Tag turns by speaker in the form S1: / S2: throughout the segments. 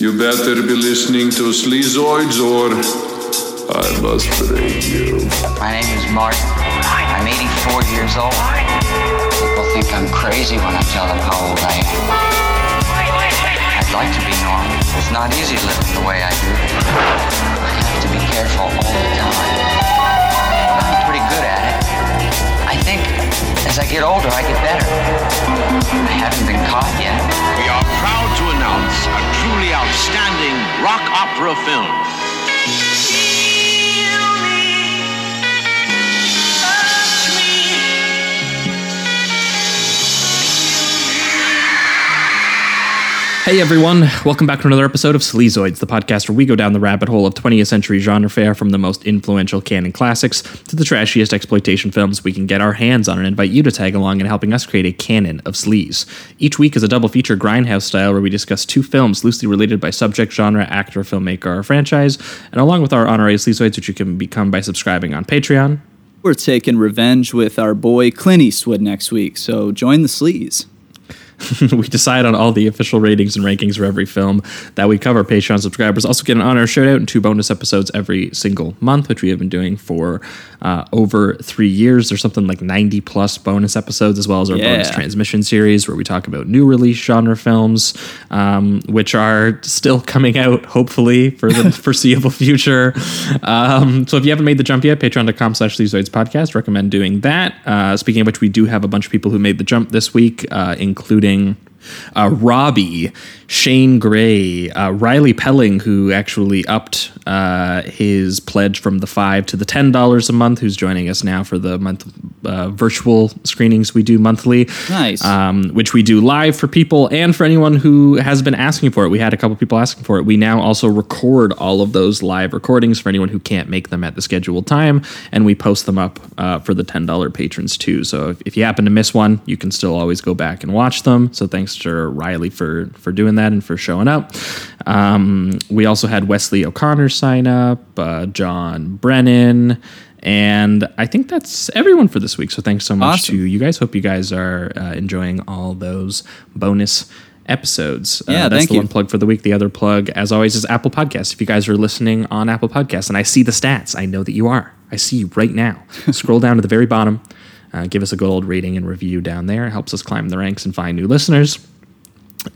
S1: You better be listening to Sleazoids or I must break you.
S2: My name is Martin. I'm 84 years old. People think I'm crazy when I tell them how old I am. I'd like to be normal. It's not easy living the way I do. I have to be careful all the time. I think as I get older, I get better. I haven't been caught yet.
S3: We are proud to announce a truly outstanding rock opera film.
S4: Hey everyone, welcome back to another episode of Sleazoids, the podcast where we go down the rabbit hole of 20th century genre fare from the most influential canon classics to the trashiest exploitation films we can get our hands on and invite you to tag along in helping us create a canon of sleaze. Each week is a double feature grindhouse style where we discuss two films loosely related by subject, genre, actor, filmmaker, or franchise, and along with our honorary Sleazoids, which you can become by subscribing on Patreon.
S5: We're taking revenge with our boy Clint Eastwood next week, so join the sleaze.
S4: we decide on all the official ratings and rankings for every film that we cover. Patreon subscribers also get an honor shout out and two bonus episodes every single month, which we have been doing for uh, over three years. There's something like 90 plus bonus episodes, as well as our
S5: Yeah.
S4: bonus transmission series where we talk about new release genre films, um, which are still coming out, hopefully, for the foreseeable future. Um, so if you haven't made the jump yet, patreon.com slash podcast, recommend doing that. Uh, speaking of which, we do have a bunch of people who made the jump this week, uh, including uh, Robbie, Shane Gray, uh, Riley Pelling, who actually upped uh, his pledge from the five to the ten dollars a month, who's joining us now for the month uh, virtual screenings we do monthly.
S5: Nice.
S4: Um, which we do live for people and for anyone who has been asking for it. We had a couple people asking for it. We now also record all of those live recordings for anyone who can't make them at the scheduled time, and we post them up uh, for the ten dollar patrons too. So if, if you happen to miss one, you can still always go back and watch them. So thanks to Riley for for doing that and for showing up. Um, we also had Wesley O'Connor sign up, uh, John Brennan. And I think that's everyone for this week. So thanks so much
S5: Awesome.
S4: to you guys. Hope you guys are uh, enjoying all those bonus episodes. Uh,
S5: Yeah,
S4: that's
S5: thank
S4: the
S5: you.
S4: one plug for the week. The other plug, as always, is Apple Podcasts. If you guys are listening on Apple Podcasts, and I see the stats, I know that you are. I see you right now. Scroll down to the very bottom. Uh, give us a good old rating and review down there. It helps us climb the ranks and find new listeners.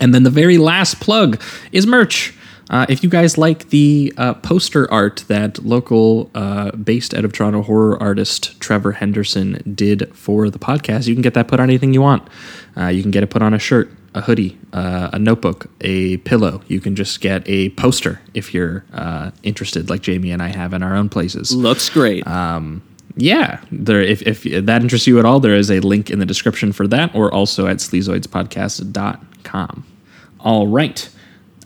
S4: And then the very last plug is merch. Uh, if you guys like the uh, poster art that local, uh, based out of Toronto horror artist Trevor Henderson did for the podcast, you can get that put on anything you want. Uh, you can get it put on a shirt, a hoodie, uh, a notebook, a pillow. You can just get a poster if you're uh, interested, like Jamie and I have in our own places.
S5: Looks great.
S4: Yeah, there. If, if that interests you at all, there is a link in the description for that, or also at sleazoidspodcast.com. All right,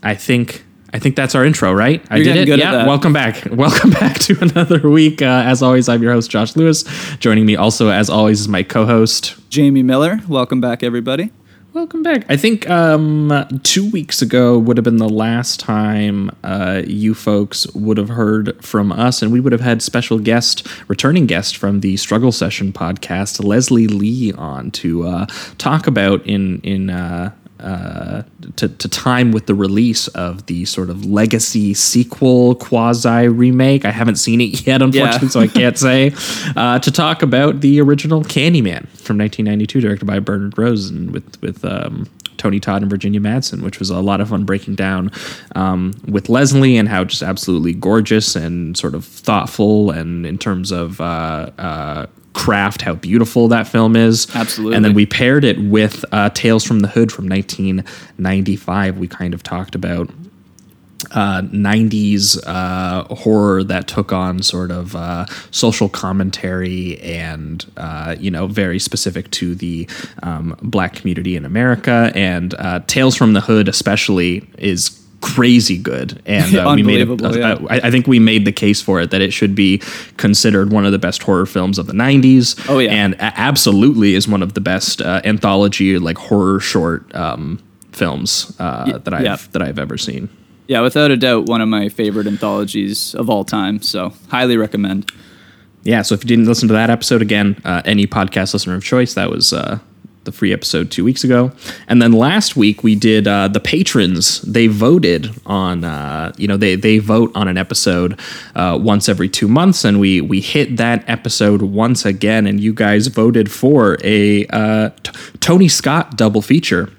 S4: I think I think that's our intro, right? I
S5: You're
S4: did it. yeah. Welcome back. Welcome back to another week. Uh, as always, I'm your host Josh Lewis. Joining me also, as always, is my co-host.
S5: Jamie Miller, welcome back, everybody.
S4: Welcome back. I think um, two weeks ago would have been the last time uh, you folks would have heard from us, and we would have had special guest, returning guest from the Struggle Session podcast, Leslie Lee, on to uh, talk about in in. Uh, uh, to, to time with the release of the sort of legacy sequel quasi remake. I haven't seen it yet, unfortunately,
S5: Yeah.
S4: so I can't say. Uh, to talk about the original Candyman from 1992, directed by Bernard Rose with with um, Tony Todd and Virginia Madsen, which was a lot of fun breaking down um, with Leslie and how just absolutely gorgeous and sort of thoughtful, and in terms of uh, uh, craft, how beautiful that film is.
S5: Absolutely.
S4: And then we paired it with uh, Tales from the Hood from 1995. We kind of talked about uh, 90s uh, horror that took on sort of uh, social commentary and, uh, you know, very specific to the um, black community in America. And uh, Tales from the Hood, especially, is crazy good. And uh, we made a,
S5: yeah.
S4: I, I think we made the case for it that it should be considered one of the best horror films of the 90s.
S5: Oh, yeah.
S4: And absolutely is one of the best uh, anthology, like horror short um, films uh, that I've
S5: yeah.
S4: that I've ever seen.
S5: Yeah, without a doubt, one of my favorite anthologies of all time. So, highly recommend.
S4: yeah, so if you didn't listen to that episode again, uh, any podcast listener of choice, that was uh, the free episode two weeks ago, and then last week we did uh, the patrons. They voted on, uh, you know, they they vote on an episode uh, once every two months, and we we hit that episode once again, and you guys voted for a uh, T- Tony Scott double feature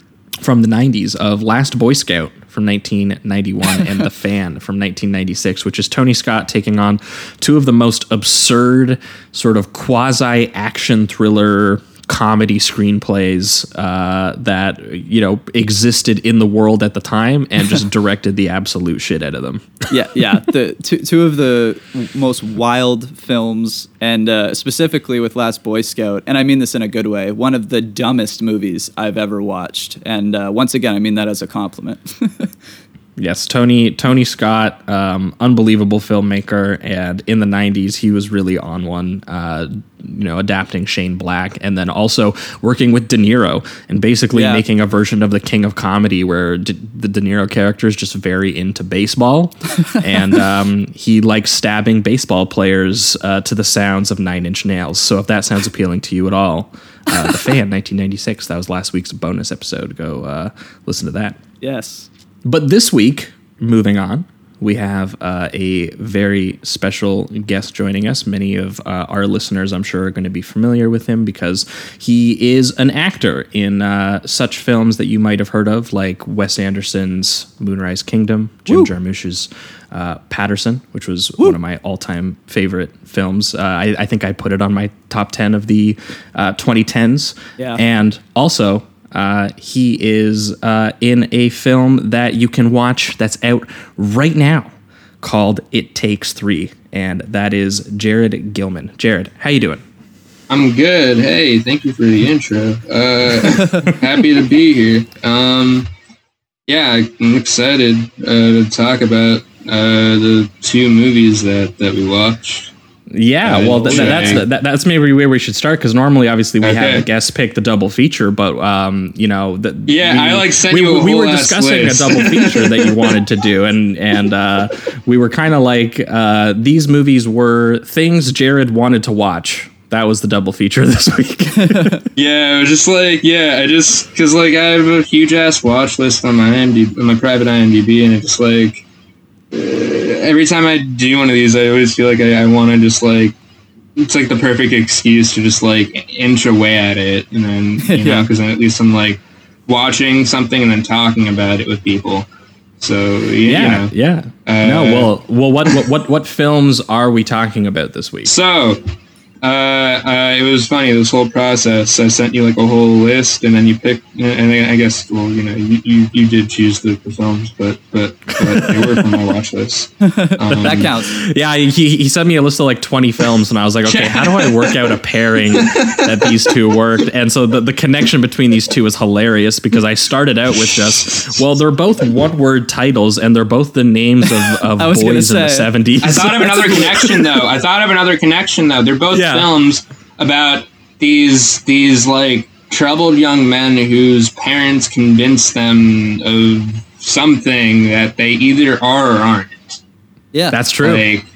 S4: from the 90s of Last Boy Scout from 1991 and The Fan from 1996, which is Tony Scott taking on two of the most absurd, sort of quasi action thriller comedy screenplays uh, that you know existed in the world at the time and just directed the absolute shit out of them.
S5: yeah, yeah. The two, two of the most wild films, and uh, specifically with Last Boy Scout, and I mean this in a good way. One of the dumbest movies I've ever watched, and uh, once again, I mean that as a compliment.
S4: Yes, Tony Tony Scott, um, unbelievable filmmaker, and in the '90s he was really on one. Uh, you know, adapting Shane Black, and then also working with De Niro, and basically
S5: Yeah.
S4: making a version of the King of Comedy, where D- the De Niro character is just very into baseball, and um, he likes stabbing baseball players uh, to the sounds of Nine Inch Nails. So if that sounds appealing to you at all, uh, the fan 1996. That was last week's bonus episode. Go uh, listen to that.
S5: yes.
S4: But this week, moving on, we have uh, a very special guest joining us. Many of uh, our listeners, I'm sure, are going to be familiar with him because he is an actor in uh, such films that you might have heard of, like Wes Anderson's Moonrise Kingdom, Jim
S5: Woo.
S4: Jarmusch's uh, Paterson, which was one of my all-time favorite films. Uh, I, I think I put it on my top ten of the uh, 2010s.
S5: Yeah.
S4: And also, uh, he is uh, in a film that you can watch that's out right now called It Takes Three, and that is Jared Gilman. Jared, how you doing?
S6: I'm good. Hey, thank you for the intro. Uh, happy to be here. Um, yeah, I'm excited uh, to talk about uh, the two movies that, that we watched.
S4: Yeah, well, th- th- that's that, that's maybe where we should start because normally, obviously, we have
S6: Okay.
S4: the guests pick the double feature, but um, you know, the,
S6: Yeah,
S4: we,
S6: I, like, sent
S4: we,
S6: a
S4: we were discussing
S6: list.
S4: a double feature that you wanted to do, and and uh, we were kind of like uh, these movies were things Jared wanted to watch. That was the double feature this week.
S6: Yeah, it was just like yeah, I just because like I have a huge ass watch list on my IMDb, on my private IMDb, and it's like every time I do one of these, I always feel like I, I want to just like it's like the perfect excuse to just like inch away at it, and then you know because then at least I'm like watching something and then talking about it with people. So yeah,
S4: yeah, yeah.
S6: Uh,
S4: no, well, well, what, what what what films are we talking about this week?
S6: So, uh, uh, it was funny this whole process. I sent you like a whole list, and then you picked. And I guess, well, you know, you, you, you did choose the, the films, but but but they were from my watch list. Um,
S5: That counts.
S4: Yeah, he, he sent me a list of like 20 films, and I was like, okay, how do I work out a pairing that these two worked? And so the, the connection between these two is hilarious because I started out with just, well, they're both one word titles, and they're both the names of, of
S5: I was gonna
S4: boys in the 70s.
S6: I thought of another connection though. I thought of another connection though. They're both
S4: Yeah.
S6: Films about these these like troubled young men whose parents convince them of something that they either are or aren't.
S5: Yeah.
S4: That's true.
S6: Like,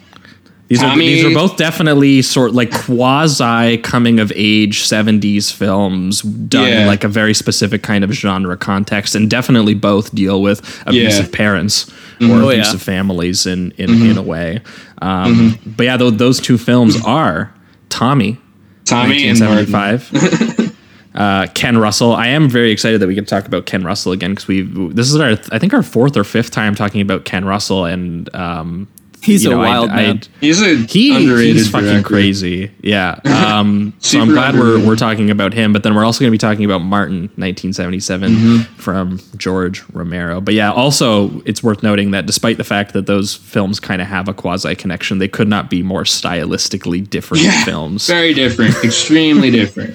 S4: these, are, these are both definitely sort like quasi coming of age 70s films done in like a very specific kind of genre context, and definitely both deal with abusive parents mm-hmm. or
S5: Oh, yeah.
S4: abusive families in, in, in mm-hmm. a way. Um, mm-hmm. But yeah, tho- those two films are Tommy,
S6: Tommy Martin.
S4: 1975. Uh, Ken Russell. I am very excited that we can talk about Ken Russell again because we this is our I think our fourth or fifth time talking about Ken Russell and um,
S5: He's
S4: you
S5: a
S4: know, I-
S5: wild
S4: I-
S5: man.
S6: He's a
S4: he,
S6: underrated
S4: he's fucking
S6: director.
S4: crazy. Yeah. Um, so I'm
S6: Super
S4: glad we're, we're talking about him, but then we're also going to be talking about Martin, 1977,
S6: Mm-hmm.
S4: from George Romero. But yeah, also it's worth noting that despite the fact that those films kind of have a quasi connection, they could not be more stylistically different
S6: Yeah,
S4: films.
S6: Very different, extremely different.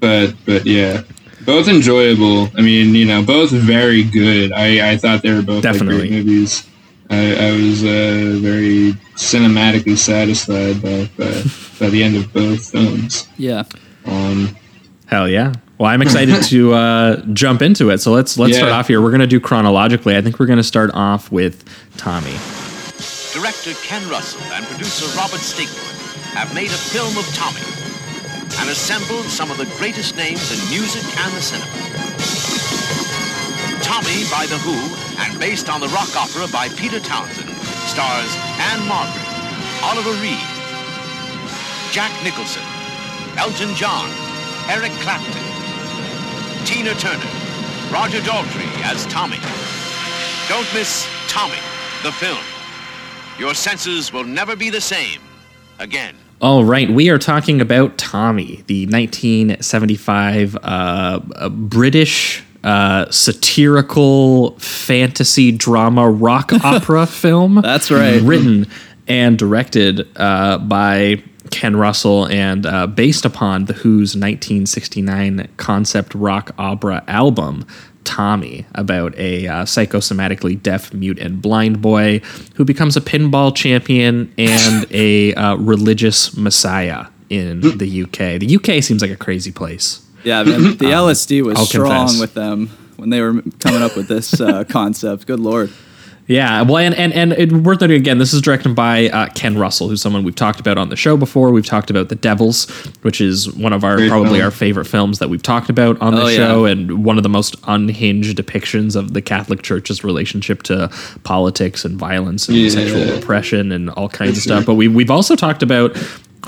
S6: But but yeah, both enjoyable. I mean, you know, both very good. I, I thought they were both like,
S4: Definitely.
S6: great movies. I, I was uh, very cinematically satisfied by, by by the end of both films.
S5: Yeah.
S6: Um,
S4: Hell yeah. Well, I'm excited to uh, jump into it. So let's let's
S6: Yeah.
S4: start off here. We're going to do chronologically. I think we're going to start off with Tommy.
S3: Director Ken Russell and producer Robert Stigwood have made a film of Tommy. and assembled some of the greatest names in music and the cinema. Tommy by The Who, and based on the rock opera by Peter Townshend, stars Ann-Margret, Oliver Reed, Jack Nicholson, Elton John, Eric Clapton, Tina Turner, Roger Daltrey as Tommy. Don't miss Tommy, the film. Your senses will never be the same again.
S4: All right, we are talking about Tommy, the 1975 uh, uh, British uh, satirical fantasy drama rock opera film.
S5: That's right.
S4: Written and directed uh, by Ken Russell and uh, based upon The Who's 1969 concept rock opera album. Tommy, about a uh, psychosomatically deaf, mute, and blind boy who becomes a pinball champion and a uh, religious messiah in the UK. The UK seems like a crazy place.
S5: Yeah, man, the LSD was
S4: I'll
S5: strong
S4: confess.
S5: with them when they were coming up with this uh, concept. Good lord.
S4: Yeah, well, and and and it, worth noting again, this is directed by uh, Ken Russell, who's someone we've talked about on the show before. We've talked about The Devils, which is one of our
S6: Great
S4: probably
S6: film.
S4: our favorite films that we've talked about on the
S5: Oh, yeah.
S4: show, and one of the most unhinged depictions of the Catholic Church's relationship to politics and violence and
S6: Yeah.
S4: sexual oppression and all kinds of stuff. But we we've also talked about.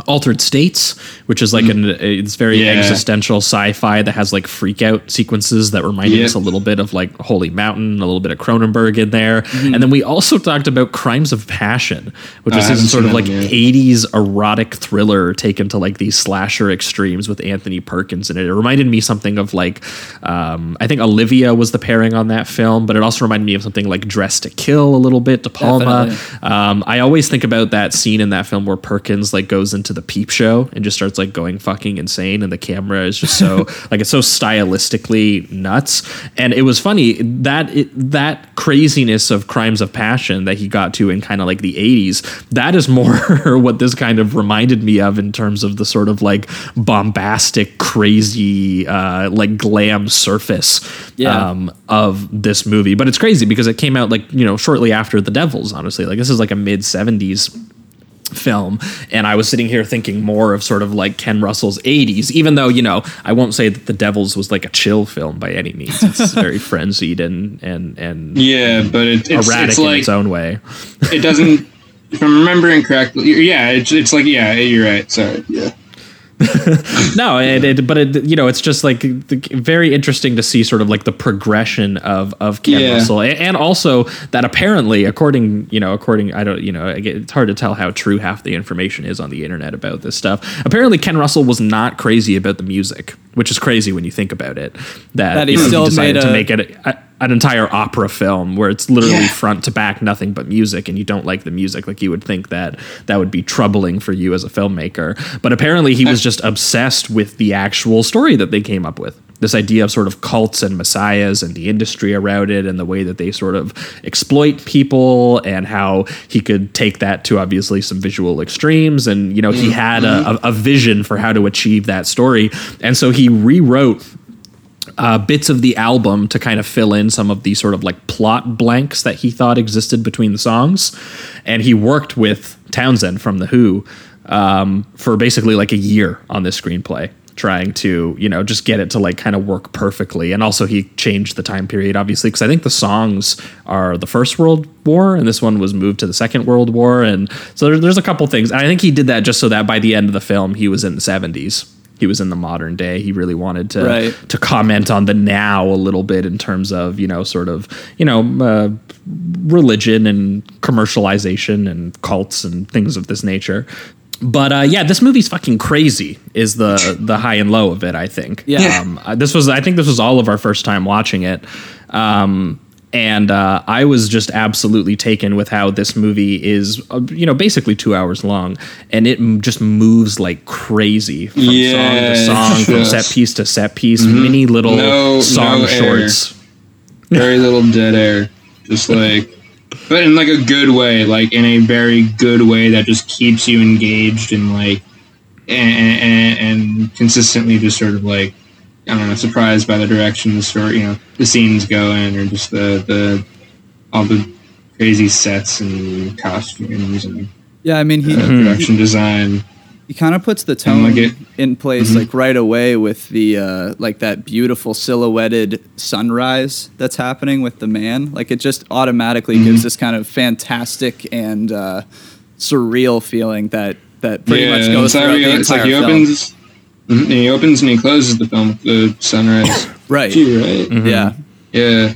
S4: Altered States, which is like an it's very
S6: Yeah.
S4: existential sci-fi that has like freak out sequences that reminded
S6: Yep.
S4: us a little bit of like Holy Mountain, a little bit of Cronenberg in there.
S6: Mm-hmm.
S4: And then we also talked about Crimes of Passion, which is this sort of like
S6: yet.
S4: 80s erotic thriller taken to like these slasher extremes with Anthony Perkins in it. It reminded me something of like um, I think Olivia was the pairing on that film, but it also reminded me of something like Dressed to Kill a little bit, De Palma. Um, I always think about that scene in that film where Perkins like goes into the peep show and just starts like going fucking insane, and the camera is just so like it's so stylistically nuts. And it was funny that it, that craziness of Crimes of Passion that he got to in kind of like the '80s. That is more what this kind of reminded me of in terms of the sort of like bombastic, crazy, uh, like glam surface
S5: Yeah.
S4: um, of this movie. But it's crazy because it came out like you know shortly after The Devils. Honestly, like this is like a mid '70s film and i was sitting here thinking more of sort of like ken russell's 80s even though you know i won't say that the devils was like a chill film by any means it's very frenzied and and and
S6: Yeah, but it, it's,
S4: erratic
S6: it's
S4: in its own way
S6: it doesn't. If I'm remembering correctly, yeah, it's, it's like yeah, you're right. Sorry, yeah.
S4: no it, it but it you know it's just like the, very interesting to see sort of like the progression of of ken
S6: Yeah.
S4: russell A- and also that apparently according you know according i don't you know it's hard to tell how true half the information is on the internet about this stuff apparently ken russell was not crazy about the music which is crazy when you think about it that,
S5: That he
S4: you know,
S5: still
S4: decided
S5: made
S4: to make it a, an entire opera film where it's literally
S6: Yeah.
S4: front to back nothing but music and you don't like the music like you would think that that would be troubling for you as a filmmaker. But apparently he was just obsessed with the actual story that they came up with. This idea of sort of cults and messiahs and the industry around it and the way that they sort of exploit people and how he could take that to obviously some visual extremes. And you know he mm-hmm. had a, mm-hmm. a, a vision for how to achieve that story. And so he rewrote uh, bits of the album to kind of fill in some of the sort of like plot blanks that he thought existed between the songs. And he worked with Townshend from The Who um, for basically like a year on this screenplay, trying to, you know, just get it to like kind of work perfectly. And also, he changed the time period, obviously, because I think the songs are the First World War and this one was moved to the Second World War. And so there, there's a couple things. And I think he did that just so that by the end of the film, he was in the 70s. He was in the modern day. He really wanted to
S5: Right.
S4: to comment on the now a little bit in terms of you know sort of you know uh, religion and commercialization and cults and things of this nature. But uh, yeah, this movie's fucking crazy. Is the the high and low of it? I think.
S5: Yeah.
S4: Um, uh, this was I think this was all of our first time watching it. Um, and uh, I was just absolutely taken with how this movie is, uh, you know, basically two hours long, and it m- just moves like crazy from
S6: Yeah,
S4: song to song, from set piece to set piece, mini little
S6: No-
S4: song
S6: no air.
S4: shorts.
S6: Very little dead air, just like, but in like a good way, like in a very good way that just keeps you engaged and like, and, and, and consistently just sort of like, I don't know, surprised by the direction the story, you know, the scenes go in, or just the the all the crazy sets and costumes and
S5: Yeah, I mean he
S6: uh, production design.
S5: he kind of puts the tone
S6: like it-
S5: in place like right away with the uh, like that beautiful silhouetted sunrise that's happening with the man. Like it just automatically gives this kind of fantastic and uh, surreal feeling that that pretty much goes throughout the
S6: it's
S5: entire
S6: like he
S5: film.
S6: opens, Mhm, and he opens and he closes the film with the sunrise.
S5: right.
S6: Too, right?
S5: Yeah.
S6: Yeah,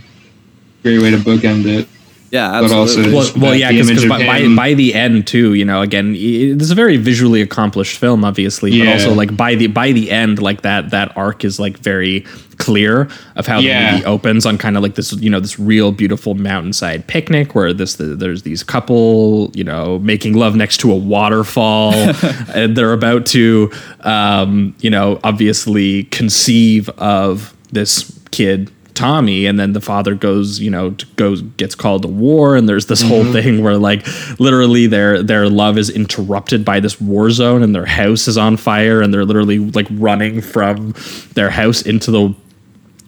S6: great way to bookend it.
S5: Yeah.
S6: But also-
S5: Absolutely.
S4: well, well yeah, because by, by, by the end too, you know, again, it's a very visually accomplished film, obviously, but
S6: Yeah.
S4: also like by the by the end, like that that arc is like very clear of how
S6: Yeah.
S4: the movie opens on kind of like this, you know, this real beautiful mountainside picnic where this the, there's these couple, you know, making love next to a waterfall, and they're about to, um, you know, obviously conceive of this kid Tommy, and then the father goes, you know, goes gets called to war, and there's this whole thing where like literally their their love is interrupted by this war zone, and their house is on fire, and they're literally like running from their house into the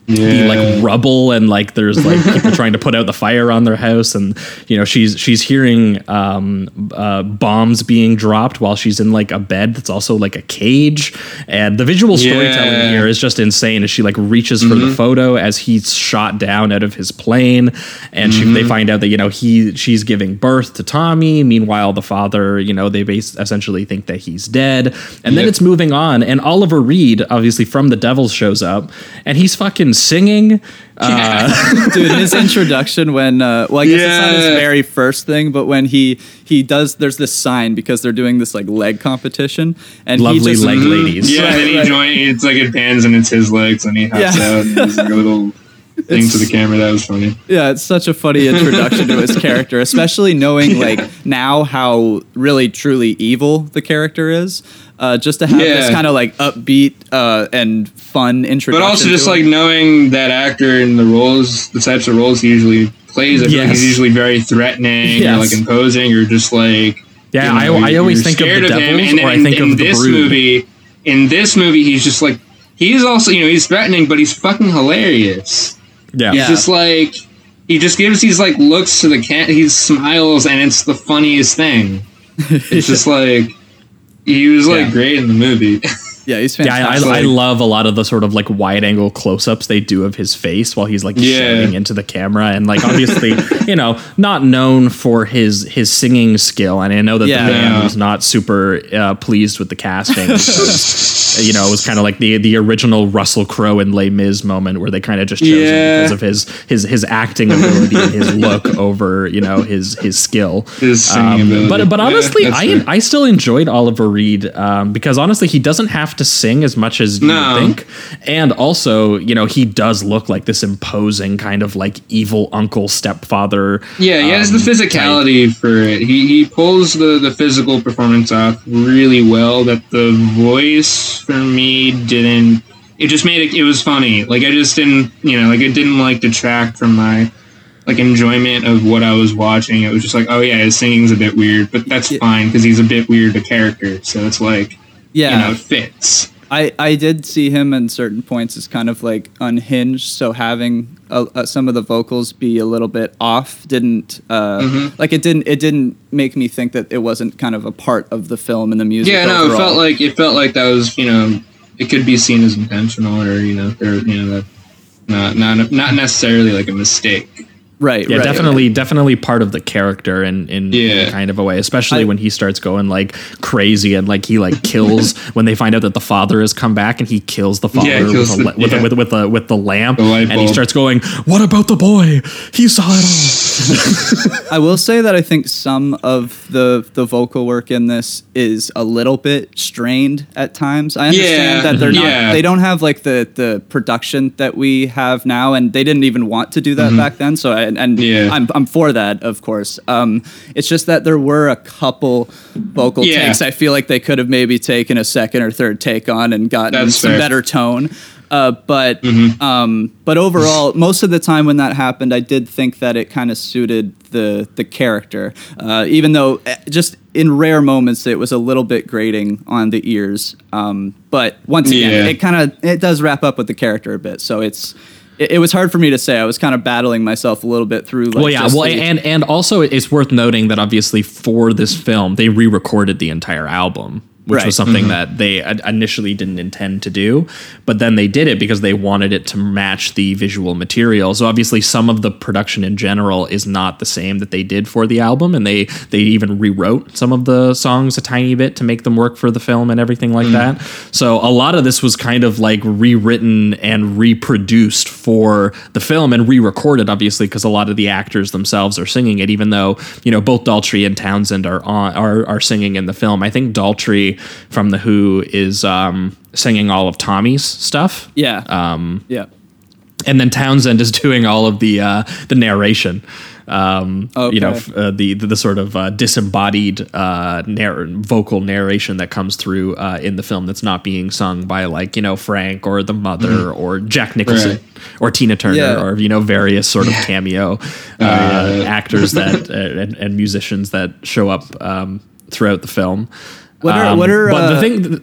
S4: the like rubble and like there's like people trying to put out the fire on their house. And you know she's she's hearing um uh bombs being dropped while she's in like a bed that's also like a cage. And the visual storytelling
S6: Yeah. Mm-hmm.
S4: here is just insane as she like reaches for the photo as he's shot down out of his plane. And
S6: Mm-hmm.
S4: they find out that you know he she's giving birth to Tommy. Meanwhile the father you know they base essentially think that he's dead. And then it's moving on and Oliver Reed obviously from the Devils shows up and he's fucking singing uh,
S5: dude his introduction when uh, well i guess it's not his very first thing but when he he does there's this sign because they're doing this like leg competition and he
S4: lovely
S5: just
S4: leg ladies
S6: Yeah,
S5: Right,
S6: and he
S5: right.
S6: join. It's like it pans and it's his legs, and he hops
S5: Yeah.
S6: out and there's like a little thing to the camera. That was funny.
S5: yeah it's such a funny introduction to his character especially knowing like now how really truly evil the character is uh, just to have this kind of like upbeat uh, and fun introduction
S6: But also just like knowing that actor and the roles, the types of roles he usually plays. I feel like he's usually very threatening
S5: Yes.
S6: or like imposing or just like.
S4: Yeah,
S6: you know,
S4: I- I always
S6: you're
S4: think of
S6: scared
S4: the
S6: him.
S4: Devils
S6: And
S4: or I think
S6: in
S4: of The
S6: this
S4: Brood.
S6: movie. In this movie, he's just like he's also you know he's threatening, but he's fucking hilarious.
S4: yeah.
S6: He's
S5: Yeah.
S6: just like he just gives these like looks to the cat. He smiles, and it's the funniest thing. It's just like he was like
S4: Yeah.
S6: great in the movie.
S5: yeah he's fantastic.
S4: Yeah, I, I, I love a lot of the sort of like wide angle close ups they do of his face while he's like
S6: Yeah.
S4: shouting into the camera and like obviously you know not known for his his singing skill and I know that
S5: Yeah.
S4: the band
S6: Yeah.
S4: was not super uh, pleased with the casting you know it was kind of like the the original Russell Crowe and Les Mis moment where they kind of just chose him
S6: Yeah.
S4: because of his his his acting ability and his look over you know his his skill
S6: His singing
S4: Um,
S6: ability.
S4: but but honestly I. I still enjoyed Oliver Reed um, because honestly, he doesn't have to sing as much as you
S6: No.
S4: would think, and also, you know, he does look like this imposing kind of like evil uncle stepfather.
S6: Yeah, he has the
S4: um,
S6: physicality for it. He he pulls the the physical performance off really well. That the voice for me didn't. It just made it. It was funny. Like I just didn't. You know, like it didn't like detract from my like enjoyment of what I was watching. It was just like, oh yeah, his singing's a bit weird, but that's fine because he's a bit weird a character. So it's like,
S5: yeah
S6: you know, fits.
S5: I, I did see him in certain points as kind of like unhinged, so having uh uh some of the vocals be a little bit off didn't uh,
S6: Mm-hmm.
S5: like it didn't it didn't make me think that it wasn't kind of a part of the film and the music.
S6: Yeah, no, it felt like it felt like that was you know it could be seen as intentional or you know or you know that not not not necessarily like a mistake.
S5: Right.
S4: Yeah,
S5: right.
S4: definitely, definitely part of the character in in, in kind of a way, especially
S5: I-
S4: when he starts going like crazy and like he like kills when they find out that the father has come back and he kills the father
S6: Yeah, he
S4: with,
S6: the-
S4: with,
S6: yeah.
S4: a, with, a, with the with the lamp,
S6: The
S4: and he starts going, "What about the boy? He saw it all."
S5: I will say that I think some of the the vocal work in this is a little bit strained at times. I understand
S6: Yeah,
S5: that they're not they don't have like the the production that we have now, and they didn't even want to do that mm-hmm. back then. So I, and
S6: Mm-hmm. Yeah.
S5: I'm I'm for that, of course. Um, it's just that there were a couple vocal
S6: Yeah.
S5: takes I feel like they could have maybe taken a second or third take on and gotten
S6: That's
S5: some
S6: fair.
S5: better tone. Uh, but
S6: Mm-hmm.
S5: um, but overall, most of the time when that happened, I did think that it kind of suited the the character. Uh, even though eh, just in rare moments it was a little bit grating on the ears. Um, but once again,
S6: Yeah.
S5: it kind of it does wrap up with the character a bit. So it's it, it was hard for me to say. I was kind of battling myself a little bit through. Like,
S4: well, yeah. Well,
S5: the-
S4: and and also it's worth noting that obviously for this film they re-recorded the entire album which
S5: Right.
S4: was something mm-hmm. that they initially didn't intend to do, but then they did it because they wanted it to match the visual material. So obviously, some of the production in general is not the same that they did for the album, and they they even rewrote some of the songs a tiny bit to make them work for the film and everything like mm. that. So a lot of this was kind of like rewritten and reproduced for the film and re-recorded, obviously, because a lot of the actors themselves are singing it. Even though you know both Daltrey and Townshend are on are are singing in the film. I think Daltrey from the Who is um, singing all of Tommy's stuff.
S5: Yeah. Um, yeah.
S4: and then Townshend is doing all of the uh, the narration. Um, You know, f- uh, the, the the sort of uh, disembodied uh, narr- vocal narration that comes through uh, in the film that's not being sung by like you know Frank or the mother or Jack Nicholson
S6: Right.
S4: or Tina Turner
S5: Yeah.
S4: or you know various sort of cameo uh, actors that uh, and, and musicians that show up um, throughout the film.
S5: What are-
S4: Um,
S5: what are,
S4: but the
S5: uh,
S4: thing th-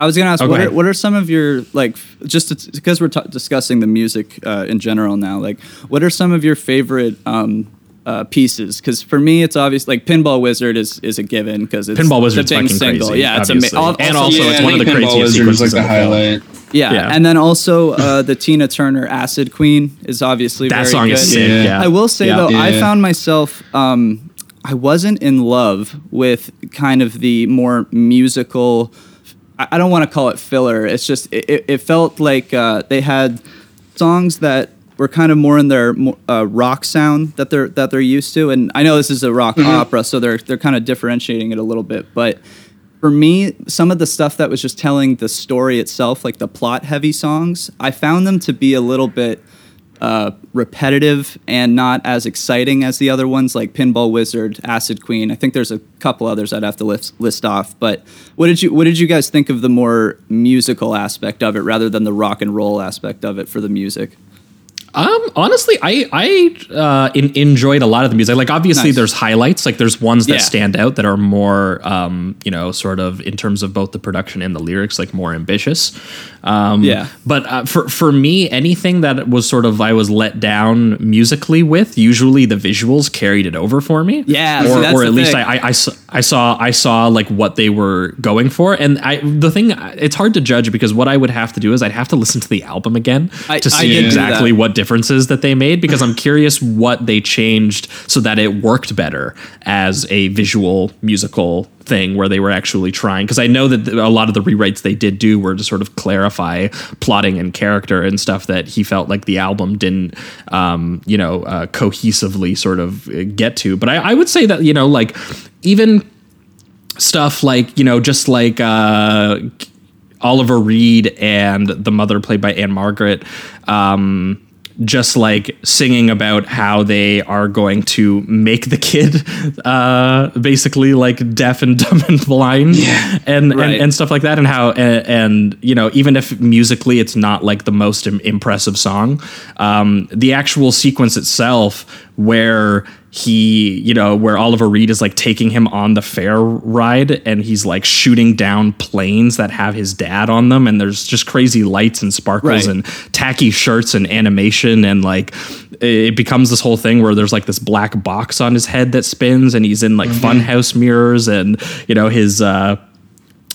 S5: I was gonna ask
S4: Oh, go
S5: what are, what are some of your like just because we're t- discussing the music uh, in general now like what are some of your favorite um, uh, pieces because for me it's obvious like Pinball Wizard is is a given because it's
S4: Pinball
S5: Wizard
S4: Wizard's fucking
S5: single
S4: crazy,
S5: yeah it's
S4: obviously.
S5: amazing
S4: And also it's one of the
S6: Pinball
S4: craziest
S6: Wizard is like
S4: sequences
S6: the
S4: in film.
S6: highlight.
S5: yeah.
S4: Yeah.
S5: and then also uh, the Tina Turner Acid Queen is obviously
S4: that
S5: very
S4: song
S5: good.
S4: is sick.
S6: Yeah.
S4: Yeah,
S5: I will say
S4: Yeah.
S5: though, I found myself um, I wasn't in love with kind of the more musical. I don't want to call it filler. It's just it, it- felt like uh, they had songs that were kind of more in their uh, rock sound that they're that they're used to. And I know this is a rock opera, so they're they're kind of differentiating it a little bit, but. For me, some of the stuff that was just telling the story itself, like the plot heavy songs, I found them to be a little bit uh, repetitive and not as exciting as the other ones like Pinball Wizard, Acid Queen. I think there's a couple others I'd have to list, list off. But what did you what did you guys think of the more musical aspect of it rather than the rock and roll aspect of it for the music?
S4: Um, honestly, I I uh, in, enjoyed a lot of the music. Like, obviously,
S5: Nice.
S4: there's highlights. Like, there's ones that
S5: Yeah.
S4: stand out that are more, um, you know, sort of in terms of both the production and the lyrics, like more ambitious. Um,
S5: Yeah.
S4: But uh, for for me, anything that was sort of I was let down musically with, usually the visuals carried it over for me.
S5: Yeah,
S4: or,
S5: that's
S4: or at least. I, I, I saw I saw I saw like what they were going for, and I the thing it's hard to judge because what I would have to do is I'd have to listen to the album again
S5: I-
S4: to see exactly what differences that they made because I'm curious what they changed so that it worked better as a visual musical thing where they were actually trying. Because I know that a lot of the rewrites they did do were to sort of clarify plotting and character and stuff that he felt like the album didn't um, you know uh, cohesively sort of uh, get to. But I, I would say that you know like even stuff like you know just like uh Oliver Reed and the mother played by Ann-Margret um just like singing about how they are going to make the kid uh basically like deaf and dumb and blind and,
S5: Right.
S4: and and stuff like that and how and, and you know even if musically it's not like the most impressive song um the actual sequence itself where he, you know, where Oliver Reed is like taking him on the fair ride and he's like shooting down planes that have his dad on them. And there's just crazy lights and sparkles
S5: Right.
S4: and tacky shirts and animation. And like it becomes this whole thing where there's like this black box on his head that spins and he's in like funhouse mirrors and, you know, his, uh,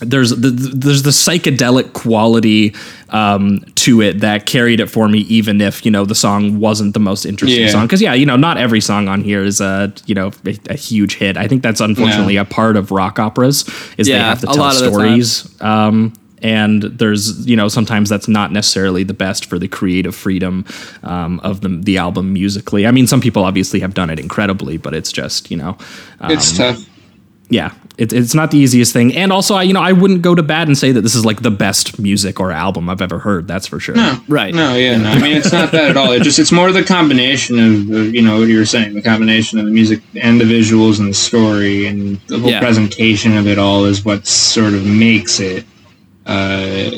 S4: there's the there's the psychedelic quality um, to it that carried it for me, even if you know the song wasn't the most interesting
S6: Yeah.
S4: song. Because yeah, you know, not every song on here is a you know a, a huge hit. I think that's unfortunately
S6: No.
S4: a part of rock operas is they have to tell
S5: lot of the
S4: stories. Um, and there's you know sometimes that's not necessarily the best for the creative freedom um, of the the album musically. I mean, some people obviously have done it incredibly, but it's just you know. Um,
S6: It's tough.
S4: yeah, it, it's not the easiest thing. And also, I you know I wouldn't go to bad and say that this is like the best music or album I've ever heard. That's for sure.
S6: No,
S5: Right.
S6: No, yeah, no. I mean, it's not that at all. It just it's more the combination of, of you know what you were saying, the combination of the music and the visuals and the story and the whole
S5: Yeah.
S6: presentation of it all is what sort of makes it. Uh,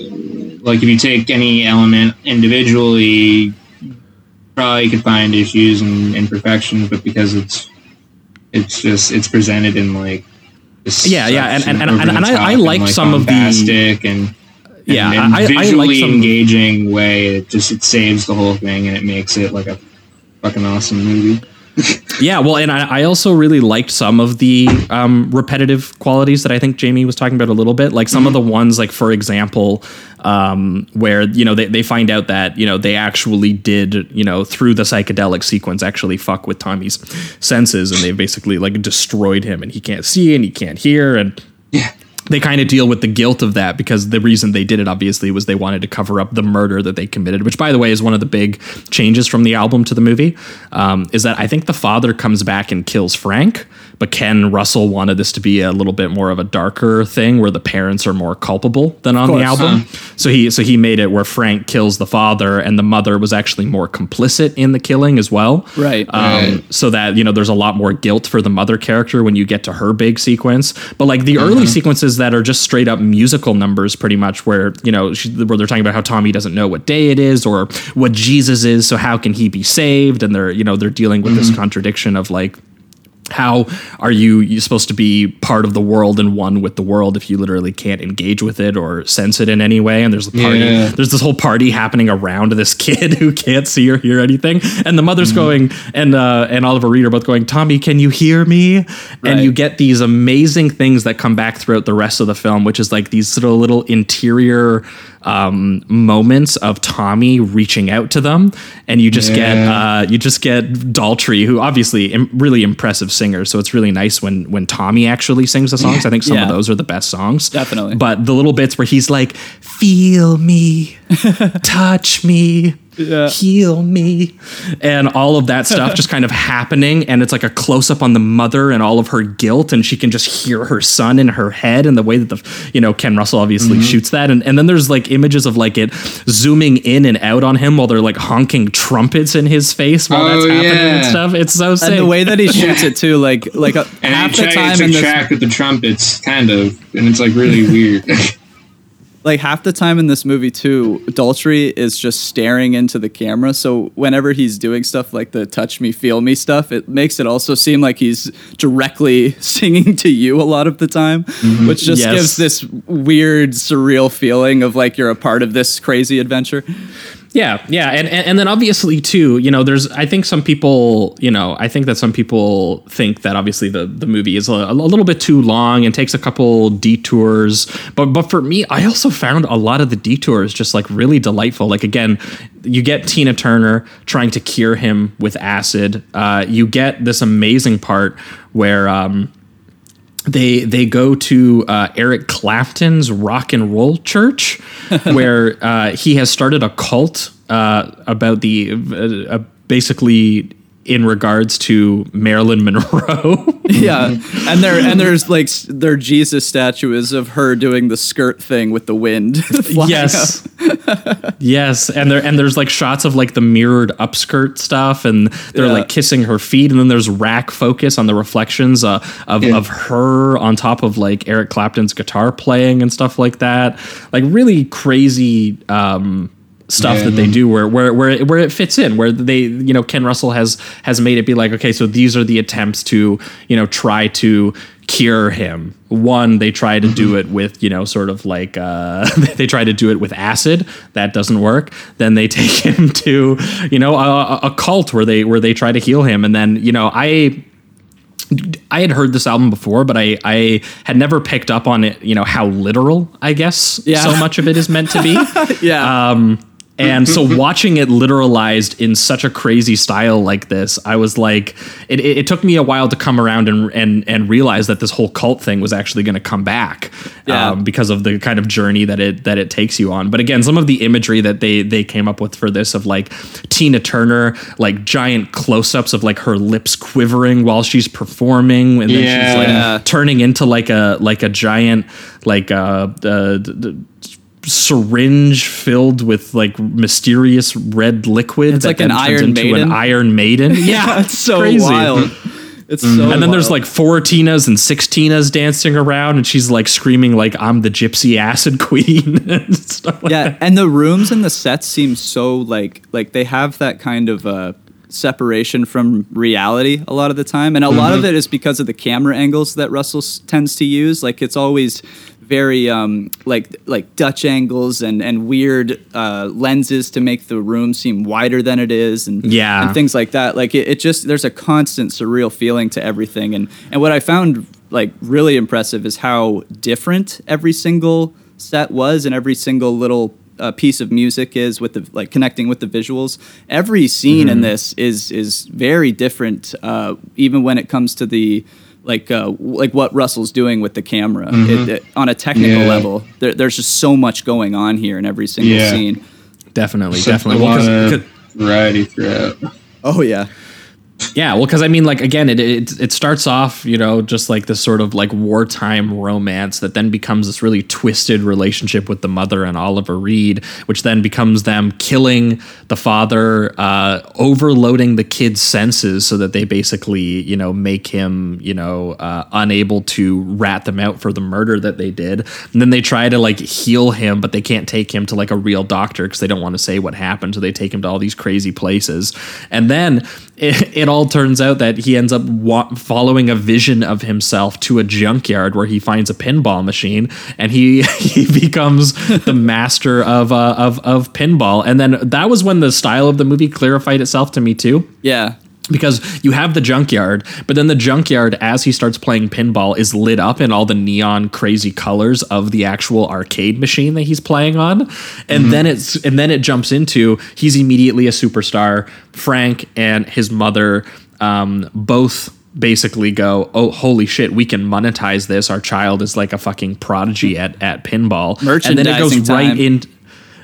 S6: like if you take any element individually, probably you could find issues and imperfections, but because it's it's just it's presented in like this
S4: Yeah, yeah, and- and- and-
S6: the
S4: and I- I like some of the-
S6: and
S4: Yeah,
S6: and, and
S4: I- I like
S6: visually
S4: some-
S6: engaging way. It just it saves the whole thing and it makes it like a fucking awesome movie.
S4: Yeah, well, and I, I also really liked some of the um, repetitive qualities that I think Jamie was talking about a little bit. Like some of the ones, like for example, um, where you know they, they find out that you know they actually did you know through the psychedelic sequence actually fuck with Tommy's senses, and they basically like destroyed him, and he can't see and he can't hear, and
S6: Yeah.
S4: They kind of deal with the guilt of that because the reason they did it obviously was they wanted to cover up the murder that they committed which by the way is one of the big changes from the album to the movie um, is that i think the father comes back and kills frank but ken russell wanted this to be a little bit more of a darker thing where the parents are more culpable than on the
S5: course.
S4: album. Uh-huh. So he so he made it where frank kills the father and the mother was actually more complicit in the killing as well.
S5: Right.
S4: um,
S6: Right.
S4: so that you know there's a lot more guilt for the mother character when you get to her big sequence. But like the early uh-huh. sequences that are just straight up musical numbers pretty much where you know she, where they're talking about how tommy doesn't know what day it is or what jesus is so how can he be saved? And they're you know they're dealing with this mm-hmm. contradiction of like how are you you supposed to be part of the world and one with the world if you literally can't engage with it or sense it in any way? And there's a party
S6: Yeah.
S4: there's this whole party happening around this kid who can't see or hear anything. And the mother's going and uh and Oliver Reed are both going Tommy can you hear me? And you get these amazing things that come back throughout the rest of the film which is like these sort of little interior um, moments of Tommy reaching out to them, and you just get uh, you just get Daltrey, who obviously im- really impressive singer. So it's really nice when when Tommy actually sings the songs. I think some of those are the best songs,
S5: Definitely.
S4: But the little bits where he's like, "Feel me, touch me."
S5: Yeah.
S4: Heal me, and all of that stuff just kind of happening, and it's like a close up on the mother and all of her guilt, and she can just hear her son in her head, and the way that the you know Ken Russell obviously mm-hmm. shoots that, and and then there's like images of like it zooming in and out on him while they're like honking trumpets in his face while that's
S6: Oh,
S4: happening and
S6: yeah.
S4: stuff. It's so sick.
S5: and the way that he shoots it too, like like uh, a,
S6: And
S5: half
S6: it
S5: the
S6: tra-
S5: time
S6: it's
S5: in
S6: a
S5: this
S6: track with the trumpets, kind of, and it's like really weird.
S5: like half the time in this movie too, Daltrey is just staring into the camera. So whenever he's doing stuff like the touch me, feel me stuff, it makes it also seem like he's directly singing to you a lot of the time, mm-hmm. which just
S4: Yes.
S5: gives this weird, surreal feeling of like you're a part of this crazy adventure.
S4: Yeah, yeah, and, and and then obviously too, you know, there's I think some people, you know, I think that some people think that obviously the the movie is a, a little bit too long and takes a couple detours, but but for me, I also found a lot of the detours just like really delightful. Like again, you get Tina Turner trying to cure him with acid. Uh, you get this amazing part where. Um, they they go to uh, Eric Clapton's rock and roll church, where uh, he has started a cult uh, about the uh, uh, basically in regards to Marilyn Monroe.
S5: Yeah, and there and there's like their Jesus statue is of her doing the skirt thing with the wind.
S4: yes, yes, and there and there's like shots of like the mirrored upskirt stuff, and they're
S5: Yeah.
S4: like kissing her feet, and then there's rack focus on the reflections uh, of
S6: Yeah.
S4: of her on top of like Eric Clapton's guitar playing and stuff like that. Like really crazy. Um, stuff
S6: Yeah.
S4: that they do where where where it, where it fits in where they you know Ken Russell has has made it be like okay so these are the attempts to you know try to cure him one they try to do it with you know sort of like uh they try to do it with acid that doesn't work then they take him to you know a, a- a cult where they where they try to heal him and then you know I I had heard this album before, but I, I had never picked up on it, you know, how literal, I guess,
S5: Yeah.
S4: so much of it is meant to be.
S5: Yeah,
S4: Um, and so watching it literalized in such a crazy style like this, I was like, it, it, it took me a while to come around and and and realize that this whole cult thing was actually going to come back,
S5: Yeah.
S4: um, because of the kind of journey that it that it takes you on. But again, some of the imagery that they they came up with for this of like Tina Turner, like giant close ups of like her lips quivering while she's performing, and then she's like turning into like a like a giant like uh, uh d- syringe filled with like mysterious red liquid.
S5: It's
S4: that
S5: like an
S4: turns
S5: Iron
S4: into
S5: Maiden.
S4: An Iron Maiden. Yeah,
S5: it's so
S4: crazy.
S5: wild. It's so.
S4: And then there's like four Tinas and six Tinas dancing around, and she's like screaming like I'm the Gypsy Acid Queen and stuff like
S5: yeah, and the rooms and the sets seem so like like they have that kind of uh, separation from reality a lot of the time, and a lot
S4: Mm-hmm.
S5: of it is because of the camera angles that Russell s- tends to use. Like it's always very um, like like Dutch angles and and weird uh, lenses to make the room seem wider than it is, and
S4: Yeah.
S5: and things like that. Like it, it just there's a constant surreal feeling to everything, and and what I found like really impressive is how different every single set was, and every single little uh, piece of music is with the like connecting with the visuals. Every scene in this is is very different, uh, even when it comes to the like uh, like what Russell's doing with the camera It- it- on a technical
S6: Yeah.
S5: level. There, there's just so much going on here in every single
S6: Yeah.
S5: scene.
S4: Definitely,
S6: Such
S4: definitely.
S6: a
S4: Well,
S6: lot
S4: 'cause-
S6: of variety throughout.
S5: Oh yeah,
S4: Yeah, well, because I mean, like again, it, it it starts off, you know, just like this sort of like wartime romance that then becomes this really twisted relationship with the mother and Oliver Reed, which then becomes them killing the father, uh, overloading the kid's senses so that they basically, you know, make him, you know, uh, unable to rat them out for the murder that they did, and then they try to like heal him, but they can't take him to like a real doctor because they don't want to say what happened, so they take him to all these crazy places, and then it, it all turns out that he ends up wa- following a vision of himself to a junkyard where he finds a pinball machine and he he becomes the master of uh, of of pinball and then that was when the style of the movie clarified itself to me too
S5: yeah.
S4: Because you have the junkyard, but then the junkyard, as he starts playing pinball, is lit up in all the neon crazy colors of the actual arcade machine that he's playing on, and then it's and then it jumps into he's immediately a superstar. Frank and his mother um, both basically go, "Oh, holy shit, we can monetize this. Our child is like a fucking prodigy at at pinball." and then it goes
S5: Merchandising
S4: right
S5: time.
S4: in.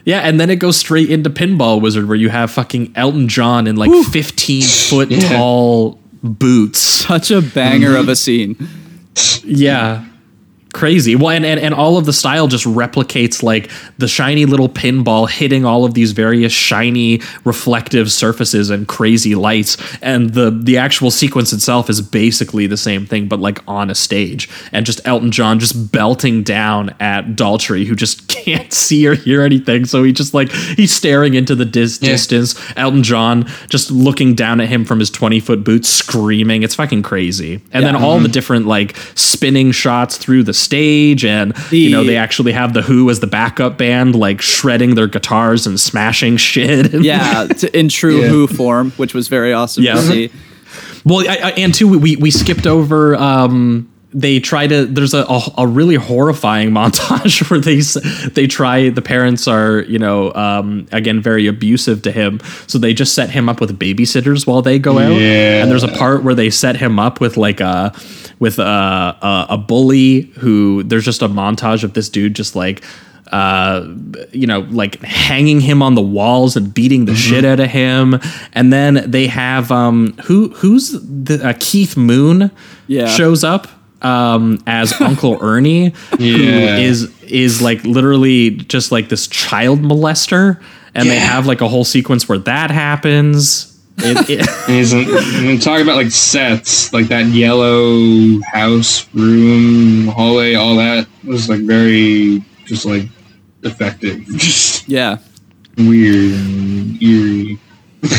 S4: Yeah, and then it goes straight into Pinball Wizard, where you have fucking Elton John in like 15 foot tall boots.
S5: Such a banger of a scene.
S4: Yeah. Crazy. Well, and, and, and all of the style just replicates like the shiny little pinball hitting all of these various shiny reflective surfaces and crazy lights. And the the actual sequence itself is basically the same thing, but like on a stage. And just Elton John just belting down at Daltrey, who just can't see or hear anything. So he just like he's staring into the dis-
S6: Yeah.
S4: distance. Elton John just looking down at him from his 20 foot boots, screaming. It's fucking crazy. And then all the mm-hmm. different like spinning shots through the stage, and you know they actually have the Who as the backup band, like shredding their guitars and smashing shit.
S5: Yeah, to, in true
S6: Yeah.
S5: Who form, which was very awesome
S4: Yeah.
S5: to see.
S4: Well, I, I, and two, we we skipped over. Um, they try to. There's a, a, a really horrifying montage where they they try. The parents are you know um, again very abusive to him, so they just set him up with babysitters while they go out.
S6: Yeah.
S4: And there's a part where they set him up with like a with a a, a bully who. There's just a montage of this dude just like uh, you know, like hanging him on the walls and beating the shit out of him. And then they have um, who who's the uh, Keith Moon
S5: Yeah.
S4: shows up um, as Uncle Ernie, who
S6: Yeah.
S4: is is like literally just like this child molester. And they have like a whole sequence where that happens. It, it,
S6: And he's and talk about like sets, like that yellow house, room, hallway, all that was like very just like effective, just
S5: Yeah,
S6: weird and eerie.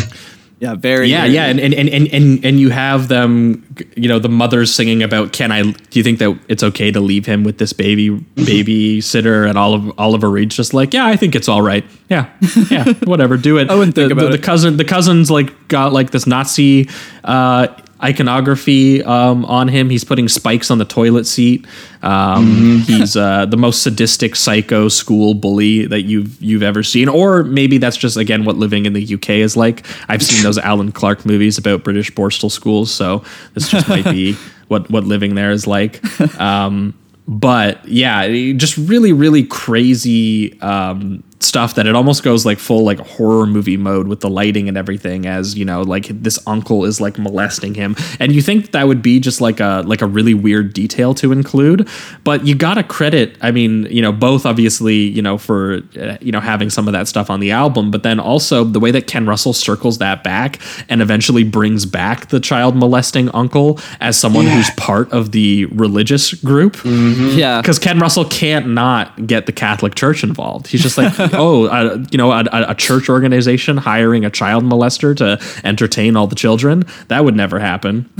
S5: yeah, very.
S4: yeah, yeah, and and, and and and and you have them, you know, the mothers singing about, "Can I? Do you think that it's okay to leave him with this baby babysitter?" And Oliver Oliver Reed's just like, "Yeah, I think it's all right. Yeah, yeah, whatever, do it."
S5: I wouldn't think
S4: the,
S5: about
S4: the. The cousin, the cousins, like got like this Nazi uh, iconography um, on him. He's putting spikes on the toilet seat. Um, He's uh, the most sadistic psycho school bully that you've you've ever seen, or maybe that's just again what living in the UK is like. I've seen those Alan Clarke movies about British borstal schools, so this just might be what what living there is like. Um, but yeah, just really really crazy um, stuff that it almost goes like full like horror movie mode with the lighting and everything as you know like this uncle is like molesting him and you think that would be just like a like a really weird detail to include but you gotta credit i mean you know both obviously you know for uh, you know having some of that stuff on the album but then also the way that ken russell circles that back and eventually brings back the child molesting uncle as someone who's part of the religious group
S5: yeah.
S4: because Ken Russell can't not get the Catholic Church involved. He's just like, oh, uh, you know, a, a a church organization hiring a child molester to entertain all the children. That would never happen.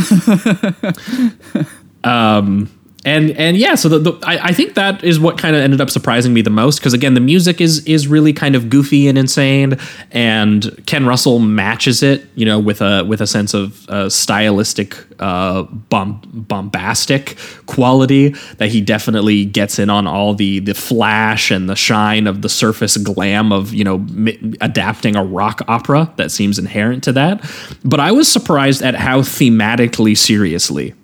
S4: um, and and yeah, so the, the I, I think that is what kind of ended up surprising me the most because again the music is is really kind of goofy and insane, and Ken Russell matches it, you know, with a with a sense of uh, stylistic uh, bomb, bombastic quality that he definitely gets in on all the the flash and the shine of the surface glam of you know adapting a rock opera that seems inherent to that. But I was surprised at how thematically seriously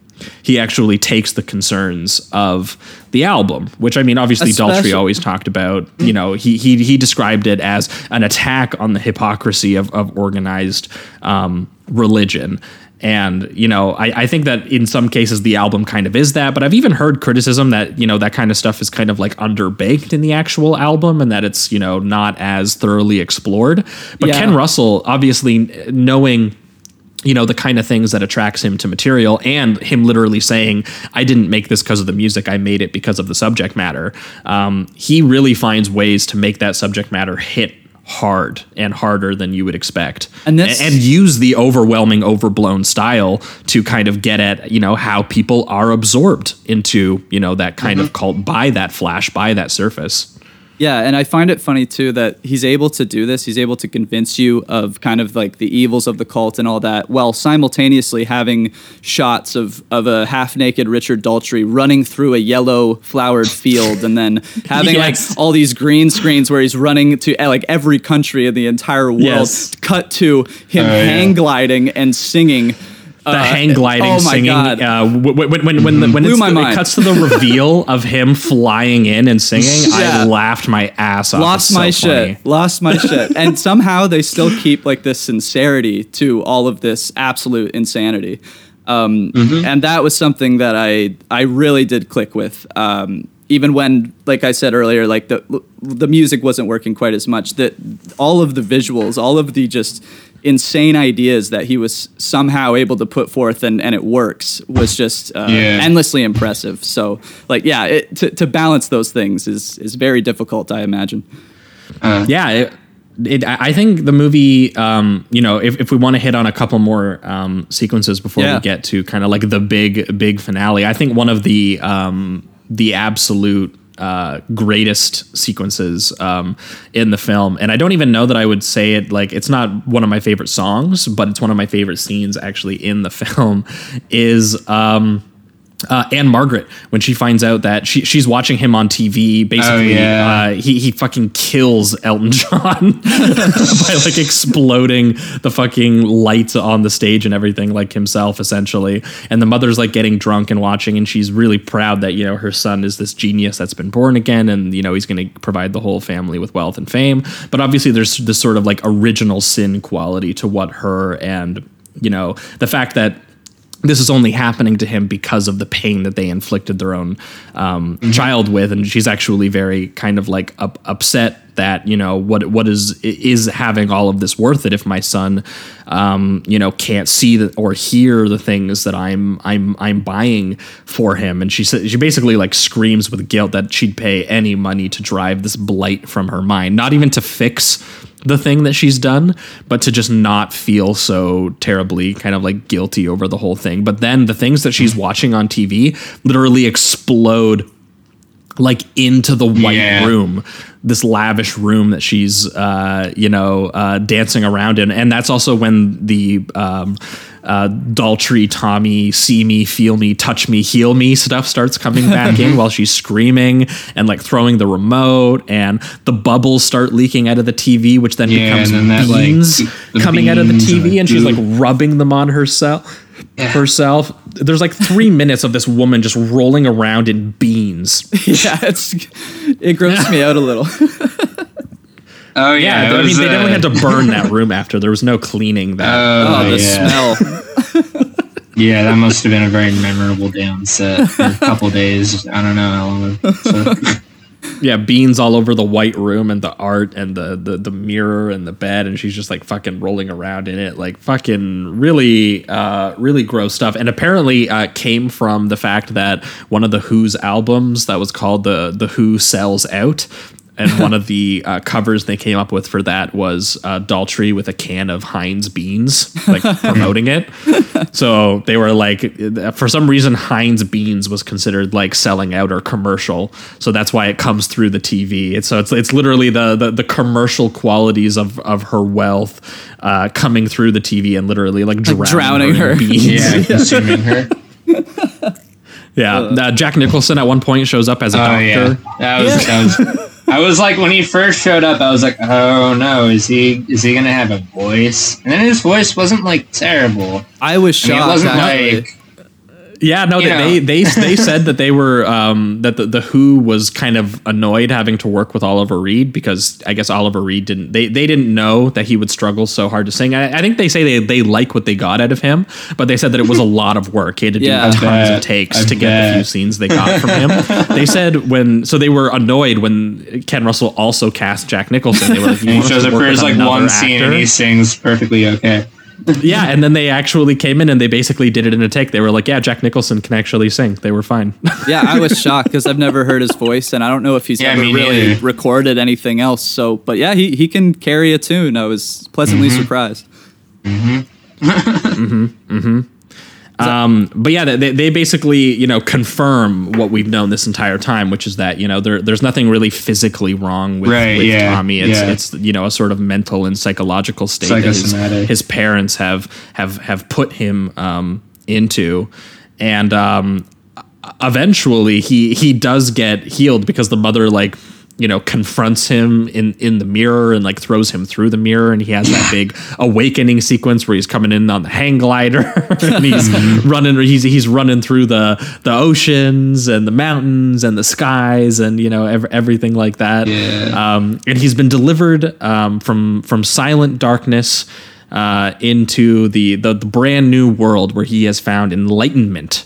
S4: he actually takes the concerns of the album, which I mean, obviously
S5: Especially-
S4: Daltrey always talked about. You know, he he he described it as an attack on the hypocrisy of of organized um, religion. And you know, I, I think that in some cases the album kind of is that, but I've even heard criticism that you know that kind of stuff is kind of like underbaked in the actual album, and that it's you know not as thoroughly explored. But
S5: Yeah.
S4: Ken Russell, obviously knowing you know the kind of things that attracts him to material and him literally saying i didn't make this because of the music i made it because of the subject matter um, he really finds ways to make that subject matter hit hard and harder than you would expect.
S5: And this-
S4: A- and use the overwhelming overblown style to kind of get at you know how people are absorbed into you know that kind of cult by that flash by that surface
S5: Yeah, and I find it funny too that he's able to do this. He's able to convince you of kind of like the evils of the cult and all that, while simultaneously having shots of of a half naked Richard Daltrey running through a yellow flowered field, and then having
S4: Yes.
S5: like all these green screens where he's running to uh, like every country in the entire world.
S4: Yes.
S5: Cut to him
S6: yeah.
S5: hang gliding and singing.
S4: The hang gliding,
S5: oh
S4: singing uh, w- w- when when when, the, when the- it cuts to the reveal of him flying in and singing, I laughed my ass off.
S5: lost
S4: so
S5: my
S4: funny.
S5: shit. Lost my shit. And somehow they still keep like this sincerity to all of this absolute insanity. Um, and that was something that i i really did click with. Um, even when like i said earlier like the the music wasn't working quite as much that all of the visuals all of the just insane ideas that he was somehow able to put forth and, and it works was just uh,
S6: Yeah.
S5: endlessly impressive so like yeah it, to, to balance those things is is very difficult i imagine
S4: yeah it, it, I I think the movie, um, you know, if, if we want to hit on a couple more um, sequences before
S5: Yeah.
S4: we get to kind of like the big, big finale, I think one of the um, the absolute uh, greatest sequences um, in the film, and I don't even know that I would say it like it's not one of my favorite songs, but it's one of my favorite scenes actually in the film. Is um, uh, Ann-Margret when she finds out that she, she's watching him on TV. Basically,
S6: yeah.
S4: uh, he he fucking kills Elton John by like exploding the fucking lights on the stage and everything, like himself essentially. And the mother's like getting drunk and watching, and she's really proud that you know her son is this genius that's been born again, and you know he's going to provide the whole family with wealth and fame. But obviously, there's this sort of like original sin quality to what her and you know the fact that this is only happening to him because of the pain that they inflicted their own um, child with, and she's actually very kind of like up, upset that you know what what is is having all of this worth it if my son um, you know can't see the, or hear the things that I'm I'm I'm buying for him, and she she basically like screams with guilt that she'd pay any money to drive this blight from her mind, not even to fix the thing that she's done, but to just not feel so terribly kind of like guilty over the whole thing. But then the things that she's watching on TV literally explode like into the white
S6: Yeah.
S4: room this lavish room that she's uh you know uh dancing around in and that's also when the um uh daltrey tommy see me feel me touch me heal me stuff starts coming back in while she's screaming and like throwing the remote and the bubbles start leaking out of the tv which then
S6: Yeah,
S4: becomes
S6: and then that, like,
S4: beans
S6: the
S4: coming out of the
S6: beans and
S4: tv and she's like rubbing them on herself herself. There's like three minutes of this woman just rolling around in beans.
S5: Yeah, it's it grossed me out a little.
S6: Oh
S4: Yeah,
S6: yeah, it
S4: I mean,
S6: was,
S4: they
S6: uh,
S4: definitely had to burn that room after. There was no cleaning that.
S6: Oh,
S5: Oh, the
S6: yeah.
S5: smell.
S6: Yeah, that must have been a very memorable day on set for a couple days. I don't know how long. So,
S4: yeah, beans all over the white room and the art and the, the the mirror and the bed, and she's just like fucking rolling around in it, like fucking really, uh, really gross stuff. And apparently, uh, came from the fact that one of the Who's albums that was called the the Who Sells Out. And one of the uh, covers they came up with for that was uh, Daltrey with a can of Heinz beans, like promoting it. So they were like, for some reason, Heinz beans was considered like selling out or commercial. So that's why it comes through the TV. It's, so it's it's literally the the, the commercial qualities of of her wealth uh, coming through the TV and literally like, drowning,
S5: drowning
S4: her, in
S5: her.
S4: beans.
S6: Yeah, consuming her.
S4: Yeah, uh, Jack Nicholson at one point shows up as a
S6: Oh
S4: doctor.
S6: yeah, that was that was. I was like when he first showed up, I was like, oh no, is he is he gonna have a voice? And then his voice wasn't like terrible.
S5: I was
S6: I mean, it
S5: shocked.
S6: wasn't
S5: actually.
S6: like
S4: Yeah, no, they, they they they said that they were um, that the, the Who was kind of annoyed having to work with Oliver Reed because I guess Oliver Reed didn't they they didn't know that he would struggle so hard to sing. I, I think they say they they like what they got out of him, but they said that it was a lot of work. He had to do
S5: Yeah. I
S4: tons
S6: bet.
S4: of takes
S6: I
S4: to get the few scenes they got from him. they said when so they were annoyed when Ken Russell also cast Jack Nicholson. They were like, you
S6: he shows up for his like
S4: another
S6: one scene and he sings perfectly okay.
S4: Yeah, and then they actually came in and they basically did it in a take. They were like, "Yeah, Jack Nicholson can actually sing." They were fine.
S5: yeah, I was shocked because I've never heard his voice, and I don't know if he's
S6: Yeah,
S5: ever really
S6: neither.
S5: recorded anything else. So, but yeah, he he can carry a tune. I was pleasantly
S6: Mm-hmm.
S5: surprised. Mm-hmm. Mm-hmm. Mm-hmm.
S4: Um, but yeah, they, they basically you know confirm what we've known this entire time, which is that you know there, there's nothing really physically wrong with,
S6: Right,
S4: with
S6: yeah,
S4: Tommy. It's
S6: yeah.
S4: it's you know a sort of mental and psychological state that his, his parents have have have put him um, into, and um, eventually he he does get healed because the mother like you know confronts him in in the mirror and like throws him through the mirror and he has that big awakening sequence where he's coming in on the hang glider and he's running he's he's running through the the oceans and the mountains and the skies and you know ev- everything like that
S6: Yeah.
S4: um, and he's been delivered um, from from silent darkness uh, into the, the the brand new world where he has found enlightenment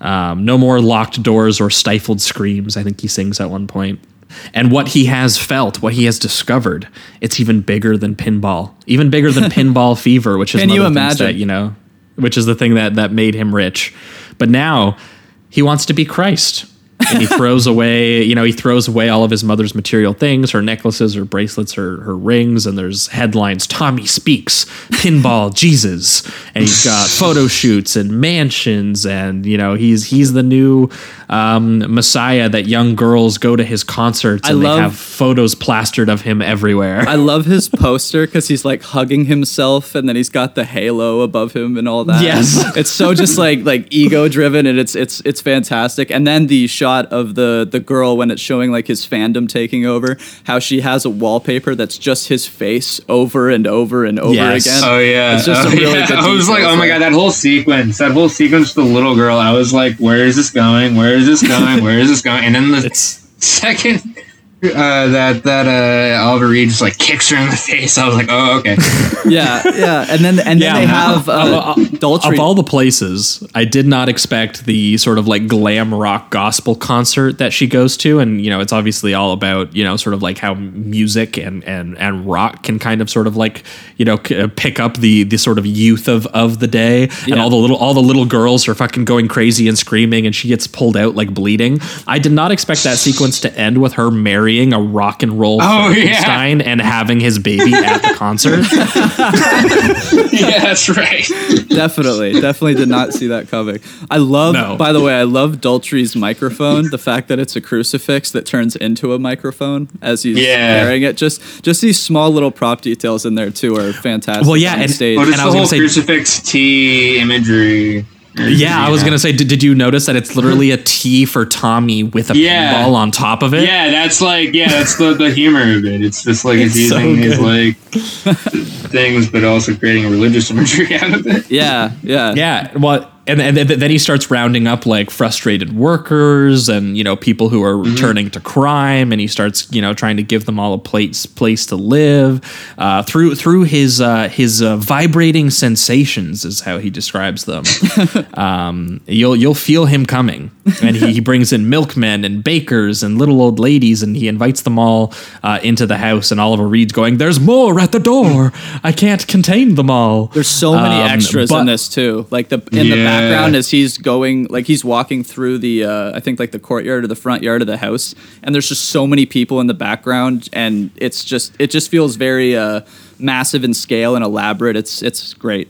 S4: um, no more locked doors or stifled screams. I think he sings at one point. And what he has felt, what he has discovered, it's even bigger than pinball, even bigger than pinball fever, which is
S5: Can you
S4: the
S5: imagine?
S4: that you know, which is the thing that that made him rich. But now he wants to be Christ. and he throws away, you know, he throws away all of his mother's material things, her necklaces, her bracelets, her her rings, and there's headlines: "Tommy speaks, pinball, Jesus," and he's got photo shoots and mansions, and you know, he's he's the new um, Messiah that young girls go to his concerts
S5: I
S4: and
S5: love-
S4: they have photos plastered of him everywhere.
S5: I love his poster because he's like hugging himself, and then he's got the halo above him and all that.
S4: Yes.
S5: it's so just like like ego driven, and it's it's it's fantastic. And then the shot of the the girl when it's showing like his fandom taking over, how she has a wallpaper that's just his face over and over and over
S4: Yes.
S5: again.
S6: Oh yeah,
S5: it's just
S6: oh,
S5: some really
S6: yeah.
S5: good.
S6: I was like, oh my god, that whole sequence, that whole sequence with the little girl. I was like, where is this going? Where is this going? Where is this going? And then the
S4: It's
S6: second uh, that that uh, Oliver Reed just like kicks her in the face, I was like, oh okay.
S5: Yeah, yeah, and then and then they have uh,
S4: of,
S5: Daltrey.
S4: of all the places, I did not expect the sort of like glam rock gospel concert that she goes to, and you know, it's obviously all about you know, sort of like how music and and and rock can kind of sort of like you know c- pick up the the sort of youth of of the day, and all the little all the little girls are fucking going crazy and screaming, and she gets pulled out like bleeding. I did not expect that sequence to end with her marrying a rock and roll
S6: Oh, yeah.
S4: Frankenstein and having his baby at the concert.
S6: yeah, that's right.
S5: definitely, definitely did not see that coming. I love,
S4: No.
S5: by the way, I love Daltrey's microphone. The fact that it's a crucifix that turns into a microphone as he's
S6: Yeah.
S5: carrying it. Just, just these small little prop details in there too are fantastic.
S4: Well, yeah,
S5: on
S4: and-
S5: stage.
S6: Well,
S4: And
S6: just
S4: I
S6: the
S4: was
S6: whole
S4: gonna say-
S6: crucifix T imagery.
S4: Yeah, I was gonna say, did, did you notice that it's literally a T for Tommy with a
S6: Yeah.
S4: pinball on top of it?
S6: Yeah, that's like yeah, that's the, the humor of it. It's just like it's,
S4: It's so
S6: using his
S4: good.
S6: like things, but also creating a religious imagery out of it.
S5: yeah, yeah,
S4: Yeah, well, and, and th- then he starts rounding up like frustrated workers and you know people who are returning to crime, and he starts you know trying to give them all a place place to live uh, through through his uh, his uh, vibrating sensations is how he describes them. um, you'll you'll feel him coming. And he, he brings in milkmen and bakers and little old ladies, and he invites them all uh, into the house. And Oliver Reed's going, "There's more at the door. I can't contain them all."
S5: There's so many
S4: Um,
S5: extras
S4: but-
S5: in this too. Like the in the background as he's going, like he's walking through the, uh, I think like the courtyard or the front yard of the house, and there's just so many people in the background, and it's just it just feels very uh, massive in scale and elaborate. It's it's great.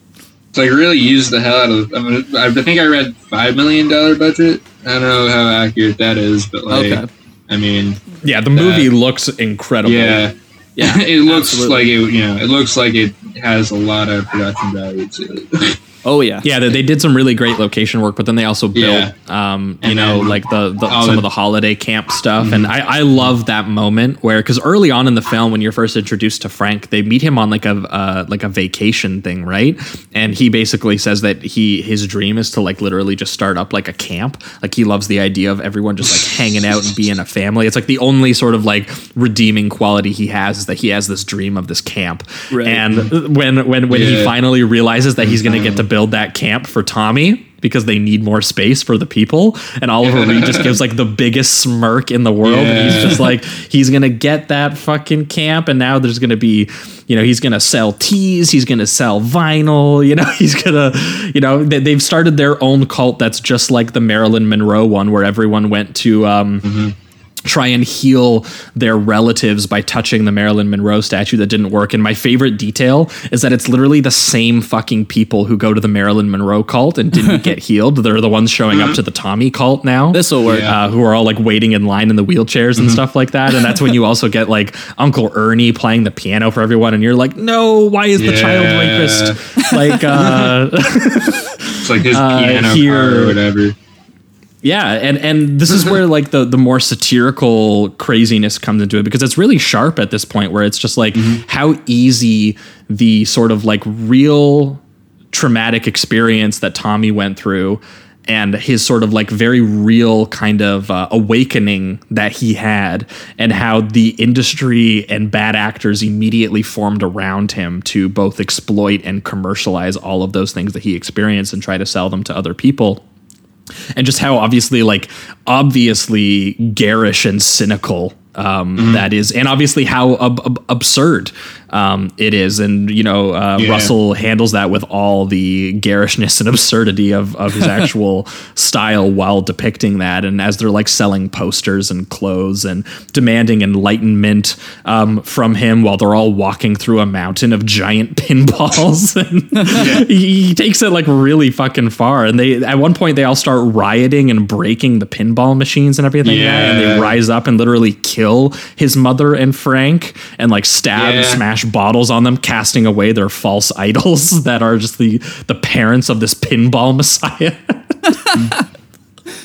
S6: It's like really used the hell out of. I, mean, I think I read five million dollar budget. I don't know how accurate that is, but like,
S5: Okay.
S6: I mean,
S4: Yeah, the movie looks incredible.
S6: yeah,
S5: Yeah,
S6: it looks
S5: absolutely.
S6: like it. You know, it looks like it has a lot of production value to it.
S5: Oh yeah,
S4: Yeah, they, they did some really great location work, but then they also built, um, you
S6: And
S4: know,
S6: then
S4: like the, the
S6: all
S4: some of the holiday camp stuff. And I, I love that moment where, because early on in the film, when you're first introduced to Frank, they meet him on like a uh, like a vacation thing, right? And he basically says that he his dream is to like literally just start up like a camp. Like he loves the idea of everyone just like hanging out and being a family. It's like the only sort of like redeeming quality he has is that he has this dream of this camp.
S5: Right.
S4: And when when when he finally realizes that he's going to get to build that camp for Tommy because they need more space for the people, and Oliver Reed just gives like the biggest smirk in the world. And he's just like he's going to get that fucking camp, and now there's going to be, you know, he's going to sell teas, he's going to sell vinyl, you know, he's gonna, you know, they, they've started their own cult that's just like the Marilyn Monroe one, where everyone went to. Um, try and heal their relatives by touching the Marilyn Monroe statue that didn't work. And my favorite detail is that it's literally the same fucking people who go to the Marilyn Monroe cult and didn't get healed. They're the ones showing up to the Tommy cult now.
S5: This'll work.
S4: Uh, who are all like waiting in line in the wheelchairs and stuff like that. And that's when you also get like Uncle Ernie playing the piano for everyone. And you're like, no, why is the child
S6: Yeah.
S4: rapist? Like, uh,
S6: It's like his
S4: Uh,
S6: piano
S4: here-
S6: or whatever.
S4: Yeah, and and this is where like the the more satirical craziness comes into it because it's really sharp at this point where it's just like how easy the sort of like real traumatic experience that Tommy went through and his sort of like very real kind of uh, awakening that he had and how the industry and bad actors immediately formed around him to both exploit and commercialize all of those things that he experienced and try to sell them to other people and just how obviously like obviously garish and cynical um, that is and obviously how ab- ab- absurd um, it is. And you know uh,
S6: Yeah.
S4: russell handles that with all the garishness and absurdity of, of his actual style while depicting that. And as they're like selling posters and clothes and demanding enlightenment um, from him while they're all walking through a mountain of giant pinballs. And he, he takes it like really fucking far. And they at one point they all start rioting and breaking the pinball machines and everything like and they rise up and literally kill his mother and frank and like stab and
S6: Yeah.
S4: smash bottles on them casting away their false idols that are just the the parents of this pinball messiah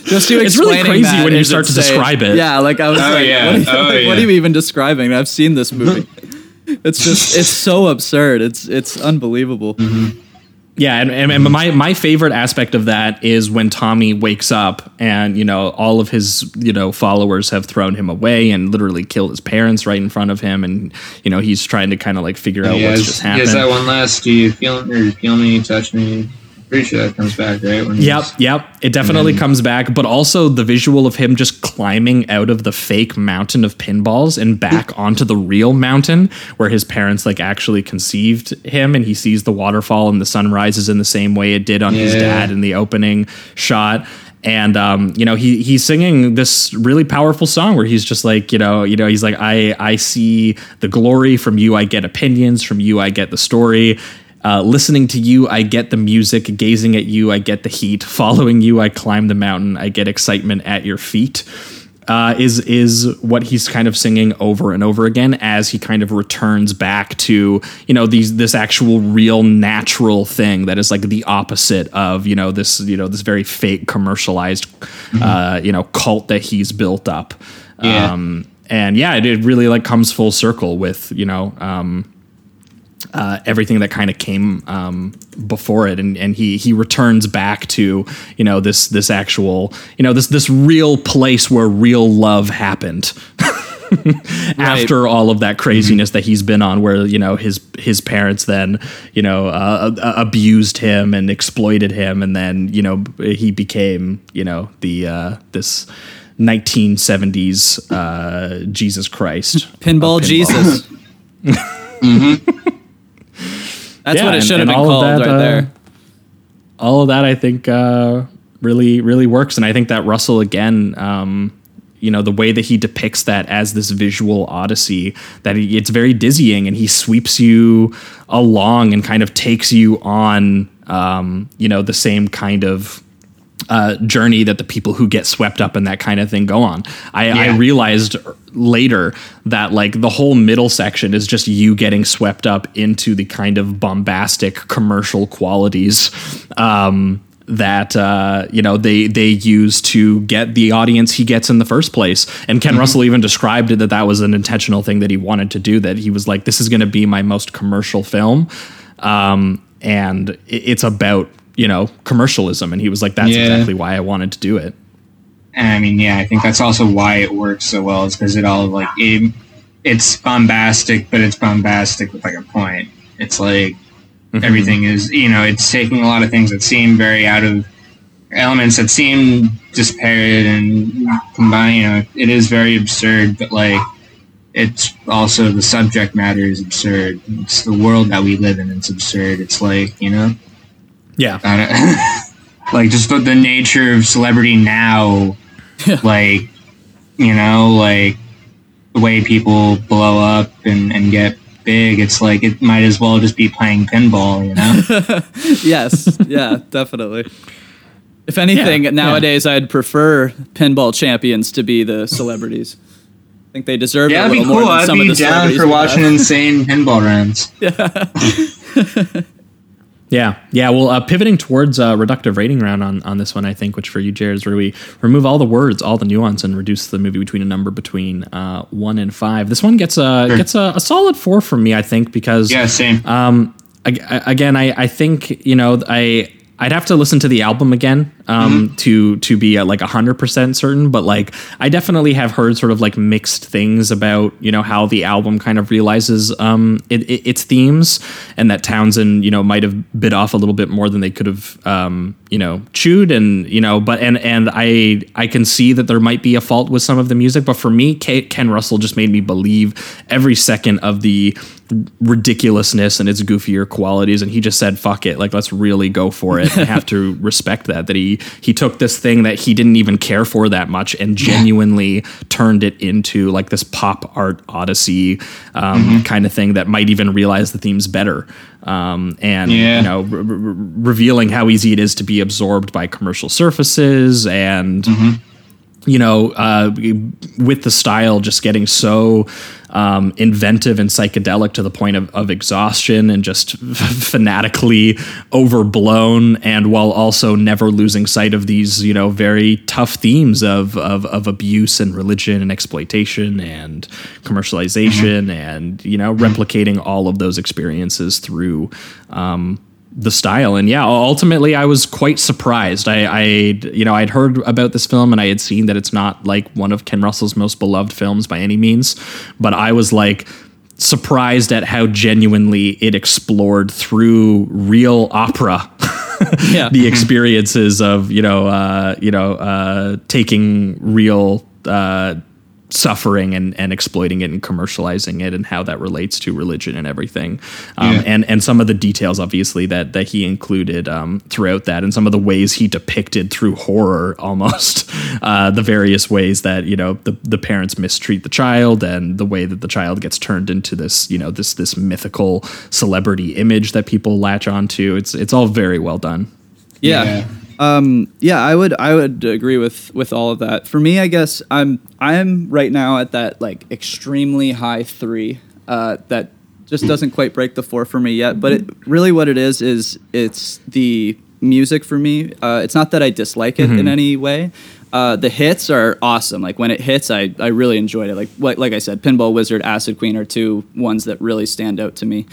S5: Just you
S4: It's really crazy
S5: that
S4: when you start to
S5: insane.
S4: describe it.
S5: Yeah, like I was
S6: Oh,
S5: like,
S6: yeah.
S5: what, are you,
S6: Oh,
S5: like, what are you even describing? I've seen this movie. it's just it's so absurd. It's it's unbelievable.
S6: Mm-hmm.
S4: Yeah, and, and, my my favorite aspect of that is when Tommy wakes up and you know all of his you know followers have thrown him away and literally killed his parents right in front of him, and you know he's trying to kind of like figure out
S6: He
S4: what's just happened.
S6: has that one last. Do you feel feel me? Touch me. Pretty sure that comes back right when.
S4: Yep, yep. It definitely comes back, but also the visual of him just climbing out of the fake mountain of pinballs and back onto the real mountain where his parents like actually conceived him and he sees the waterfall and the sun rises in the same way it did on his dad in the opening shot. And um, you know, he he's singing this really powerful song where he's just like, you know, you know, he's like, I I see the glory from you, I get opinions from you, I get the story. Uh, listening to you, I get the music. Gazing at you, I get the heat. Following you, I climb the mountain. I get excitement at your feet. Uh, is is what he's kind of singing over and over again as he kind of returns back to you know these this actual real natural thing that is like the opposite of you know this you know this very fake commercialized uh, you know cult that he's built up.
S6: Yeah.
S4: Um, and yeah, it, it really like comes full circle with you know um, uh, everything that kind of came um, before it, and, and he he returns back to you know this this actual you know this this real place where real love happened. after all of that craziness that he's been on where you know his his parents then you know uh, uh, abused him and exploited him. And then you know he became you know the uh, this 1970s uh, Jesus Christ.
S5: Pinball,
S4: of
S5: Jesus. That's
S4: Yeah,
S5: what it
S4: and-
S5: should have
S4: and
S5: been
S4: all of
S5: called
S4: that,
S5: right
S4: uh,
S5: there.
S4: all of that I think uh, really really works, and I think that Russell again, um, you know, the way that he depicts that as this visual odyssey, that he, it's very dizzying, and he sweeps you along and kind of takes you on, um, you know, the same kind of. Uh, journey that the people who get swept up in that kind of thing go on. I, I realized later that like the whole middle section is just you getting swept up into the kind of bombastic commercial qualities um, that uh, you know they they use to get the audience he gets in the first place. And Ken Russell even described it that that was an intentional thing that he wanted to do. That he was like, this is going to be my most commercial film, um, and it- it's about you know commercialism. And he was like, that's
S6: Yeah.
S4: exactly why I wanted to do it.
S6: And I mean, yeah, I think that's also why it works so well is because it all like it, it's bombastic, but it's bombastic with like a point. It's like mm-hmm. everything is, you know, it's taking a lot of things that seem very out of elements that seem disparate and combined. You know, it is very absurd, but like it's also the subject matter is absurd. It's the world that we live in. It's absurd. It's like you know.
S4: Yeah.
S6: I like just the, the nature of celebrity now, like you know, like the way people blow up and, and get big. It's like it might as well just be playing pinball, you know.
S5: yes, yeah, definitely. If anything,
S4: Yeah,
S5: nowadays I'd prefer pinball champions to be the celebrities. I think they deserve
S6: yeah,
S5: it a
S6: that'd be
S5: little more
S6: cool.
S5: than
S6: I'd
S5: some of
S6: be
S5: the
S6: down
S5: celebrities
S6: for watching insane pinball rounds.
S4: Yeah, yeah. Yeah. Well, uh, pivoting towards uh, reductive rating round on, on this one, I think, which for you, Jared, is where we remove all the words, all the nuance, and reduce the movie between a number between uh, one and five. This one gets a gets a, a solid four from me, I think, because
S6: Yeah, same.
S4: um, ag- again, I, I think you know I I'd have to listen to the album again um, to to be uh, like hundred percent certain. But like I definitely have heard sort of like mixed things about you know how the album kind of realizes um, it, it, its themes, and that Townshend you know might have bit off a little bit more than they could have um, you know chewed, and you know but and and I I can see that there might be a fault with some of the music, but for me, Ken Russell just made me believe every second of the ridiculousness and its goofier qualities and he just said fuck it like let's really go for it. I have to respect that that he he took this thing that he didn't even care for that much and genuinely turned it into like this pop art odyssey um, kind of thing that might even realize the themes better um, and
S6: Yeah.
S4: you know re- re- revealing how easy it is to be absorbed by commercial surfaces and you know, uh, with the style just getting so um, inventive and psychedelic to the point of, of exhaustion and just fanatically overblown, and while also never losing sight of these, you know, very tough themes of, of, of abuse and religion and exploitation and commercialization and, you know, replicating all of those experiences through. Um, the style. And yeah ultimately i was quite surprised. I i you know i'd heard about this film and i had seen that it's not like one of ken russell's most beloved films by any means. But i was like surprised at how genuinely it explored through real opera
S5: Yeah.
S4: the experiences of you know uh, you know uh, taking real uh, suffering and, and exploiting it and commercializing it and how that relates to religion and everything um,
S6: Yeah.
S4: and and some of the details obviously that that he included um, throughout that and some of the ways he depicted through horror almost uh, the various ways that you know the, the parents mistreat the child and the way that the child gets turned into this you know this this mythical celebrity image that people latch onto it's it's all very well done
S5: Yeah.
S6: Yeah.
S5: Um, yeah, I would I would agree with with all of that. For me, I guess I'm I'm right now at that like extremely high three. Uh, that just doesn't quite break the four for me yet. But it, really, what it is is it's the music for me. Uh, it's not that I dislike it in any way. Uh, the hits are awesome. Like when it hits, I, I really enjoyed it. Like, like like I said, Pinball Wizard, Acid Queen are two ones that really stand out to me.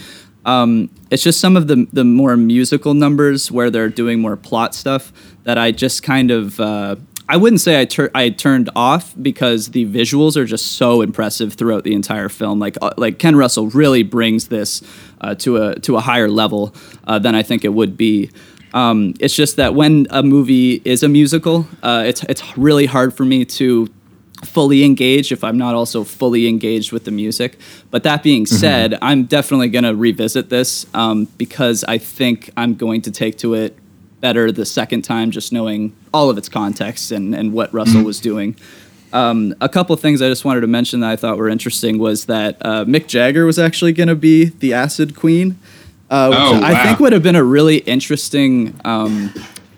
S5: Um, it's just some of the the more musical numbers where they're doing more plot stuff that I just kind of uh, I wouldn't say I tur- I turned off because the visuals are just so impressive throughout the entire film. Like uh, like Ken Russell really brings this uh, to a to a higher level uh, than I think it would be. Um, it's just that when a movie is a musical, uh, it's it's really hard for me to fully engaged if I'm not also fully engaged with the music. But that being said, I'm definitely going to revisit this um, because I think I'm going to take to it better the second time, just knowing all of its context and, and what Russell was doing. Um, a couple of things I just wanted to mention that I thought were interesting was that uh, Mick Jagger was actually going to be the Acid Queen, uh, which
S6: Oh,
S5: I think would have been a really interesting um,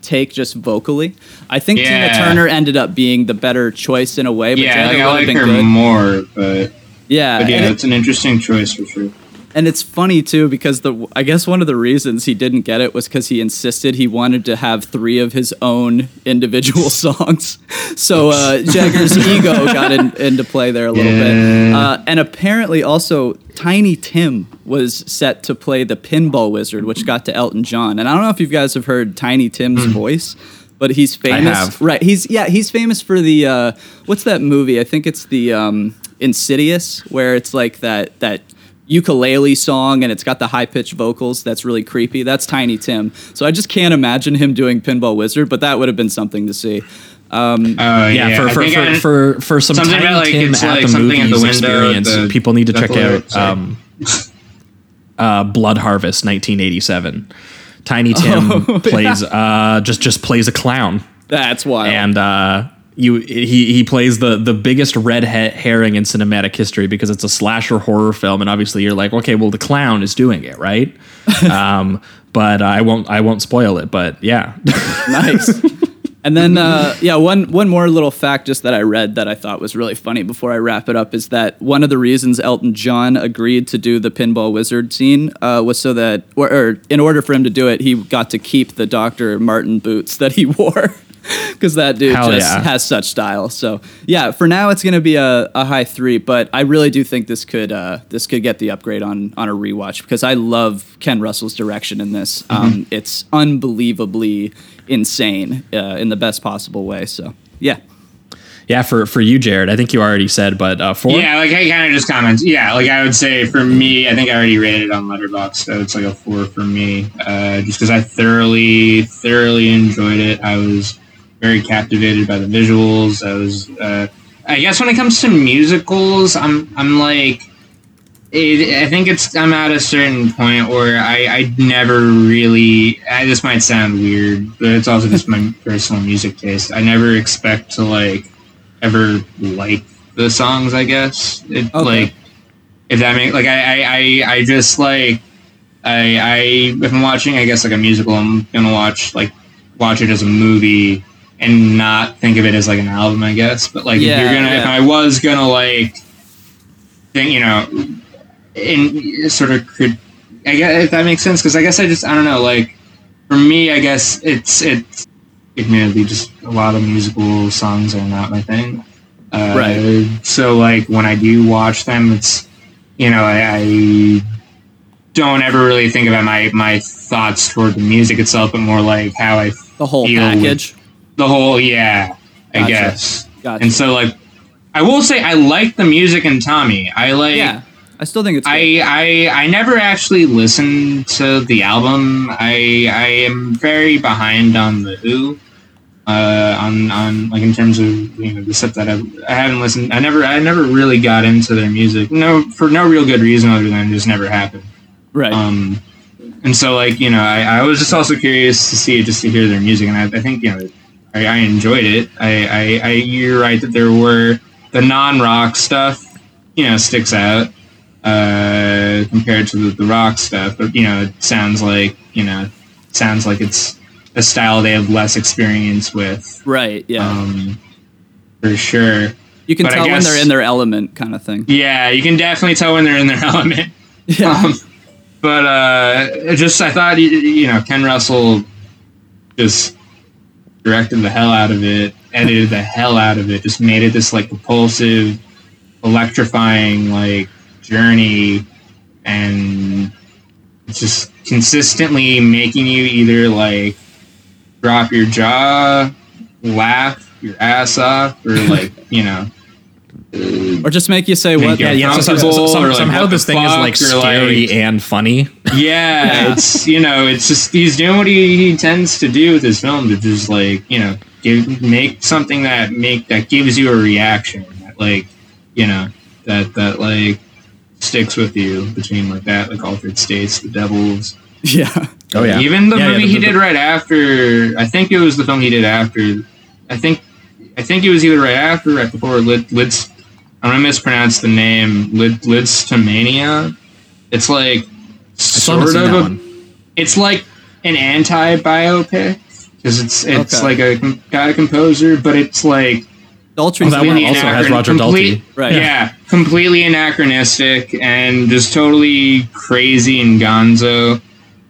S5: take just vocally. I think Tina Turner ended up being the better choice in a way, but
S6: yeah, like, I like her
S5: good.
S6: more, but,
S5: Yeah,
S6: but yeah,
S5: it-
S6: it's an interesting choice for sure.
S5: and it's funny too because the I guess one of the reasons he didn't get it was because he insisted he wanted to have three of his own individual songs. So uh, Jagger's ego got in, into play there a little bit, uh, and apparently also Tiny Tim was set to play the Pinball Wizard, which got to Elton John. And I don't know if you guys have heard Tiny Tim's voice. But he's famous, right? He's yeah, he's famous for the uh, what's that movie? I think it's the um, Insidious, where it's like that that ukulele song and it's got the high pitched vocals. That's really creepy. That's Tiny Tim. So I just can't imagine him doing Pinball Wizard, but that would have been something to see. Um,
S6: Uh,
S4: yeah, for for, for,
S6: I-
S4: for for some
S6: Something
S4: Tiny
S6: about, like,
S4: Tim
S6: it's
S4: at
S6: like
S4: the
S6: something at the
S4: movies experience,
S6: the-
S4: people need to check out um, uh, Blood Harvest, 1987. Tiny Tim plays uh, just just plays a clown,
S5: that's wild.
S4: and uh, you he he plays the the biggest red he- herring in cinematic history because it's a slasher horror film, and obviously you're like, okay, well the clown is doing it, right? um, but I won't I won't spoil it, but yeah.
S5: nice. And then, uh, yeah, one one more little fact just that I read that I thought was really funny before I wrap it up is that one of the reasons Elton John agreed to do the Pinball Wizard scene uh, was so that, or, or in order for him to do it, he got to keep the Dr. Martin boots that he wore. Because that dude
S4: Hell
S5: just
S4: yeah.
S5: has such style. So yeah, for now it's going to be a, a high three, but I really do think this could uh, this could get the upgrade on on a rewatch because I love Ken Russell's direction in this.
S4: Mm-hmm.
S5: Um, it's unbelievably insane uh, in the best possible way. So yeah,
S4: Yeah, for for you, Jared, I think you already said, but uh, four.
S6: Yeah, like I kind of just commented. Yeah, like I would say for me, I think I already rated it on Letterboxd, so it's like a four for me. Uh, just because I thoroughly, thoroughly enjoyed it. I was very captivated by the visuals. I was, uh, I guess, when it comes to musicals, I'm, I'm like, it, I think it's I'm at a certain point where I, I never really. I, this might sound weird, but it's also just my personal music taste. I never expect to like ever like the songs. I guess it
S5: Okay.
S6: like if that makes like I, I I just like I I if I'm watching I guess like a musical I'm gonna watch like watch it as a movie and not think of it as like an album I guess but like
S5: Yeah,
S6: if you're gonna if. I was gonna like think you know in sort of could I guess if that makes sense because I guess I just I don't know like for me I guess it's it's admittedly just a lot of musical songs are not my thing uh,
S5: Right.
S6: so like when I do watch them it's you know I, I don't ever really think about my my thoughts toward the music itself but more like how I
S5: the whole package.
S6: the whole yeah I
S5: Gotcha.
S6: guess
S5: Gotcha.
S6: and so like I will say I like the music in Tommy I like
S5: yeah, I still think it's. good.
S6: I, I I never actually listened to the album. I I am very behind on the Who. Uh, on on like in terms of you know the stuff that I've, I haven't listened. I never I never really got into their music. No, for no real good reason other than it just never happened.
S5: right.
S6: Um, and so like you know I, I was just also curious to see it just to hear their music, and I, I think you know I, I enjoyed it. I, I, I you're right that there were the non rock stuff, you know, sticks out uh, compared to the, the rock stuff. But you know, it sounds like you know, sounds like it's a style they have less experience with,
S5: right. Yeah.
S6: um, for sure.
S5: you can
S6: but
S5: tell when they're in their element, kind of thing.
S6: Yeah, you can definitely tell when they're in their element.
S5: Yeah.
S6: Um, but uh, just I thought you know Ken Russell just directed the hell out of it, edited the hell out of it, just made it this like propulsive, electrifying like journey, and it's just consistently making you either like drop your jaw, laugh, your ass off or like you know
S5: or just make you say what?
S4: Yeah, yeah. So, so- so-
S6: Uncomfortable
S4: some-
S6: like,
S4: somehow this thing is like scary
S6: like-
S4: and funny.
S6: yeah, it's you know it's just he's doing what he, he tends to do with his film to just like you know give make something that make that gives you a reaction that like you know that that like sticks with you between like that like altered states the devils
S5: Yeah.
S4: Oh yeah.
S6: Even the
S4: Yeah, yeah,
S6: movie
S4: the-
S6: he
S4: the-
S6: did right after, I think it was the film he did after. I think, I think it was either right after, or right before Lid, Lid's. I'm gonna mispronounce the name. Lid, Lidstomania. It's like
S4: I still haven't
S6: sort of a.
S4: one.
S6: It's like an anti biopic because it's it's
S5: Okay.
S6: like a com- got a composer, but it's like
S5: Daltrey's
S4: Oh, that one also has Roger
S6: complete-
S4: Daltrey.
S5: Right.
S6: Yeah. completely anachronistic and just totally crazy and gonzo,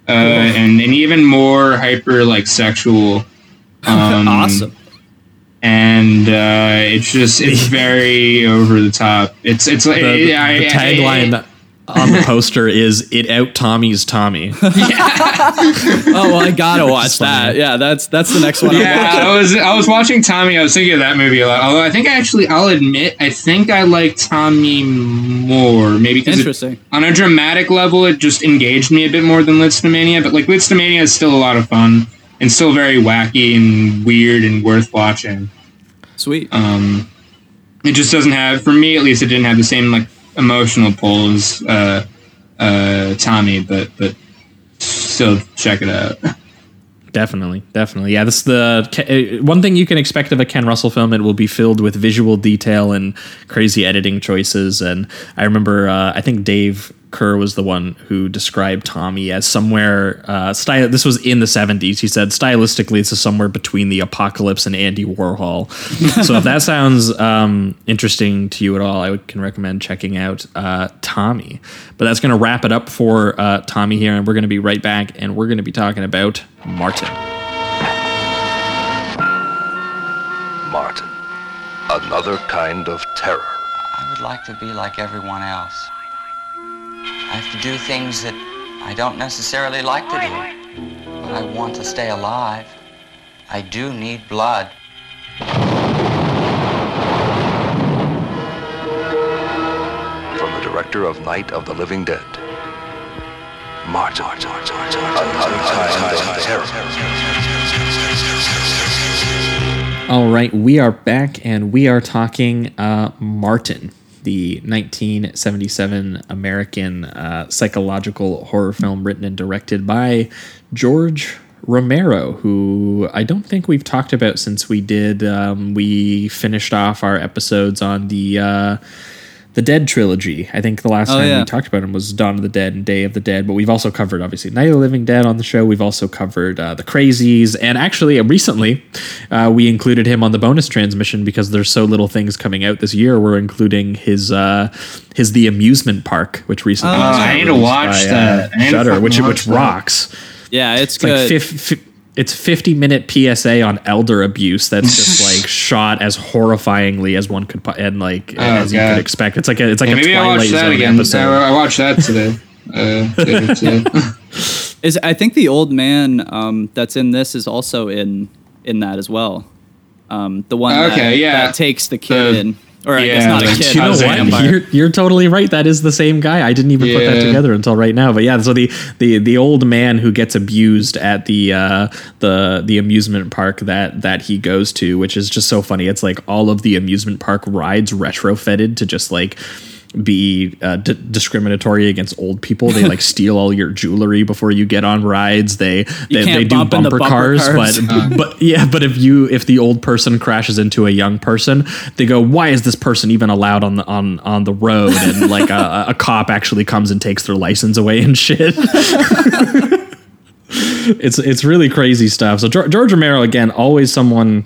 S6: uh, and and even more hyper like sexual. Um,
S5: awesome.
S6: And uh, it's just it's very over the top. It's it's like
S4: The, the-
S6: I-
S4: the
S6: I-
S4: tagline on the poster is "It out Tommy's Tommy."
S5: Oh well, I gotta watch that. Yeah, that's that's the next one. I'm
S6: Yeah,
S5: watching.
S6: I was I was watching Tommy. I was thinking of that movie a lot. Although I think I actually, I'll admit, I think I like Tommy more. Maybe because
S5: Interesting.
S6: on a dramatic level, it just engaged me a bit more than Lidstomania. But like Lidstomania is still a lot of fun and still very wacky and weird and worth watching.
S5: Sweet.
S6: Um, it just doesn't have, for me at least, it didn't have the same like emotional pull uh, uh, Tommy. But but still, check it out.
S4: Definitely, definitely. Yeah, this is the uh, one thing you can expect of a Ken Russell film. It will be filled with visual detail and crazy editing choices. And I remember, uh, I think Dave Kehr was the one who described Tommy as somewhere uh, style. This was in the '70s. He said stylistically, this is somewhere between the Apocalypse and Andy Warhol. so if that sounds um, interesting to you at all, I would, can recommend checking out uh, Tommy. But that's going to wrap it up for uh, Tommy here, and we're going to be right back, and we're going to be talking about Martin.
S7: Martin. Another kind of terror.
S2: I would like to be like everyone else. I have to do things that I don't necessarily like to do. But I want to stay alive. I do need blood.
S7: From the director of Night of the Living Dead. Martin. Another kind of terror.
S4: All right, we are back and we are talking uh, Martin, the 1977 American uh, psychological horror film written and directed by George Romero, who I don't think we've talked about since we did. Um, we finished off our episodes on the. Uh, the Dead trilogy. I think the last
S5: Oh,
S4: time
S5: yeah.
S4: we talked about him was Dawn of the Dead and Day of the Dead, but we've also covered obviously Night of the Living Dead on the show. We've also covered uh, the Crazies, and actually uh, recently uh, we included him on the bonus transmission because there's so little things coming out this year. We're including his uh, his The Amusement Park, which recently
S5: Oh,
S4: was
S6: I need to
S4: released
S6: watch
S4: by,
S6: that. I need to
S4: Shutter,
S6: fucking
S4: which
S6: watch
S4: which
S6: that.
S4: rocks.
S5: Yeah, it's
S4: It's like
S5: good.
S4: fif- fi- it's 50 minute PSA on elder abuse that's just like shot as horrifyingly as one could and like as you could expect. It's like a it's like
S6: Yeah,
S4: a
S6: maybe I'll
S4: Twilight
S6: that
S4: Zone
S6: again.
S4: episode.
S6: I, I watched that today. Uh, today.
S5: Is I think the old man um, that's in this is also in in that as well. Um, the one that,
S6: yeah.
S5: that takes the kid
S6: The-
S5: in, or
S6: yeah,
S5: not a kid.
S4: you know what? You're, you're totally right. That is the same guy. I didn't even put that together until right now. But yeah, so the the the old man who gets abused at the uh, the the amusement park that that he goes to, which is just so funny. It's like all of the amusement park rides retrofitted to just like be uh, d- discriminatory against old people. They like steal all your jewelry before you get on rides. They they, they do
S5: bump
S4: bumper,
S5: bumper
S4: cars,
S5: cars.
S4: but but yeah, but if you if the old person crashes into a young person, they go, "Why is this person even allowed on the on on the road?" And like a, a cop actually comes and takes their license away and shit. it's it's really crazy stuff. So George Romero again, always someone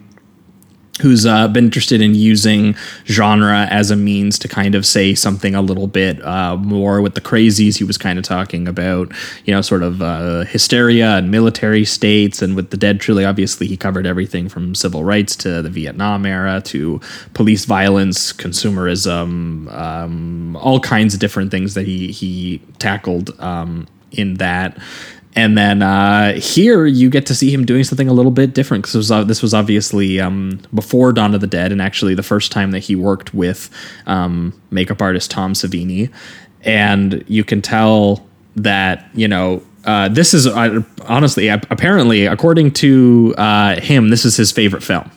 S4: who's uh, been interested in using genre as a means to kind of say something a little bit uh, more with the crazies he was kind of talking about you know sort of uh, hysteria and military states and with the dead trilogy. Obviously he covered everything from civil rights to the vietnam era to police violence consumerism um, all kinds of different things that he he tackled um, in that and then uh, here you get to see him doing something a little bit different because uh, this was obviously um, before Dawn of the Dead, and actually the first time that he worked with um, makeup artist Tom Savini, and you can tell that you know uh, this is uh, honestly apparently according to uh, him this is his favorite film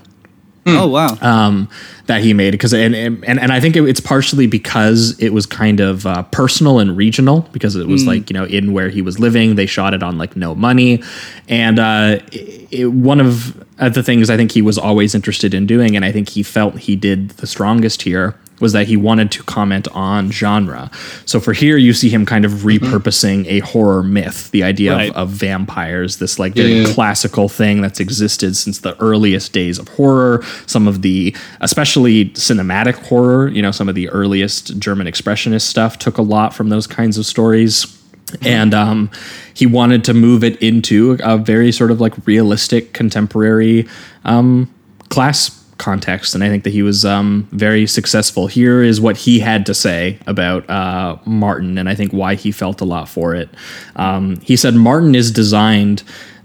S5: Oh wow.
S4: um, that he made because and, and and I think it, it's partially because it was kind of uh, personal and regional because it was like you know in where he was living. They shot it on like no money, and uh, it, it- one of uh, the things I think he was always interested in doing, and I think he felt he did the strongest here. Was that he wanted to comment on genre? So for here, you see him kind of repurposing a horror myth, the idea
S5: Right.
S4: of, of vampires, this like very
S6: Yeah.
S4: classical thing that's existed since the earliest days of horror. Some of the, especially cinematic horror, you know, some of the earliest German expressionist stuff took a lot from those kinds of stories. And um, he wanted to move it into a very sort of like realistic contemporary um, class context. And I think that he was um, very successful. Here is what he had to say about uh, Martin, and I think why he felt a lot for it. Um, he said, Martin is designed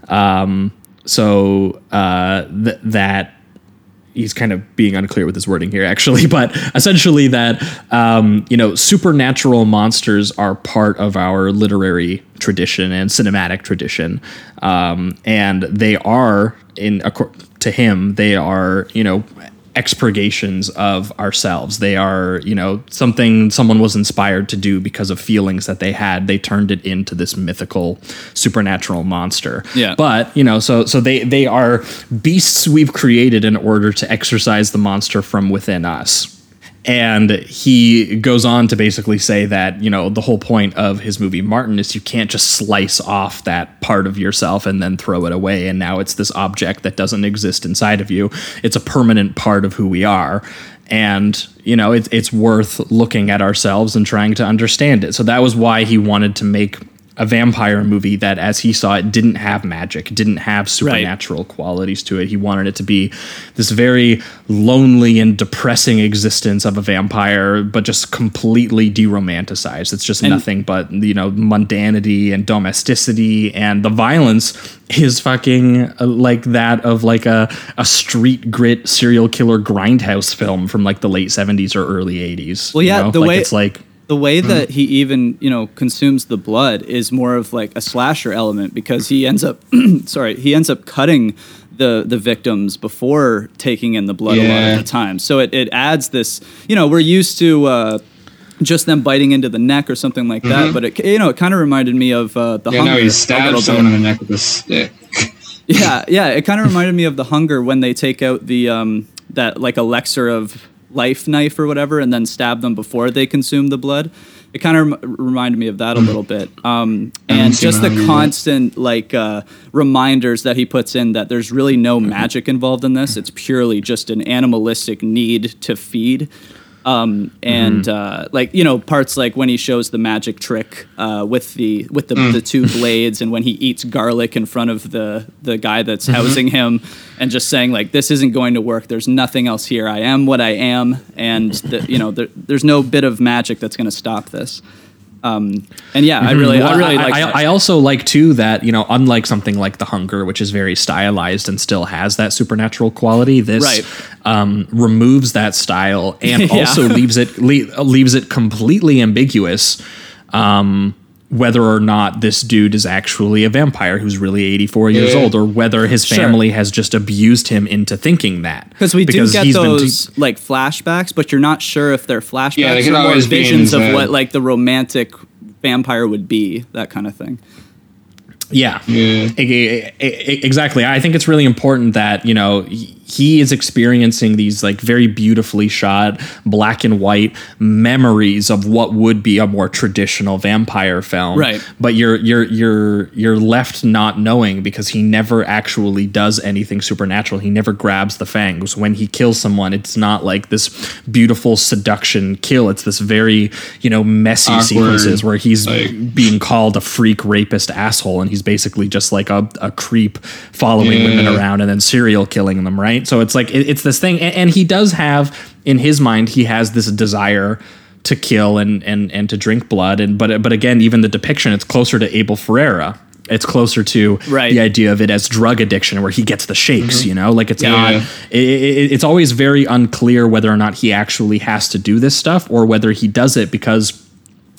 S4: um, so uh, th- that he's kind of being unclear with his wording here actually but essentially that um, you know supernatural monsters are part of our literary tradition and cinematic tradition. Um, and they are in to him they are you know expurgations of ourselves. They are you know something someone was inspired to do because of feelings that they had. They turned it into this mythical supernatural monster.
S5: Yeah.
S4: but you know so so they they are beasts we've created in order to exercise the monster from within us and he goes on to basically say that you know the whole point of his movie martin is you can't just slice off that part of yourself and then throw it away. And now it's this object that doesn't exist inside of you. It's a permanent part of who we are. And you know it, it's worth looking at ourselves and trying to understand it. So that was why he wanted to make a vampire movie that, as he saw it, didn't have magic, didn't have supernatural qualities to it. He wanted it to be this very lonely and depressing existence of a vampire, but just completely deromanticized. It's just nothing but, you know, mundanity and domesticity, and the violence is fucking uh, like that of like a, a street grit serial killer grindhouse film from like the late 70s or early 80s.
S5: Well,
S4: you
S5: yeah,
S4: know?
S5: the
S4: like
S5: way-
S4: it's like.
S5: The way that he even you know consumes the blood is more of like a slasher element because he ends up sorry he ends up cutting the the victims before taking in the blood a lot of the time so it, it adds this you know we're used to uh just them biting into the neck or something like that but it you know it kind of reminded me of uh, the
S6: Yeah,
S5: hunger
S6: no, he stabbed someone in the neck with a stick.
S5: Yeah, yeah. It kind of reminded me of the hunger when they take out the um that like elixir of life knife or whatever, and then stab them before they consume the blood. It kind of rem- reminded me of that a little bit. Um, and just the constant like uh, reminders that he puts in that there's really no magic involved in this. It's purely just an animalistic need to feed. Um, and uh, like you know parts like when he shows the magic trick uh, with the with the, the two blades and when he eats garlic in front of the the guy that's housing him and just saying like this isn't going to work. There's nothing else here. I am what I am. And the, you know there, there's no bit of magic that's going to stop this um, and yeah I really I really
S4: I,
S5: like
S4: I. I also like too that you know, unlike something like The Hunger, which is very stylized and still has that supernatural quality, this
S5: Right.
S4: um, removes that style and
S5: Yeah.
S4: also leaves it le- leaves it completely ambiguous. Um, whether or not this dude is actually a vampire who's really 84 years
S6: Yeah.
S4: old, or whether his
S5: Sure.
S4: family has just abused him into thinking that.
S5: because we do get
S4: he's been te-
S5: those like flashbacks, but you're not sure if they're flashbacks
S6: Yeah, they could
S5: or more
S6: always be
S5: visions of
S6: head.
S5: what like the romantic vampire would be, that kind of thing.
S4: Yeah.
S6: Yeah.
S4: Exactly. I think it's really important that, you know, he is experiencing these like very beautifully shot black and white memories of what would be a more traditional vampire film.
S5: Right.
S4: But you're you're you're you're left not knowing because he never actually does anything supernatural. He never grabs the fangs. When he kills someone, it's not like this beautiful seduction kill. It's this very, you know, messy
S6: Awkward,
S4: sequences where he's
S6: like-
S4: being called a freak rapist asshole and he's basically just like a, a creep following women around and then serial killing them right so it's like it, it's this thing and, and he does have in his mind he has this desire to kill and and and to drink blood and but but again even the depiction it's closer to Abel Ferrara it's closer to
S5: Right.
S4: the idea of it as drug addiction, where he gets the shakes. Mm-hmm. You know, like it's
S6: Yeah.
S4: not. It, it, it's always very unclear whether or not he actually has to do this stuff, or whether he does it because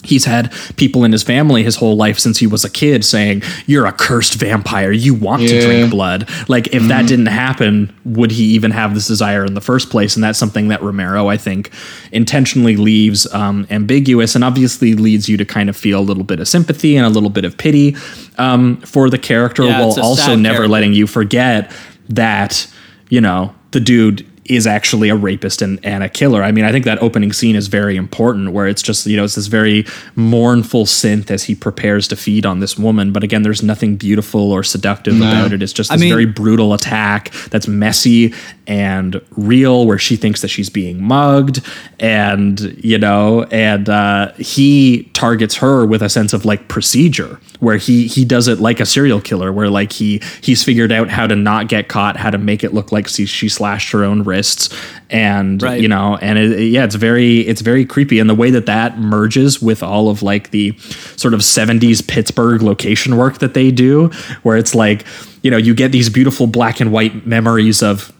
S4: he's had people in his family his whole life since he was a kid saying you're a cursed vampire. You want to drink blood. Like if that didn't happen would he even have this desire in the first place? And that's something that romero i think intentionally leaves um, ambiguous and obviously leads you to kind of feel a little bit of sympathy and a little bit of pity um, for the character
S5: Yeah,
S4: while also never
S5: character.
S4: letting you forget that you know the dude is actually a rapist and, and a killer. I mean, I think that opening scene is very important where it's just, you know, it's this very mournful synth as he prepares to feed on this woman. But again, there's nothing beautiful or seductive
S6: No.
S4: about it. It's just
S5: I
S4: this
S5: mean-
S4: very brutal attack that's messy and real where she thinks that she's being mugged and, you know, and uh, he targets her with a sense of like procedure where he he does it like a serial killer where like he he's figured out how to not get caught how to make it look like she, she slashed her own wrists and
S5: Right.
S4: you know and it, yeah it's very it's very creepy and the way that that merges with all of like the sort of 70s pittsburgh location work that they do where it's like you know you get these beautiful black and white memories of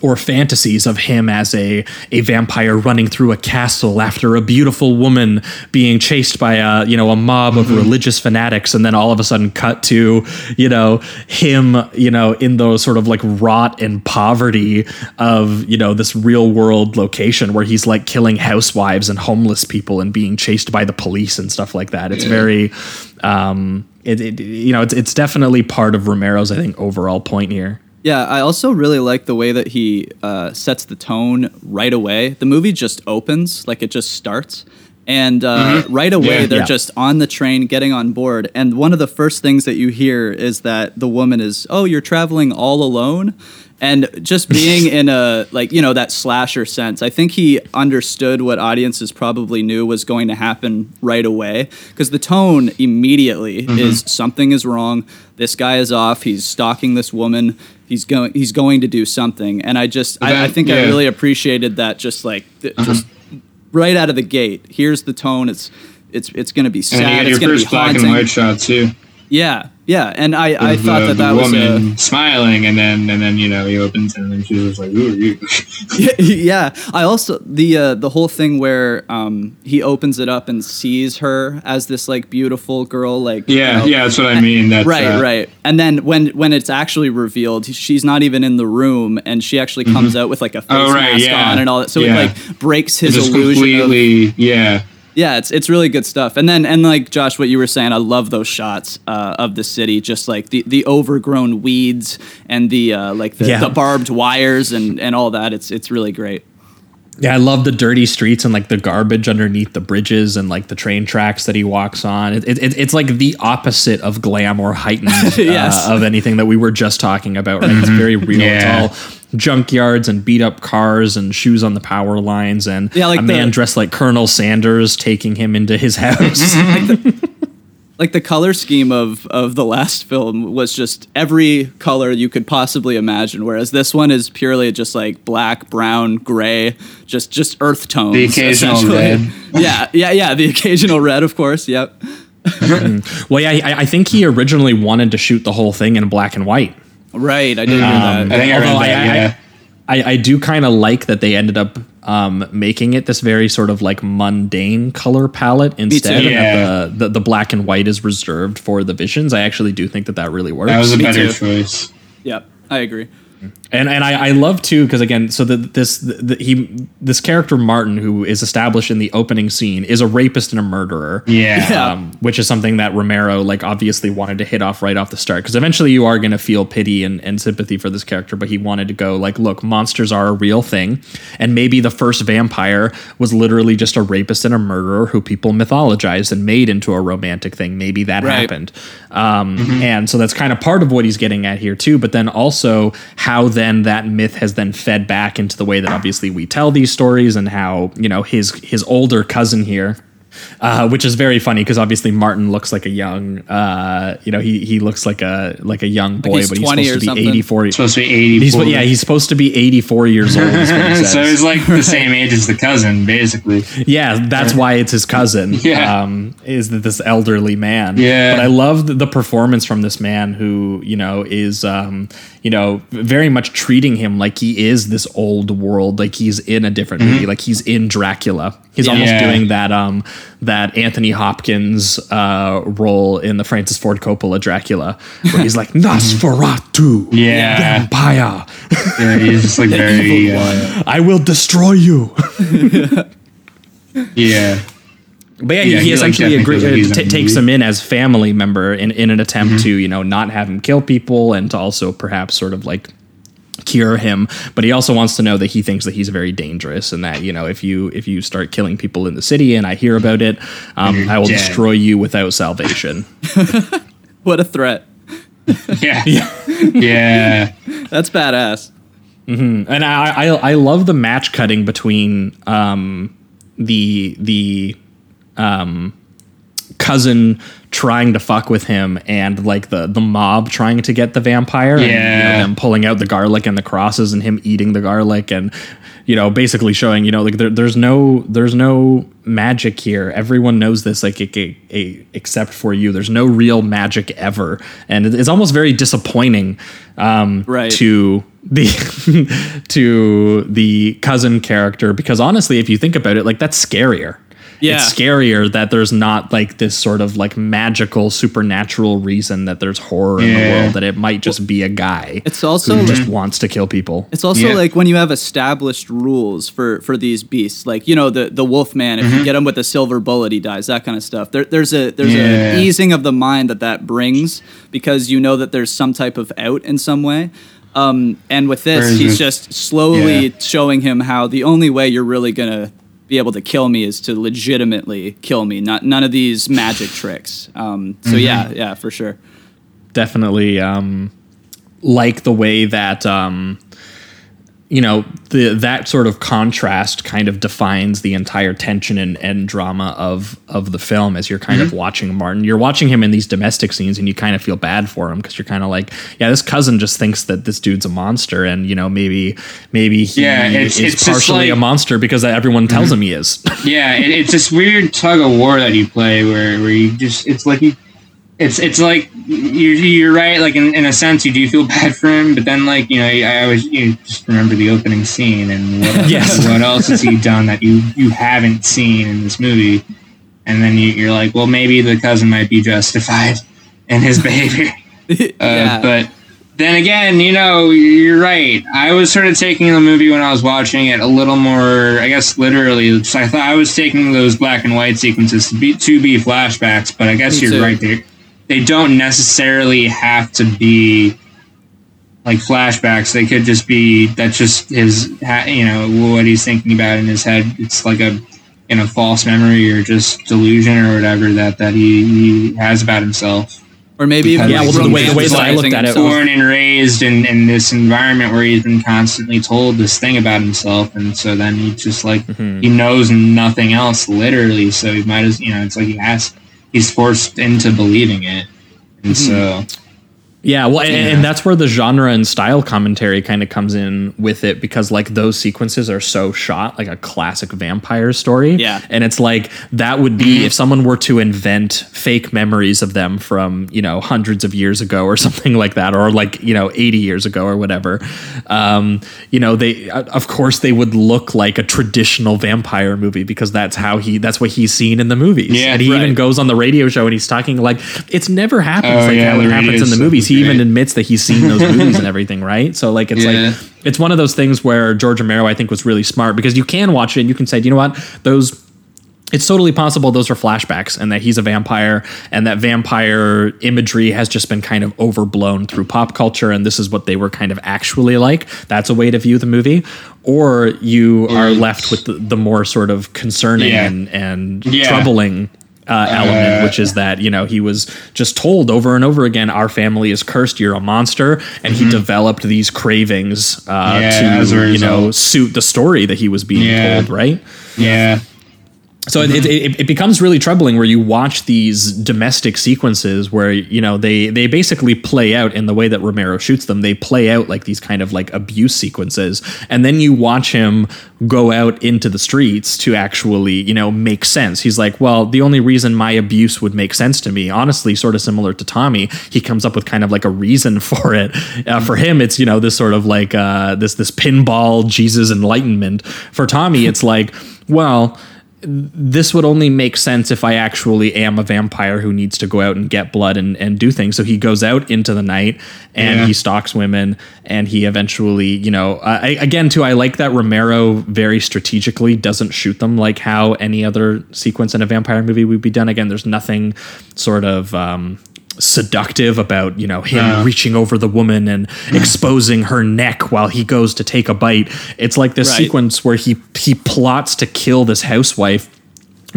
S4: or fantasies of him as a, a vampire running through a castle after a beautiful woman being chased by a you know a mob of religious fanatics and then all of a sudden cut to you know him you know in those sort of like rot and poverty of you know this real world location where he's like killing housewives and homeless people and being chased by the police and stuff like that. It's very um it, it you know it's, it's definitely part of romero's i think overall point here
S5: Yeah, I also really like the way that he uh, sets the tone right away. The movie just opens, like it just starts. And uh, right away,
S6: Yeah.
S5: they're
S4: Yeah.
S5: just on the train getting on board. And one of the first things that you hear is that the woman is, Oh, you're traveling all alone? And just being in a, like, you know, that slasher sense, I think he understood what audiences probably knew was going to happen right away. Because the tone immediately is something is wrong. This guy is off. He's stalking this woman. He's going. He's going to do something. And I just, I, I
S6: That-
S5: think I really appreciated that. Just like, th-
S6: Uh-huh.
S5: just right out of the gate. Here's the tone. It's, it's, it's going to be
S6: And
S5: sad.
S6: you
S5: It's
S6: get your
S5: going to be
S6: first black
S5: haunting.
S6: and white shot too.
S5: Yeah, yeah. And I, I
S6: of
S5: thought
S6: the-
S5: that that was a.
S6: woman smiling, and then and then you know he opens it and then she was like, "Who are you?"
S5: yeah, I also the uh, the whole thing where um, he opens it up and sees her as this like beautiful girl, like you
S6: yeah,
S5: know,
S6: yeah, that's what I mean. That's
S5: right,
S6: uh,
S5: right. And then when when it's actually revealed, she's not even in the room, and she actually comes out with like a face
S6: Oh, right,
S5: mask
S6: yeah.
S5: on and all that. So
S6: Yeah.
S5: it like breaks his
S6: It's
S5: illusion. Of,
S6: yeah.
S5: Yeah, it's it's really good stuff. And then and like Josh, what you were saying, I love those shots uh, of the city, just like the the overgrown weeds and the uh, like the,
S4: Yeah.
S5: the barbed wires and and all that. It's it's really great.
S4: Yeah, I love the dirty streets and like the garbage underneath the bridges and like the train tracks that he walks on. It, it, it's like the opposite of glam or heightened
S5: Yes.
S4: uh, of anything that we were just talking about. Right? It's very real.
S6: Yeah.
S4: It's all junkyards and beat up cars and shoes on the power lines and
S5: Yeah, like
S4: a man dressed like Colonel Sanders taking him into his house.
S5: like the color scheme of of the last film was just every color you could possibly imagine whereas this one is purely just like black brown gray just just earth tones
S6: The occasional red.
S5: yeah yeah yeah the occasional red of course yep mm.
S4: well, yeah, I, I think he originally wanted to shoot the whole thing in black and white.
S5: Right i did hear
S6: I
S5: that
S6: think I read
S4: Although I-
S6: that.
S4: I-
S6: yeah.
S4: I, I do kind of like that they ended up um, making it this very sort of like mundane color palette instead,
S5: too.
S4: and
S6: Yeah.
S4: that the, the the black and white is reserved for the visions. I actually do think that that really works.
S6: that was a
S5: Me
S6: better
S5: too.
S6: choice.
S5: yep i agree
S4: and and I, I love too because again, so the, this the, the, he this character Martin, who is established in the opening scene, is a rapist and a murderer.
S6: Yeah.
S4: Um, which is something that Romero like obviously wanted to hit off right off the start because eventually you are going to feel pity and, and sympathy for this character, but he wanted to go like, look, monsters are a real thing, and maybe the first vampire was literally just a rapist and a murderer who people mythologized and made into a romantic thing. Maybe that
S5: Right.
S4: happened, um, and so that's kind of part of what he's getting at here too. But then also how then that myth has then fed back into the way that obviously we tell these stories and how you know his his older cousin here uh, which is very funny because obviously Martin looks like a young, uh, you know, he he looks like a like a young boy,
S5: he's
S4: but he's
S5: 20
S4: supposed
S5: or
S4: to be
S5: something.
S4: 84.
S6: supposed to be 84.
S4: Yeah, he's supposed to be 84 years old. Is what he says.
S6: so he's like the same age as the cousin, basically.
S4: Yeah, that's why it's his cousin.
S6: Yeah.
S4: Um, is that this elderly man?
S6: Yeah.
S4: But I love the, the performance from this man who, you know, is, um, you know, very much treating him like he is this old world, like he's in a different movie, like he's in Dracula. He's almost
S6: Mm-hmm.
S4: Doing that, um, that Anthony Hopkins uh, role in the Francis Ford Coppola Dracula, where he's like Nosferatu,
S6: Yeah.
S4: vampire,
S6: Yeah, he's just like very. Uh,
S4: I will destroy you.
S6: yeah.
S4: But yeah,
S6: Yeah,
S4: he,
S6: he, like,
S4: essentially
S6: definitely
S4: agree,
S6: feels like
S4: uh,
S6: he's in
S4: t- takes him in as family member in, in an attempt to you know not have him kill people and to also perhaps sort of like cure him. But he also wants to know that he thinks that he's very dangerous and that you know if you if you start killing people in the city and I hear about it, um, I will
S6: dead.
S4: destroy you without salvation.
S5: What a threat.
S6: Yeah. Yeah.
S5: That's badass. mm-hmm.
S4: and I, I I love the match cutting between um, the the um, cousin trying to fuck with him and like the the mob trying to get the vampire and you know, them pulling out the garlic and the crosses and him eating the garlic and you know basically showing you know like there, there's no there's no magic here. Everyone knows this like a, a, a- except for you. There's no real magic ever. And it's almost very disappointing um
S5: Right.
S4: to the to the cousin character because honestly if you think about it like that's scarier
S5: Yeah.
S4: it's scarier that there's not like this sort of like magical supernatural reason that there's horror in the world that it might just be a guy
S5: It's also
S4: who
S5: like-
S4: just wants to kill people
S5: It's also
S6: Yeah.
S5: like when you have established rules for for these beasts, like you know the the wolf man. If you get him with a silver bullet, he dies. That kind of stuff. There, there's a there's
S6: Yeah.
S5: a easing of the mind that that brings because you know that there's some type of out in some way. Um, and with this, he's just slowly
S6: yeah.
S5: showing him how the only way you're really gonna be able to kill me is to legitimately kill me. Not none of these magic tricks. Um, so yeah, yeah, for sure.
S4: definitely um like the way that um you know the that sort of contrast kind of defines the entire tension and, and drama of of the film as you're kind
S6: Mm-hmm.
S4: of watching Martin. You're watching him in these domestic scenes and you kind of feel bad for him because you're kind of like, yeah, this cousin just thinks that this dude's a monster and you know maybe maybe he
S6: Yeah, it's-
S4: is
S6: it's
S4: partially a monster because everyone tells him he is.
S6: Yeah, it, it's this weird tug of war that you play where, where you just it's like you it's it's like you're, you're right like in, in a sense you do feel bad for him but then like you know I always you just remember the opening scene and what,
S4: Yes.
S6: what else has he done that you you haven't seen in this movie and then you, you're like well maybe the cousin might be justified in his behavior uh,
S5: yeah.
S6: but then again, you know, you're right. I was sort of taking the movie when I was watching it a little more, I guess, literally. So I thought I was taking those black and white sequences to be, to be flashbacks, but I guess
S5: Me
S6: you're
S5: too.
S6: right. They they don't necessarily have to be like flashbacks. They could just be that's just his, you know, what he's thinking about in his head. It's like a you know false memory or just delusion or whatever that that he, he has about himself
S5: or maybe even
S6: Yeah, well,
S4: the way- the way that I looked at it
S6: born and raised in, in this environment where he's been constantly told this thing about himself and so then he just like mm-hmm. he knows nothing else literally so he might as you know it's like he has he's forced into believing it. And mm-hmm. so
S4: Yeah, well, and, and that's where the genre and style commentary kind of comes in with it because like those sequences are so shot like a classic vampire story.
S5: Yeah.
S4: and it's like that would be if someone were to invent fake memories of them from you know hundreds of years ago or something like that, or like you know eighty years ago or whatever. Um, you know, they uh, of course they would look like a traditional vampire movie because that's how he that's what he's seen in the movies.
S6: Yeah,
S4: and he even goes on the radio show and he's talking like it's never happens
S6: Oh,
S4: like
S6: yeah,
S4: how it happens in the movies. He even admits that he's seen those movies and everything, right? So like it's
S6: Yeah.
S4: like it's one of those things where George Romero I think was really smart because you can watch it and you can say, "Do you know what? Those it's totally possible those are flashbacks and that he's a vampire and that vampire imagery has just been kind of overblown through pop culture and this is what they were kind of actually like. That's a way to view the movie. Or you are left with the, the more sort of concerning
S6: Yeah.
S4: and, and
S6: Yeah.
S4: troubling uh, element, which is that, you know, he was just told over and over again, our family is cursed, you're a monster. And he developed these cravings uh,
S6: Mm-hmm. Yeah,
S4: to, you know, suit the story that he was being
S6: Yeah.
S4: told, right?
S6: yeah
S4: so it, it, it becomes really troubling where you watch these domestic sequences where you know they they basically play out in the way that Romero shoots them. They play out like these kind of like abuse sequences. And then you watch him go out into the streets to actually you know make sense. He's like well the only reason my abuse would make sense to me honestly sort of similar to Tommy he comes up with kind of like a reason for it. Uh, for him it's you know this sort of like uh, this this pinball Jesus enlightenment. For Tommy it's like well this would only make sense if I actually am a vampire who needs to go out and get blood and, and do things. So he goes out into the night and
S6: Yeah.
S4: he stalks women and he eventually, you know, I, again, too, I like that Romero very strategically doesn't shoot them like how any other sequence in a vampire movie would be done. Again, there's nothing sort of, um, seductive about you know him
S6: No.
S4: reaching over the woman and exposing her neck while he goes to take a bite. It's like this
S5: Right.
S4: sequence where he he plots to kill this housewife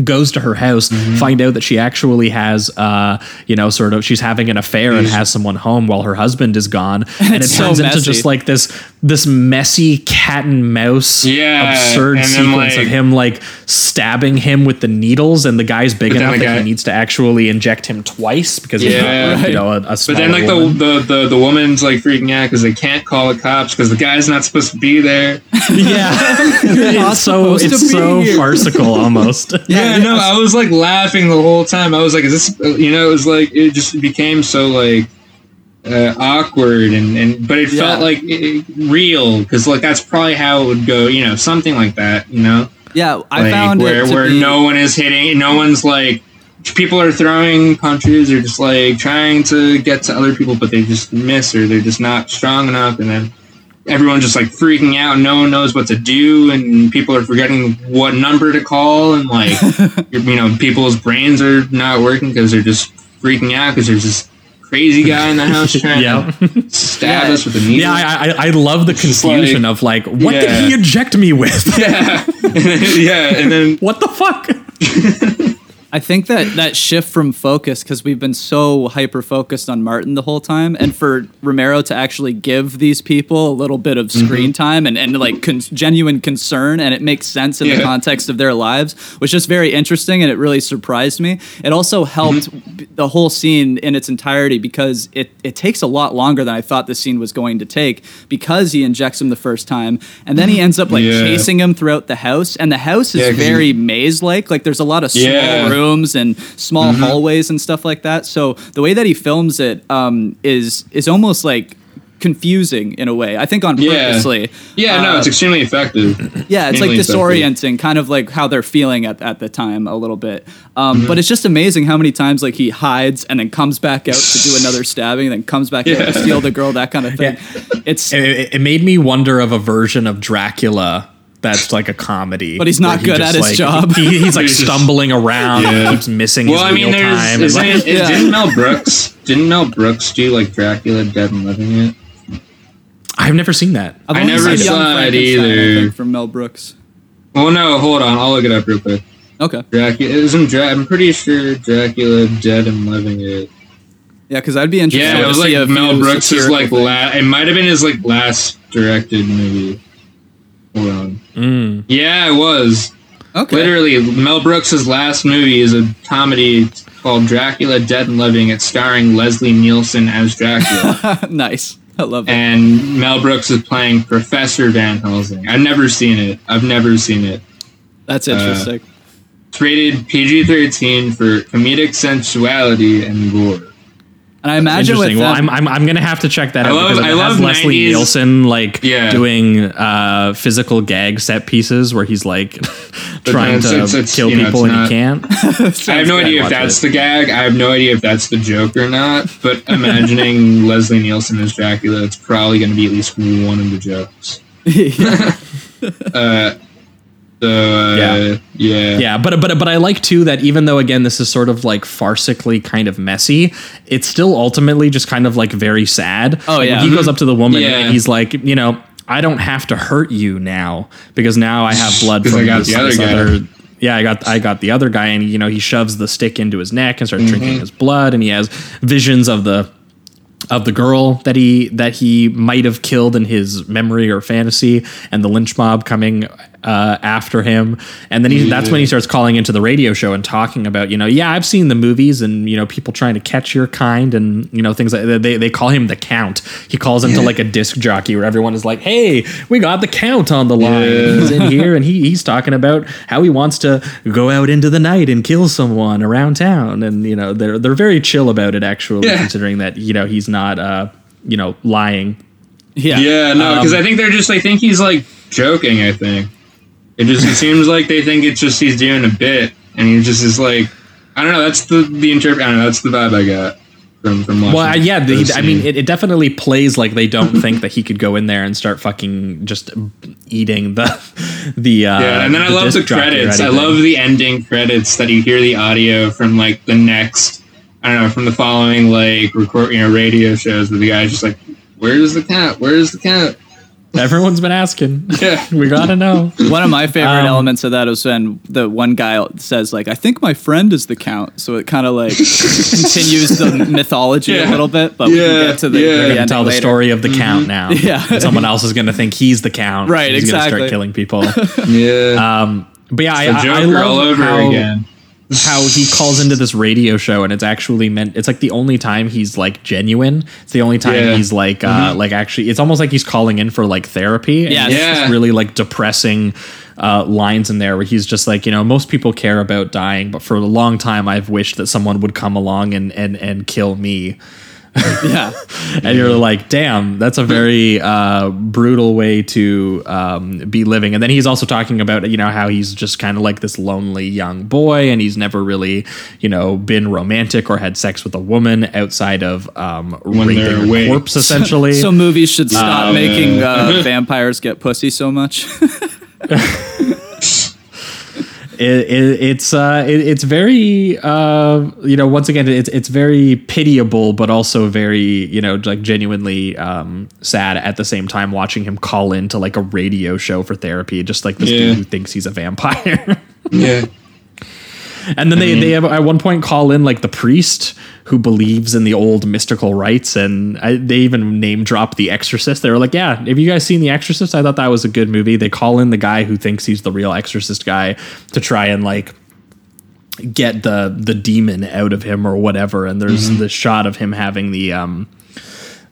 S4: goes to her house find out that she actually has uh you know sort of she's having an affair and has someone home while her husband is gone. And, it
S5: it's so
S4: turns into just like this this messy cat and mouse
S6: Yeah,
S4: absurd
S6: and then,
S4: sequence of him like stabbing him with the needles and the guy's big enough that
S6: guy-
S4: he needs to actually inject him twice because he's
S6: Yeah.
S4: not, you know a, a
S6: But then, like
S4: woman.
S6: the, the the the woman's like freaking out because they can't call the cops because the guy's not supposed to be there.
S4: yeah, it's so
S5: supposed to
S4: it's
S5: be
S4: so
S5: here.
S4: farcical almost.
S6: Yeah, no, I was like laughing the whole time. I was like, "Is this?" You know, it was like it just became so like uh, awkward and and but it felt like it, real because like that's probably how it would go. You know, something like that. You know,
S5: Yeah, I
S6: like,
S5: found
S6: where
S5: it to
S6: where
S5: be,
S6: no one is hitting, no one's like. People are throwing punches or just like trying to get to other people, but they just miss or they're just not strong enough, and then everyone's just like freaking out and no one knows what to do and people are forgetting what number to call and like you know people's brains are not working because they're just freaking out because there's this crazy guy in the house trying
S4: Yeah.
S6: to stab
S5: Yeah.
S6: us with a needle
S4: Yeah, I, I, I love the confusion
S6: like-
S4: of like, what did he inject me with?
S6: yeah yeah and then
S4: what the fuck?
S5: I think that that shift from focus because we've been so hyper focused on Martin the whole time, and for Romero to actually give these people a little bit of
S6: Mm-hmm.
S5: screen time and, and like con- genuine concern, and it makes sense in the context of their lives, was just very interesting, and it really surprised me. It also helped
S6: Mm-hmm.
S5: the whole scene in its entirety because it it takes a lot longer than I thought the scene was going to take because he injects him the first time, and then he ends up like
S6: Yeah.
S5: chasing him throughout the house, and the house is
S6: Yeah,
S5: very maze like. Like there's a lot of small
S6: Yeah. Mm-hmm.
S5: rooms and small hallways and stuff like that. So the way that he films it um, is is almost like confusing in a way. I think on
S6: Yeah.
S5: purposely.
S6: yeah no
S5: Uh,
S6: it's extremely effective
S5: yeah, it's like
S6: Mainly effective.
S5: disorienting, kind of like how they're feeling at, at the time a little bit. Um,
S6: Mm-hmm.
S5: But it's just amazing how many times like he hides and then comes back out to do another stabbing, then comes back out to steal the girl, that kind of thing. It's
S4: It, it- it made me wonder of a version of Dracula that's like a comedy,
S5: But he's not
S4: he
S5: good at his
S4: like,
S5: job.
S4: He, he's like stumbling around,
S6: Yeah.
S4: and keeps missing
S6: well
S4: his
S6: i mean
S4: meal
S6: there's
S4: time.
S6: isn't
S4: like-
S6: it,
S5: Yeah.
S6: didn't mel brooks didn't mel brooks do like dracula dead and loving it
S4: I've never seen that.
S5: I've
S6: I never
S5: seen Young
S6: saw it
S5: Frankenstein, I
S6: either.
S5: think, from Mel Brooks.
S6: well no hold on i'll look it up real quick
S5: Okay.
S6: Dracula isn't Dra- I'm pretty sure Dracula Dead and Loving It.
S5: Yeah, because I'd be interested
S6: Yeah, it was
S5: see
S6: like Mel Brooks'
S5: satirical
S6: like
S5: things.
S6: la- it might have been his like last directed movie. Hold.
S4: Mm.
S6: Yeah, it was.
S5: Okay.
S6: Literally, Mel Brooks' last movie is a comedy called Dracula Dead and Loving. It's starring Leslie Nielsen as Dracula.
S5: nice. I love it.
S6: and Mel Brooks is playing Professor Van Helsing. I've never seen it. I've never seen it.
S5: That's
S6: uh,
S5: interesting.
S6: It's rated PG 13 for comedic sensuality and gore.
S5: And I imagine with
S4: Interesting. Well,
S5: them,
S4: I'm, I'm I'm gonna have to check that
S6: I
S4: out
S6: love-
S4: because it
S6: I
S4: has
S6: love
S4: Leslie
S6: 90s
S4: Nielsen like
S6: Yeah.
S4: doing uh, physical gag set pieces where he's like trying
S6: it's-
S4: to
S6: it's- it's,
S4: kill
S6: you know,
S4: people and
S6: not-
S4: he can't.
S6: I have no idea if that's
S4: it.
S6: the gag. I have no idea if that's the joke or not. But imagining Leslie Nielsen as Dracula, it's probably going to be at least one of the jokes. Uh, so uh,
S4: Yeah.
S6: yeah,
S4: Yeah, but but but I like too that even though again this is sort of like farcically kind of messy, it's still ultimately just kind of like very sad.
S5: Oh,
S4: Like,
S5: yeah.
S4: he goes up to the woman
S6: Yeah.
S4: and he's like, you know, I don't have to hurt you now because now I have blood from this,
S6: the other
S4: this
S6: guy.
S4: other. Yeah, I got I got the other guy, and you know he shoves the stick into his neck and starts
S6: Mm-hmm.
S4: drinking his blood, and he has visions of the of the girl that he that he might have killed in his memory or fantasy, and the lynch mob coming uh, after him, and then he, that's when he starts calling into the radio show and talking about, you know, yeah, I've seen the movies and you know people trying to catch your kind and you know things like that. They they call him the Count. He calls into like a disc jockey where everyone is like, hey, we got the Count on the line.
S6: Yeah.
S4: He's in here and he he's talking about how he wants to go out into the night and kill someone around town, and you know they're they're very chill about it actually,
S6: Yeah.
S4: considering that you know he's not uh you know lying.
S5: Yeah.
S6: Yeah, no, because
S4: Um,
S6: I think they're just. I think he's like joking. I think it just it seems like they think it's just he's doing a bit, and he just is like, I don't know. That's the the interpret. I don't know. That's the vibe I got from from watching.
S4: Well, yeah, the,
S6: the
S4: I mean, it, it definitely plays like they don't think that he could go in there and start fucking just eating the the. Uh,
S6: yeah, and then I love the
S4: disc jockey or
S6: credits. I love the ending credits that you hear the audio from like the next. I don't know from the following like record you know radio shows where the guy's just like, "Where's the cat? Where's the cat?"
S4: Everyone's been asking.
S6: Yeah.
S4: we gotta know.
S5: One of my favorite
S4: Um,
S5: elements of that is when the one guy says like, "I think my friend is the count," so it kind of like continues the mythology a little bit. But we
S6: Yeah,
S5: can get to the,
S6: yeah.
S5: the
S6: We're
S4: We're gonna tell the
S5: later.
S4: story of the count now.
S5: Yeah.
S4: And someone else is gonna think he's the count.
S5: Right,
S4: He's gonna
S5: exactly.
S4: start killing people.
S6: Yeah,
S4: Um, but yeah, I,
S6: the
S4: I,
S6: Joker
S4: I love
S6: all over
S4: how,
S6: again.
S4: How he calls into this radio show and it's actually meant it's like the only time he's like genuine it's the only time
S6: Yeah.
S4: he's like uh like actually it's almost like he's calling in for like therapy and
S5: Yeah.
S4: it's
S6: Yeah.
S4: really like depressing uh lines in there where he's just like you know most people care about dying but for a long time i've wished that someone would come along and and and kill me
S5: Yeah,
S4: and you're like, damn, that's a very uh, brutal way to um, be living. And then he's also talking about, you know, how he's just kind of like this lonely young boy and he's never really, you know, been romantic or had sex with a woman outside of um,
S6: When
S4: raping
S6: they're
S4: a
S6: awake.
S4: corpse, essentially.
S5: so movies should stop
S4: Um,
S5: making uh, vampires get pussy so much.
S4: It, it, it's uh, it, it's very uh, you know once again it's it's very pitiable but also very you know like genuinely um, sad at the same time watching him call into like a radio show for therapy just like this
S6: Yeah.
S4: dude who thinks he's a vampire
S6: Yeah.
S4: And then they they have, at one point call in like the priest who believes in the old mystical rites and I, they even name drop the exorcist. They were like yeah have you guys seen the exorcist? I thought that was a good movie. They call in the guy who thinks he's the real exorcist guy to try and like get the the demon out of him or whatever and there's the shot of him having the um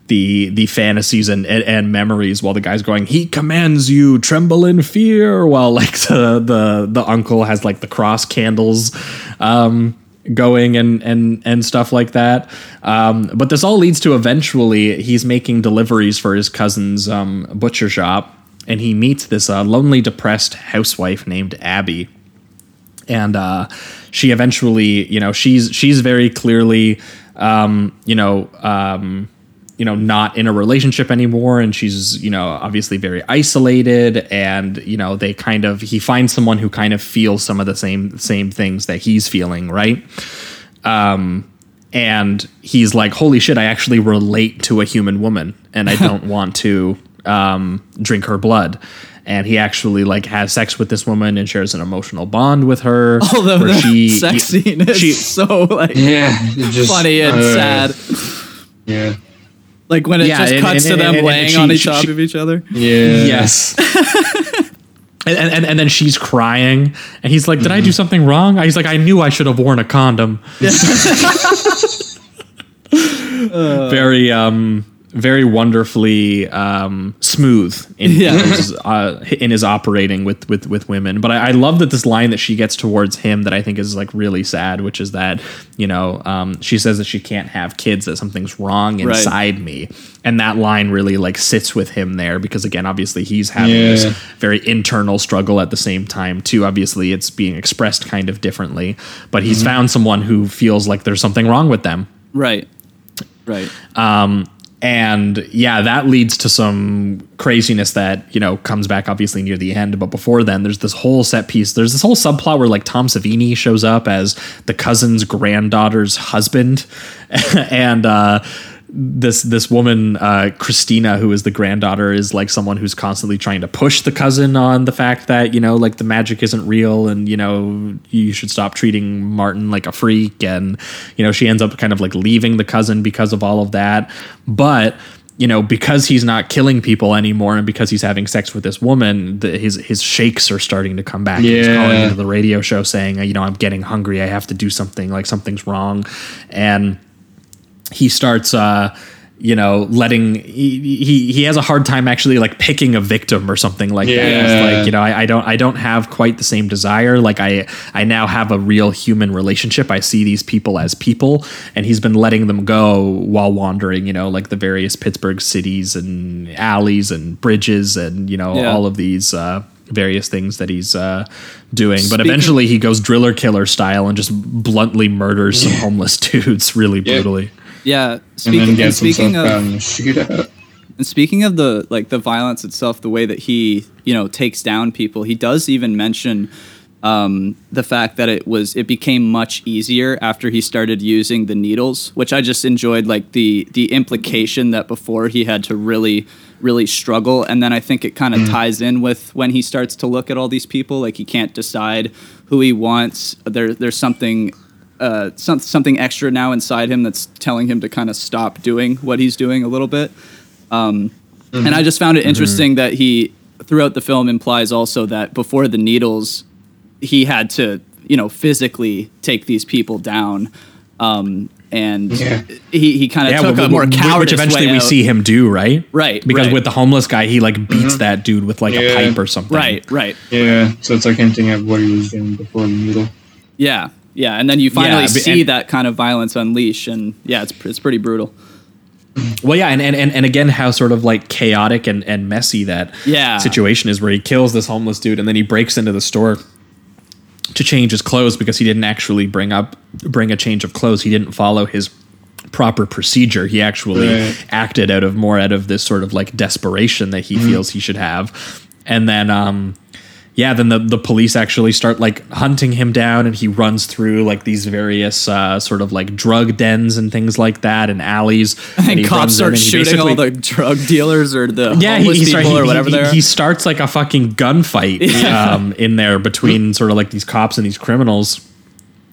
S4: the the fantasies and, and and memories while the guy's going he commands you tremble in fear while like the the the uncle has like the cross candles um going and and and stuff like that. Um but this all leads to eventually he's making deliveries for his cousin's um butcher shop and he meets this uh, lonely depressed housewife named abby. And uh, she eventually, you know, she's she's very clearly, um, you know, um, you know, not in a relationship anymore, and she's, you know, obviously very isolated, and you know, they kind of he finds someone who kind of feels some of the same same things that he's feeling, right? Um, and he's like, "Holy shit! I actually relate to a human woman, and I don't want to um, drink her blood." And he actually like has sex with this woman and shares an emotional bond with her.
S5: Although
S4: where
S5: the
S4: she-
S5: sex scene is
S4: she-
S5: so like
S6: Yeah. it just-
S5: funny and
S6: uh,
S5: sad.
S6: Yeah.
S5: Like when it
S4: Yeah,
S5: just
S4: and-
S5: cuts
S4: and-
S5: to them
S4: and- and
S5: laying
S4: she-
S5: on each
S4: she-
S5: top
S4: she-
S5: of each other.
S6: Yeah.
S4: Yes. and, and and then she's crying, and he's like, "Did I do
S5: Mm-hmm.
S4: something wrong?" He's like, "I knew I should have worn a condom." very um very wonderfully um, smooth in,
S5: Yeah.
S4: his, uh, in his operating with, with with women. But I, I love that this line that she gets towards him that I think is like really sad, which is that you know um, she says that she can't have kids, that something's wrong
S5: Right.
S4: inside me, and that line really like sits with him there because again, obviously he's having
S6: Yeah.
S4: this very internal struggle at the same time too. Obviously, it's being expressed kind of differently, but he's found someone who feels like there's something wrong with them.
S5: Right. Right.
S4: Um, and yeah, that leads to some craziness that you know comes back obviously near the end. But before then, there's this whole set piece. There's this whole subplot where like Tom Savini shows up as the cousin's granddaughter's husband, and uh, this this woman uh, Christina, who is the granddaughter, is like someone who's constantly trying to push the cousin on the fact that you know like the magic isn't real, and you know you should stop treating Martin like a freak, and you know she ends up kind of like leaving the cousin because of all of that, but you know, because he's not killing people anymore, and because he's having sex with this woman, the, his his shakes are starting to come back. Yeah. He's calling into the radio show saying, you know, I'm getting hungry. I have to do something. Like something's wrong, and he starts uh you know letting he, he he has a hard time actually like picking a victim or something like that.
S6: Yeah.
S4: It's like you know I, I don't i don't have quite the same desire. Like i i now have a real human relationship. I see these people as people. And he's been letting them go while wandering you know like the various pittsburgh cities and alleys and bridges and you know
S5: Yeah.
S4: all of these uh various things that he's uh doing. But eventually he goes driller killer style and just bluntly murders some homeless dudes really brutally.
S5: Yeah.
S6: And then
S5: Speaking, and speaking of
S6: the.
S5: And speaking of the like the violence itself, the way that he you know takes down people, he does even mention um, the fact that it was it became much easier after he started using the needles, which I just enjoyed like the the implication that before he had to really really struggle, and then I think it kind of ties in with when he starts to look at all these people, like he can't decide who he wants. There there's something uh, some, something extra now inside him that's telling him to kind of stop doing what he's doing a little bit. Um, And I just found it interesting that he, throughout the film, implies also that before the needles, he had to, you know, physically take these people down. Um, and
S6: Yeah.
S5: he, he kind of took
S4: wh-
S5: a more
S4: wh-
S5: cowardice
S4: which eventually
S5: way
S4: we
S5: out.
S4: see him do, right?
S5: Right,
S4: Because
S5: right.
S4: with the homeless guy, he like beats that dude with like a pipe or something.
S5: Right, right.
S6: Yeah, so it's like hinting at what he was doing before the needle.
S5: Yeah, yeah. And then you finally
S4: Yeah,
S5: see
S4: and-
S5: that kind of violence unleash. And yeah, it's, it's pretty brutal.
S4: Well, yeah, and, and and and again, how sort of like chaotic and and messy that
S5: Yeah.
S4: situation is, where he kills this homeless dude and then he breaks into the store to change his clothes because he didn't actually bring up bring a change of clothes. He didn't follow his proper procedure. He actually
S6: Right.
S4: acted out of more out of this sort of like desperation that he feels he should have. And then um yeah, then the, the police actually start like hunting him down and he runs through like these various uh, sort of like drug dens and things like that and alleys.
S5: And,
S4: he
S5: cops start shooting all the drug dealers or the
S4: yeah, he,
S5: homeless
S4: he,
S5: people
S4: he-
S5: or whatever
S4: he,
S5: they are.
S4: he starts like a fucking gunfight um, in there between sort of like these cops and these criminals.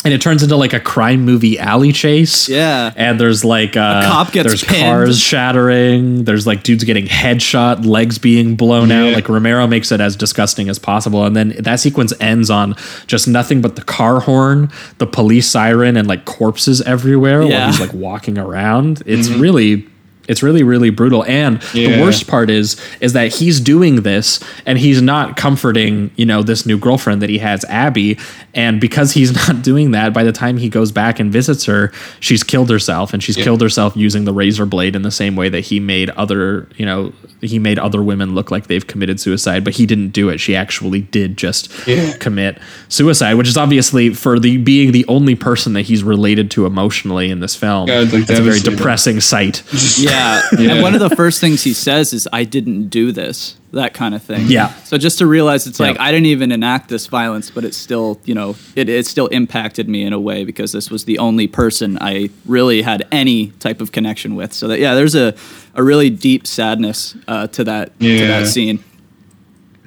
S4: And it turns into like a crime movie alley chase.
S5: Yeah.
S4: And there's like uh,
S5: cop gets
S4: there's
S5: pinned.
S4: cars shattering. There's like dudes getting headshot, legs being blown out. Like Romero makes it as disgusting as possible. And then that sequence ends on just nothing but the car horn, the police siren, and like corpses everywhere while
S5: Yeah.
S4: he's like walking around. It's really it's really really brutal and the worst part is is that he's doing this and he's not comforting you know this new girlfriend that he has abby and because he's not doing that by the time he goes back and visits her she's killed herself and she's killed herself using the razor blade in the same way that he made other you know he made other women look like they've committed suicide but he didn't do it she actually did just
S6: Yeah.
S4: commit suicide which is obviously for the being the only person that he's related to emotionally in this film
S6: God, like,
S4: it's a very
S6: devastating.
S4: depressing sight
S5: Yeah.
S6: Yeah.
S5: And one of the first things he says is, I didn't do this, that kind of thing.
S4: Yeah.
S5: So just to realize it's like, I didn't even enact this violence, but it still, you know, it, it still impacted me in a way because this was the only person I really had any type of connection with. So that, yeah, there's a, a really deep sadness uh, to that, to that scene.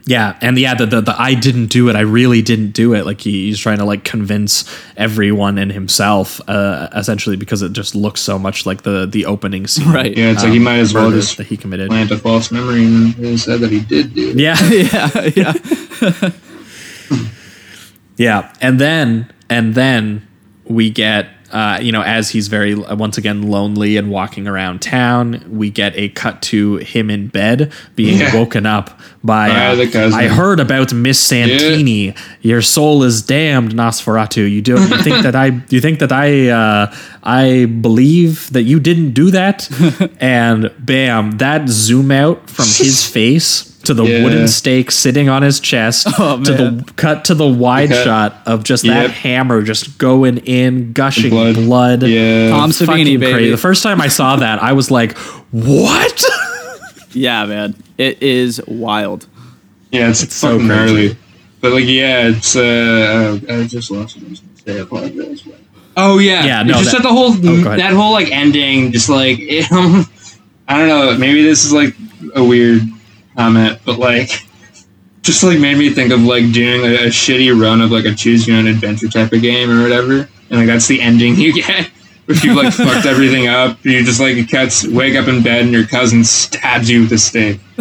S4: Yeah, and yeah, the, the the I didn't do it. I really didn't do it. Like he, he's trying to like convince everyone and himself, uh, essentially, because it just looks so much like the the opening scene.
S5: Right.
S6: Yeah, it's like he might as well just
S4: that he committed.
S6: plant a false memory in his head that he did do it.
S4: Yeah,
S5: yeah. Yeah.
S4: yeah, and then and then we get. Uh, you know, as he's very once again lonely and walking around town, we get a cut to him in bed being
S6: Yeah.
S4: woken up by. Uh. I heard about Miss Santini. Your soul is damned, Nosferatu. You do you think that I you think that I uh, I believe that you didn't do that? and bam, that zoom out from his face to the
S6: Yeah.
S4: wooden stake sitting on his chest
S5: Oh,
S4: to the cut to the wide
S6: cut.
S4: shot of just
S6: Yep.
S4: that hammer just going in, gushing
S6: blood.
S4: blood.
S6: Yeah.
S5: Tom
S4: Fucking
S5: Savini, baby.
S4: crazy. The first time I saw that, I was like, "What?"
S5: Yeah, man. It is wild.
S6: Yeah, it's,
S4: It's so
S6: fucking
S4: crazy.
S6: gnarly. But like, yeah, it's. uh oh, I just lost what I was gonna say. I apologize. Oh yeah,
S4: Yeah,
S6: It's
S4: no,
S6: just
S4: that-
S6: that, the whole
S4: Oh,
S6: that whole like ending, just like it, I don't know. Maybe this is like a weird comment, but like, just like made me think of like doing a, a shitty run of like a choose your own adventure type of game or whatever, and like that's the ending you get. if you like fucked everything up, you just like cuts, wake up in bed and your cousin stabs you with a stake.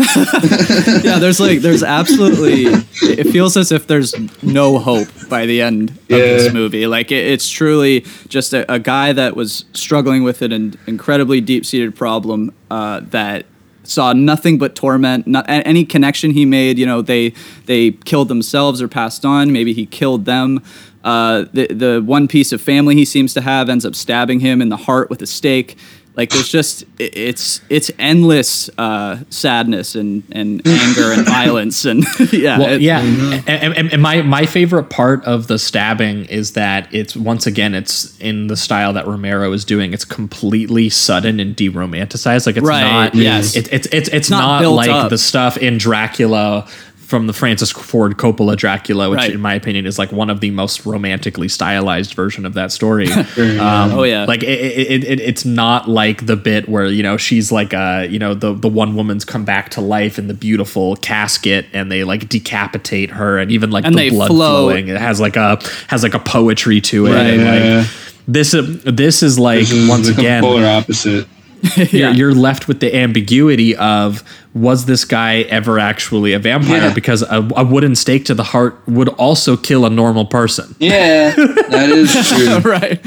S5: yeah, there's like there's absolutely it feels as if there's no hope by the end of
S6: Yeah.
S5: this movie. Like it, it's truly just a, a guy that was struggling with an in- incredibly deep seated problem uh, that saw nothing but torment. Not any connection he made. You know, they they killed themselves or passed on. Maybe he killed them. Uh, the the one piece of family he seems to have ends up stabbing him in the heart with a stake. Like there's just i- it's it's endless uh, sadness and, and anger and violence and yeah
S4: Well,
S5: it-
S4: yeah, and, and, and my my favorite part of the stabbing is that it's once again it's in the style that Romero is doing. It's completely sudden and de-romanticized. Like it's
S5: Right,
S4: not.
S5: yes.
S4: It, it's it's it's
S5: not
S4: not, like
S5: up.
S4: the stuff in Dracula from the Francis Ford Coppola Dracula, which
S5: Right.
S4: in my opinion is like one of the most romantically stylized version of that story.
S5: oh yeah
S4: Like it, it, it, it's not like the bit where you know she's like uh you know the the one woman's come back to life in the beautiful casket and they like decapitate her and even like
S5: And
S4: the
S5: they
S4: blood
S5: float.
S4: flowing it has like a has like a poetry to it
S5: Right.
S4: and
S6: Yeah.
S4: this uh, this is like
S6: This is
S4: once
S6: the
S4: again
S6: polar opposite.
S4: you're, you're left with the ambiguity of was this guy ever actually a vampire
S6: Yeah.
S4: because a, a wooden stake to the heart would also kill a normal person
S6: Yeah, that is true.
S5: right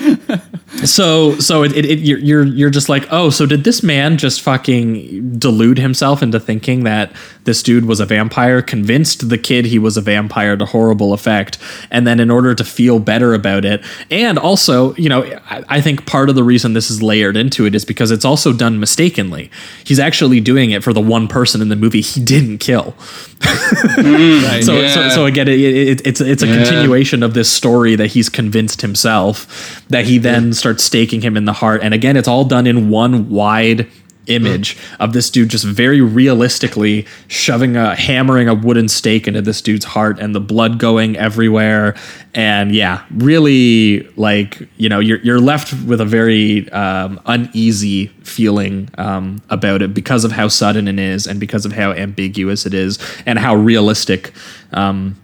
S4: so so it, it, it you're, you're you're just like oh so did this man just fucking delude himself into thinking that this dude was a vampire convinced the kid he was a vampire to horrible effect and then in order to feel better about it and also you know I, I think part of the reason this is layered into it is because it's also done mistakenly he's actually doing it for the one person in the movie he didn't kill mm,
S5: right
S4: so,
S6: Yeah.
S4: so, so again, it, it, it's it's a
S6: Yeah.
S4: continuation of this story that he's convinced himself that he then starts staking him in the heart, and again, it's all done in one wide image of this dude just very realistically shoving a hammering a wooden stake into this dude's heart and the blood going everywhere. And yeah really like you know you're you're left with a very um, uneasy feeling um, about it because of how sudden it is and because of how ambiguous it is and how realistic um,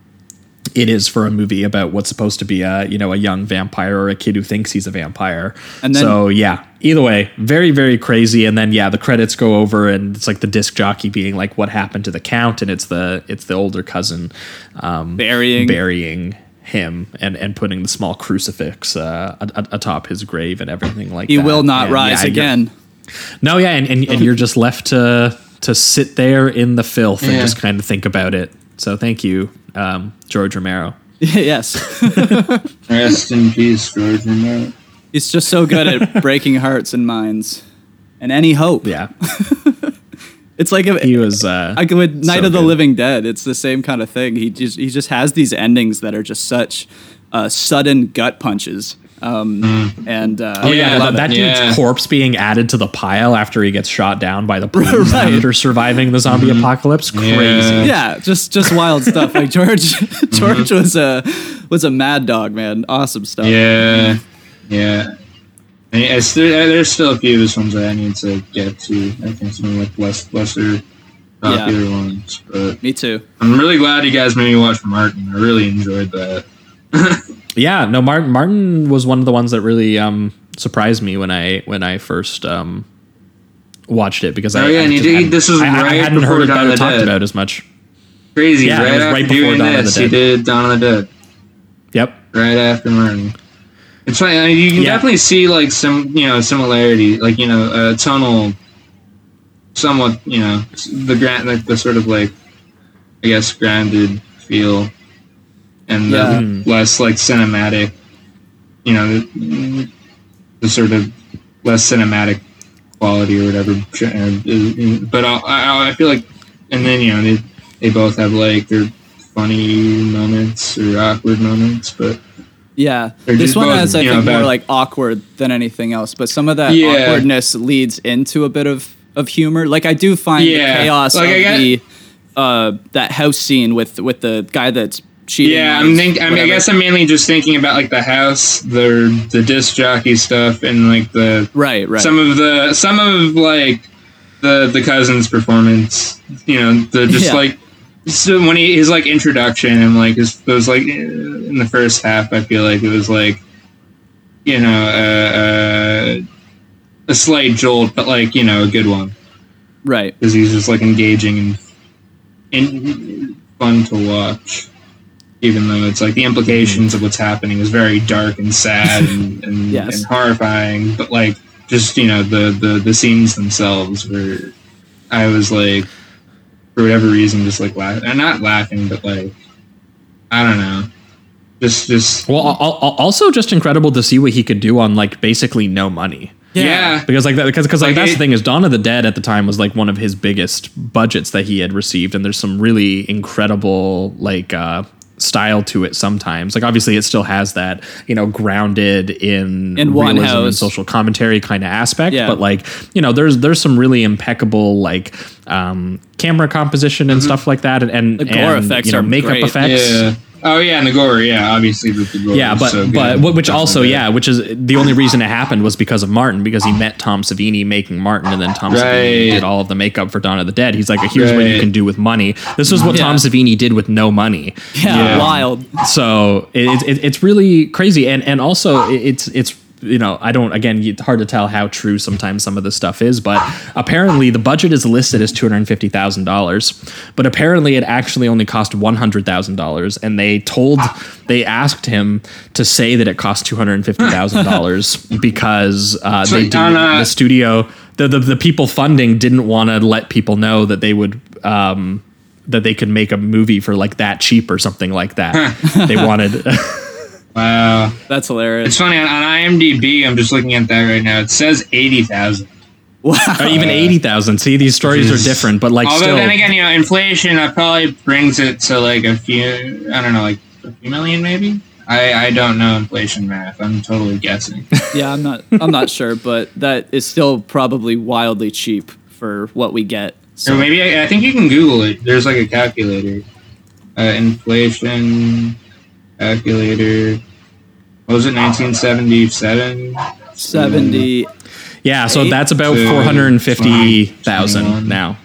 S4: it is for a movie about what's supposed to be a you know a young vampire or a kid who thinks he's a vampire.
S5: And then-
S4: so yeah, either way, very very crazy. And then yeah, the credits go over and it's like the disc jockey being like, "What happened to the count?" And it's the it's the older cousin um,
S5: Burying.
S4: burying him and and putting the small crucifix uh, atop his grave and everything like
S5: he
S4: that.
S5: He will not
S4: And,
S5: rise
S4: yeah,
S5: again
S4: no, yeah, and, and, and you're just left to to sit there in the filth and just kind of think about it. So thank you, um, George Romero.
S5: yes
S6: Rest in peace, George Romero.
S5: he's just so good at breaking hearts and minds and any hope
S4: Yeah,
S5: it's like a,
S4: he was. Uh,
S5: Like with Night
S4: so
S5: of the
S4: good.
S5: Living Dead, it's the same kind of thing. He just he just has these endings that are just such uh, sudden gut punches. Um, And uh,
S4: Oh yeah,
S6: Yeah,
S4: that, that dude's
S6: yeah.
S4: corpse being added to the pile after he gets shot down by the police
S5: Right.
S4: after surviving the zombie apocalypse. Crazy.
S6: Yeah.
S5: yeah, just just wild stuff. Like George, George was a was a mad dog, man. Awesome stuff.
S6: Yeah, yeah. And I still, there's still a few of his ones that I need to get to. I think some like less lesser popular ones, but
S5: Me too.
S6: I'm really glad you guys made me watch Martin. I really enjoyed that.
S4: Yeah, no, Martin Martin was one of the ones that really um, surprised me when I when I first um, watched it because I,
S6: Oh, yeah,
S4: I
S6: and you did- this was
S4: I, I hadn't
S6: before
S4: heard
S6: Dawn
S4: about it talked
S6: Dead.
S4: about as much.
S6: Crazy.
S4: Yeah, it
S6: right after
S4: right before
S6: doing
S4: Dawn of the
S6: this, he did Dawn of the Dead.
S4: Yep.
S6: Right after Martin. It's funny. I mean, you can
S4: Yeah.
S6: definitely see like some, you know, similarity, like you know, uh, tunnel, somewhat, you know, the grand, like the sort of like, I guess, grounded feel, and
S5: Yeah.
S6: the less like cinematic, you know, the, the sort of less cinematic quality or whatever. uh, But I, I, I feel like, and then you know, they they both have like their funny moments or awkward moments, but.
S5: Yeah, this one
S6: both,
S5: has I
S6: you know,
S5: think more like awkward than anything else. But some of that
S6: Yeah.
S5: awkwardness leads into a bit of of humor. Like I do find
S6: Yeah,
S5: the chaos
S6: like,
S5: of
S6: I got-
S5: the uh, that house scene with with the guy that's cheating.
S6: Yeah, I'm think. I mean, I guess I'm mainly just thinking about like the house, the the disc jockey stuff, and like the
S5: right, right.
S6: some of the some of like the the cousin's performance. You know, the just
S5: Yeah.
S6: like so when he his like introduction and like his those like in the first half, I feel like it was like you know, uh, uh, a slight jolt, but like you know, a good one
S5: Right.
S6: because he's just like engaging and and fun to watch. Even though it's like the implications of what's happening is very dark and sad and, and,
S5: Yes.
S6: and horrifying, but like just you know the, the the scenes themselves were, I was like, for whatever reason, just like laughing, and not laughing, but like, I don't know, just just
S4: Well, al- al- also just incredible to see what he could do on like basically no money.
S6: yeah,
S4: Because like that, because because like,
S6: Like,
S4: that's
S6: it-
S4: the thing is Dawn of the Dead at the time was like one of his biggest budgets that he had received, and there's some really incredible like uh, style to it sometimes. Like obviously it still has that you know grounded in
S5: In one
S4: realism and social commentary kind of aspect,
S5: Yeah.
S4: but like you know there's there's some really impeccable like um, camera composition and stuff like that, and, and
S5: The gore
S4: and,
S5: effects
S4: you know,
S5: are
S4: makeup
S5: great.
S4: effects.
S6: yeah. Oh yeah, and the gore, yeah, obviously the, the gore.
S4: Yeah, but
S6: so good.
S4: but wh- which also
S6: Definitely.
S4: yeah, which is the only reason it happened was because of Martin because he met Tom Savini making Martin, and then Tom Savini did all of the makeup for Dawn of the Dead. He's like, here's what you can do with money. This is what Tom Savini did with no money.
S5: Yeah,
S6: Yeah.
S5: wild.
S4: So it, it, it's really crazy, and and also it's it's you know I don't again it's hard to tell how true sometimes some of this stuff is, but apparently the budget is listed as two hundred fifty thousand dollars, but apparently it actually only cost one hundred thousand dollars, and they told they asked him to say that it cost two hundred fifty thousand dollars because uh,
S6: So
S4: they
S6: uh,
S4: the studio the, the the people funding didn't want to let people know that they would. Um, that they could make a movie for like that cheap or something like that. they wanted
S6: wow.
S5: That's hilarious.
S6: It's funny on, on IMDb. I'm just looking at that right now. It says eighty thousand.
S5: Wow.
S4: or even 80,000. See, these stories
S6: Which is-
S4: are different, but like
S6: Although
S4: still
S6: then again, you know, inflation uh, probably brings it to like a few. I don't know, like a few million, maybe. I I don't know inflation math. I'm totally guessing.
S5: Yeah, I'm not. I'm not sure, but that is still probably wildly cheap for what we get.
S6: So maybe I, I think you can Google it. There's like a calculator. Uh, inflation calculator. What was it? 1977.
S5: Seventy.
S4: yeah, so that's about
S6: to
S4: 450,000 now.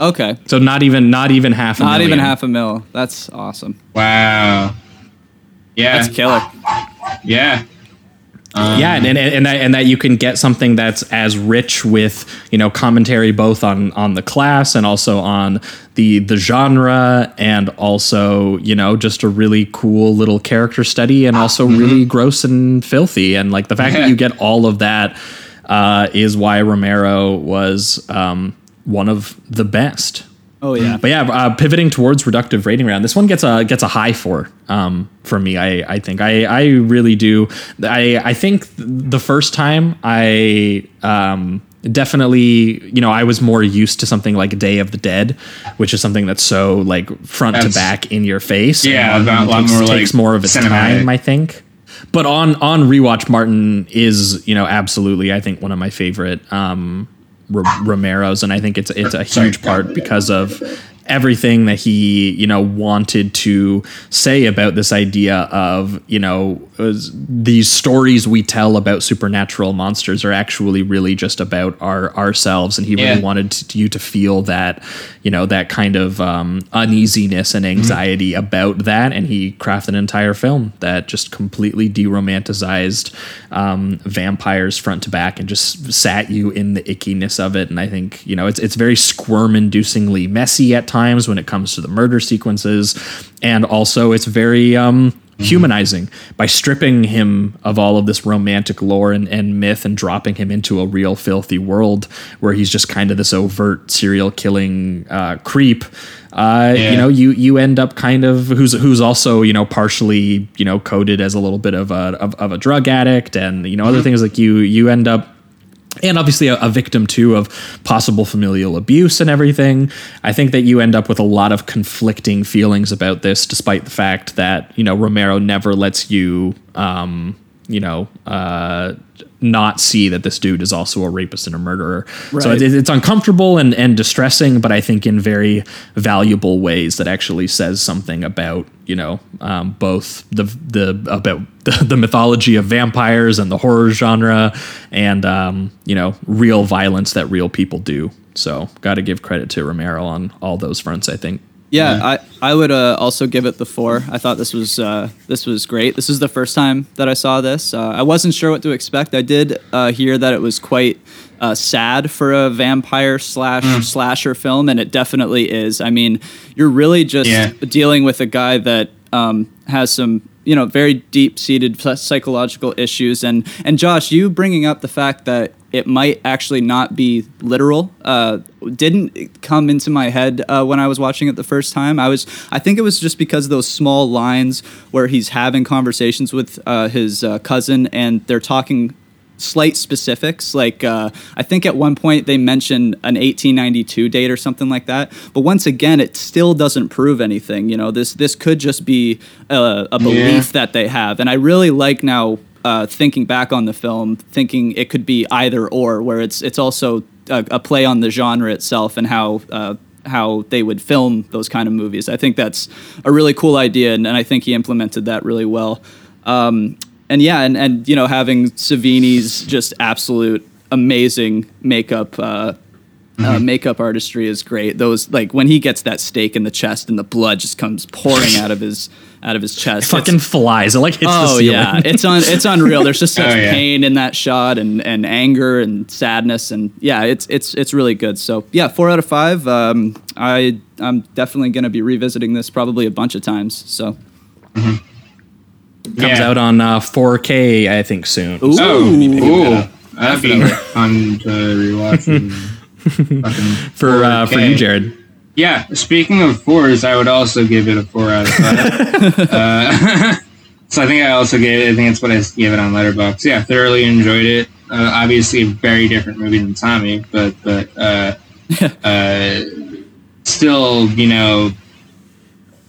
S5: Okay.
S4: So not even not even half a
S5: Not even half a mil. That's awesome.
S6: Wow. Yeah.
S5: That's killer.
S6: yeah. Um,
S4: yeah, and, and and that and that you can get something that's as rich with you know commentary both on on the class and also on the the genre and also you know just a really cool little character study and also really gross and filthy and like the fact that you get all of that uh, is why Romero was um, one of the best.
S5: Oh yeah.
S4: But yeah, uh, pivoting towards reductive rating round, this one gets a gets a high four um, for me. I I think I I really do. I I think the first time I um, definitely you know I was more used to something like Day of the Dead, which is something that's so like front to back in your face.
S6: Yeah,
S4: and
S6: about- a lot
S4: takes,
S6: more, like,
S4: takes more of its
S6: cinematic.
S4: time. I think. But on on rewatch, Martin is you know absolutely I think one of my favorite um, R- Romero's, and I think it's it's a huge part because of everything that he you know wanted to say about this idea of you know these stories we tell about supernatural monsters are actually really just about our ourselves. And he really
S6: Yeah.
S4: wanted to, you to feel that you know that kind of um, uneasiness and anxiety about that. And he crafted an entire film that just completely deromanticized um, vampires front to back and just sat you in the ickiness of it. And i think you know it's, it's very squirm inducingly messy at times when it comes to the murder sequences and also it's very um, humanizing by stripping him of all of this romantic lore and, and myth and dropping him into a real filthy world where he's just kind of this overt serial killing uh, creep. Uh,
S6: Yeah.
S4: You know, you you end up kind of who's who's also you know partially you know coded as a little bit of a of, of a drug addict and you know other things like you you end up and obviously a, a victim too of possible familial abuse and everything. I think that you end up with a lot of conflicting feelings about this, despite the fact that you know Romero never lets you, um, you know, uh, not see that this dude is also a rapist and a murderer. So it, it's uncomfortable and, and distressing, but I think in very valuable ways that actually says something about you know um, both the the about the, the mythology of vampires and the horror genre and um, you know real violence that real people do. So got to give credit to Romero on all those fronts. I think.
S5: Yeah, I, I would uh, also give it the four. I thought this was uh, this was great. This is the first time that I saw this. Uh, I wasn't sure what to expect. I did uh, hear that it was quite uh, sad for a vampire slash slasher film, and it definitely is. I mean, you're really just
S6: Yeah.
S5: dealing with a guy that um, has some you know very deep seated psychological issues, and and Josh, you bringing up the fact that it might actually not be literal. Uh, didn't come into my head uh, when I was watching it the first time. I was I think it was just because of those small lines where he's having conversations with uh, his uh, cousin and they're talking slight specifics. Like uh, i think at one point they mention an 1892 date or something like that. But once again it still doesn't prove anything you know? This this could just be a, a belief that they have. And i really like now uh, thinking back on the film thinking it could be either or where it's it's also a, a play on the genre itself and how uh, how they would film those kind of movies. I think that's a really cool idea, and, and I think he implemented that really well. Um, and yeah, and, and you know, having Savini's just absolute amazing makeup. Uh, uh, makeup artistry is great. Those like when he gets that stake in the chest and the blood just comes pouring out of his out of his chest. It's-
S4: Fucking flies. It like hits the
S5: Oh
S4: ceiling.
S5: yeah, it's un, it's unreal. There's just such
S6: Oh, yeah.
S5: pain in that shot and, and anger and sadness and yeah, it's it's it's really good. So yeah, four out of five. Um, I I'm definitely gonna be revisiting this probably a bunch of times. So
S4: Comes
S6: Yeah.
S4: out on uh, 4K, I think, soon.
S5: Ooh.
S6: Oh, cool. That'd be fun to rewatch. and fucking
S4: For uh, for you, Jared.
S6: Yeah, speaking of fours, I would also give it a four out of five. uh, so I think I also gave it. I think that's what I gave it on Letterboxd. Yeah, thoroughly enjoyed it. Uh, obviously, a very different movie than Tommy, but but uh, uh, still, you know,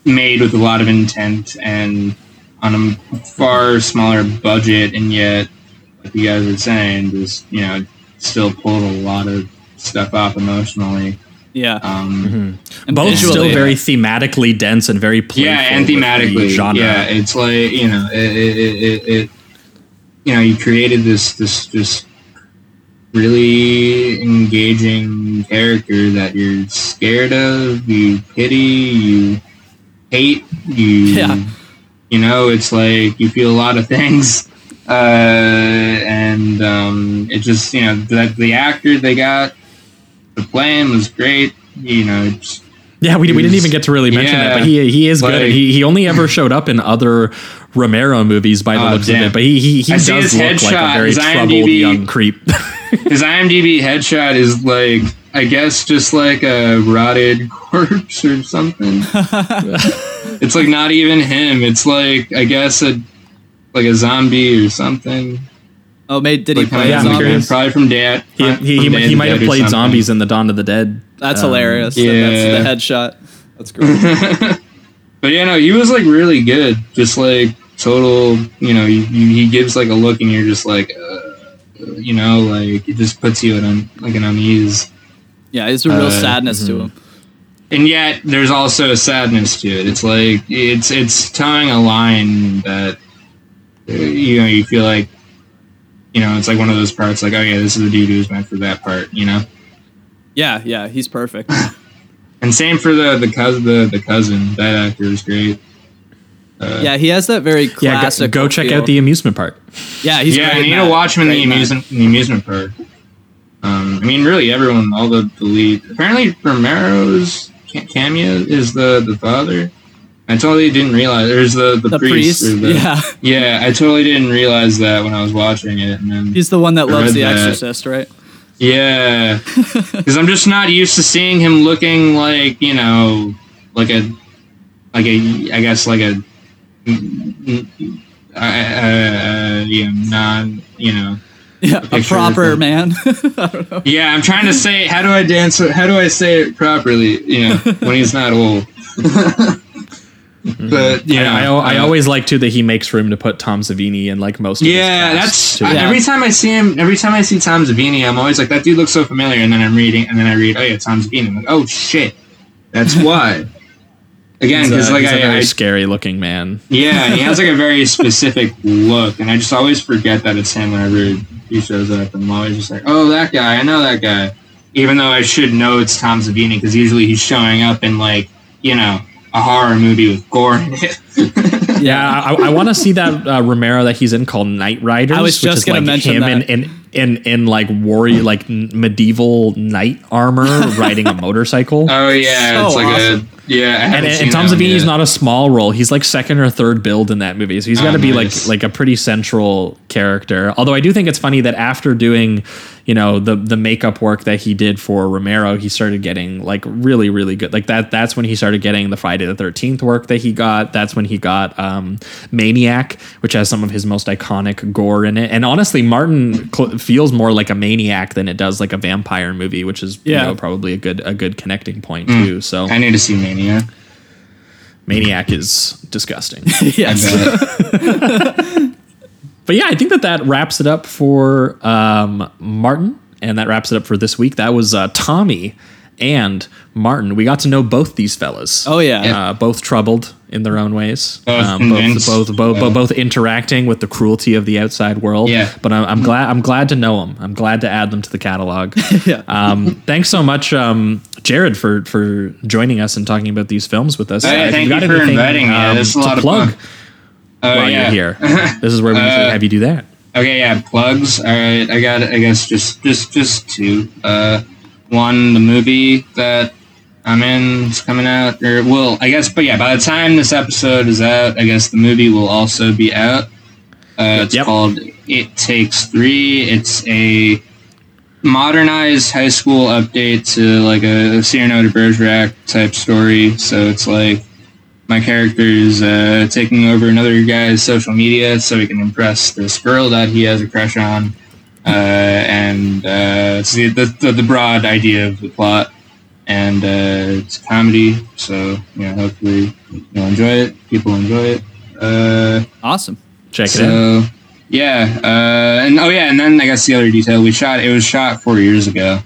S6: made with a lot of intent and on a far smaller budget, and yet, like you guys were saying, just you know, still pulled a lot of stuff off emotionally.
S5: Yeah,
S6: Um,
S5: and
S4: Both
S5: visually,
S4: still very thematically dense and very playful.
S6: yeah and
S4: with the
S6: thematically
S4: genre.
S6: yeah it's like you know it, it, it, it, it you know you created this this just really engaging character that you're scared of you pity you hate you
S5: Yeah.
S6: you know it's like you feel a lot of things uh, and um, it just you know the, the actor they got the plan was great you know
S4: Yeah, we, we didn't even get to really mention that, but he he is good. He, he only ever showed up in other Romero movies by the
S6: Oh,
S4: looks of it, but he he, he
S6: I
S4: does look
S6: his
S4: like a very troubled
S6: IMDb.
S4: young creep.
S6: His IMDb headshot is like, I guess, just like a rotted corpse or something. it's like not even him. It's like, I guess, a like a zombie or something.
S5: Oh, made did he
S6: Like,
S5: play
S4: Yeah,
S5: a
S4: I'm
S5: zombie?
S4: curious.
S6: Probably from Dad.
S4: he he,
S6: from
S4: he,
S6: Day
S4: he
S6: the
S4: might have played zombies in the Dawn of the Dead.
S5: That's
S4: Um,
S5: hilarious. That-
S6: yeah.
S5: That's the headshot. That's great.
S6: But yeah, no, he was like really good. Just like total, you know, you, you, he gives like a look and you're just like, uh, you know, like it just puts you at un, like an unease.
S5: yeah, there's a real
S6: Uh,
S5: sadness to him.
S6: and yet there's also a sadness to it. It's like it's it's towing a line that uh, you know you feel like you know it's like one of those parts like oh yeah this is the dude who's meant for that part you know.
S5: Yeah, yeah, he's perfect.
S6: And same for the the cousin the, the cousin that actor is great. Uh,
S5: yeah, he has that very
S4: Yeah, go,
S5: classic.
S4: go check
S5: feel.
S4: out the amusement park.
S5: Yeah, he's
S6: yeah,
S5: great
S6: I need to watch him in the amusement in the amusement park. Um, I mean, really everyone, all the, the lead. Apparently, Romero's cameo is the the father. I totally didn't realize there's the the,
S5: The
S6: priest.
S5: priest,
S6: the-
S5: yeah.
S6: yeah, I totally didn't realize that when I was watching it, and then
S5: He's the one that
S6: I
S5: loves The
S6: that.
S5: Exorcist, right?
S6: yeah, because I'm just not used to seeing him looking like you know, like a, like a, I guess like a, uh, uh, you know, non, you know.
S5: Yeah, a
S6: picture
S5: proper man.
S6: Yeah, I'm trying to say how do I dance? How do I say it properly? You know, when he's not old. but yeah,
S4: I, I, I
S6: uh,
S4: always like too that he makes room to put Tom Savini in like most. Of
S6: Yeah,
S4: casts,
S6: that's. I-
S5: Yeah.
S6: every time I see him. Every time I see Tom Savini, I'm always like, that dude looks so familiar. And then I'm reading, and then I read, oh yeah, Tom Savini. I'm like, oh shit, that's why. Again,
S4: He's
S6: because like
S4: he's a
S6: I,
S4: very
S6: I
S4: scary looking man.
S6: yeah, he has like a very specific look, and I just always forget that it's him whenever he shows up, and I'm always just like, "Oh, that guy! I know that guy." Even though I should know it's Tom Savini, because usually he's showing up in like you know a horror movie with gore in it.
S4: Yeah, I, I want to see that uh, Romero that he's in called Knightriders.
S5: I was
S4: which
S5: just
S4: is
S5: gonna
S4: like
S5: mention
S4: him
S5: that.
S4: in, in in in like warrior like medieval knight armor riding a motorcycle.
S6: oh yeah,
S5: So
S6: it's like
S5: awesome.
S6: A yeah.
S4: And
S6: haven't
S4: and
S6: seen
S4: Tom
S6: that one
S4: Savini's
S6: yet.
S4: not a small role. He's like second or third build in that movie, so he's got to
S6: Oh,
S4: be
S6: nice.
S4: like like a pretty central character. Although I do think it's funny that after doing, you know, the the makeup work that he did for Romero, he started getting like really really good. Like that that's when he started getting the Friday the Thirteenth work that he got. That's when he got um, Maniac, which has some of his most iconic gore in it. And honestly, Martin cl- feels more like a maniac than it does like a vampire movie, which is
S5: Yeah.
S4: you know probably a good a good connecting point
S6: Hmm.
S4: too. So
S6: I need to see Mania.
S4: Maniac is disgusting.
S5: yes.
S4: but yeah, I think that that wraps it up for um, Martin, and that wraps it up for this week. That was uh, Tommy and Martin. We got to know both these fellas.
S5: Oh, yeah.
S4: uh, both troubled in their own ways.
S6: Both
S4: um, both, both, both,
S6: Uh,
S4: both interacting with the cruelty of the outside world.
S6: Yeah.
S4: but I'm, I'm glad I'm glad to know them. I'm glad to add them to the catalog.
S5: Yeah.
S4: Um, thanks so much, um, Jared, for for joining us and talking about these films with us.
S6: Yeah,
S4: if
S6: thank
S4: got
S6: you for inviting me.
S4: um,
S6: This is a
S4: to
S6: of
S4: plug
S6: fun. Oh
S4: while
S6: yeah.
S4: you're here. this is where we
S6: Uh,
S4: have you do that.
S6: Okay, yeah, plugs. All right, I got. I guess just just just two. Uh, one, the movie that I'm in is coming out, or will I guess? But yeah, by the time this episode is out, I guess the movie will also be out. Uh, it's
S4: Yep.
S6: called It Takes Three. It's a modernized high school update to like a Cyrano de Bergerac type story. So it's like my character is uh, taking over another guy's social media so he can impress this girl that he has a crush on. Uh, and uh, it's the, the, the broad idea of the plot. And uh, it's comedy, so you know, hopefully you'll enjoy it. People enjoy it. Uh,
S5: Awesome.
S4: Check it out.
S6: So yeah, uh, and oh yeah, and then I guess the other detail we shot. It was shot four years ago.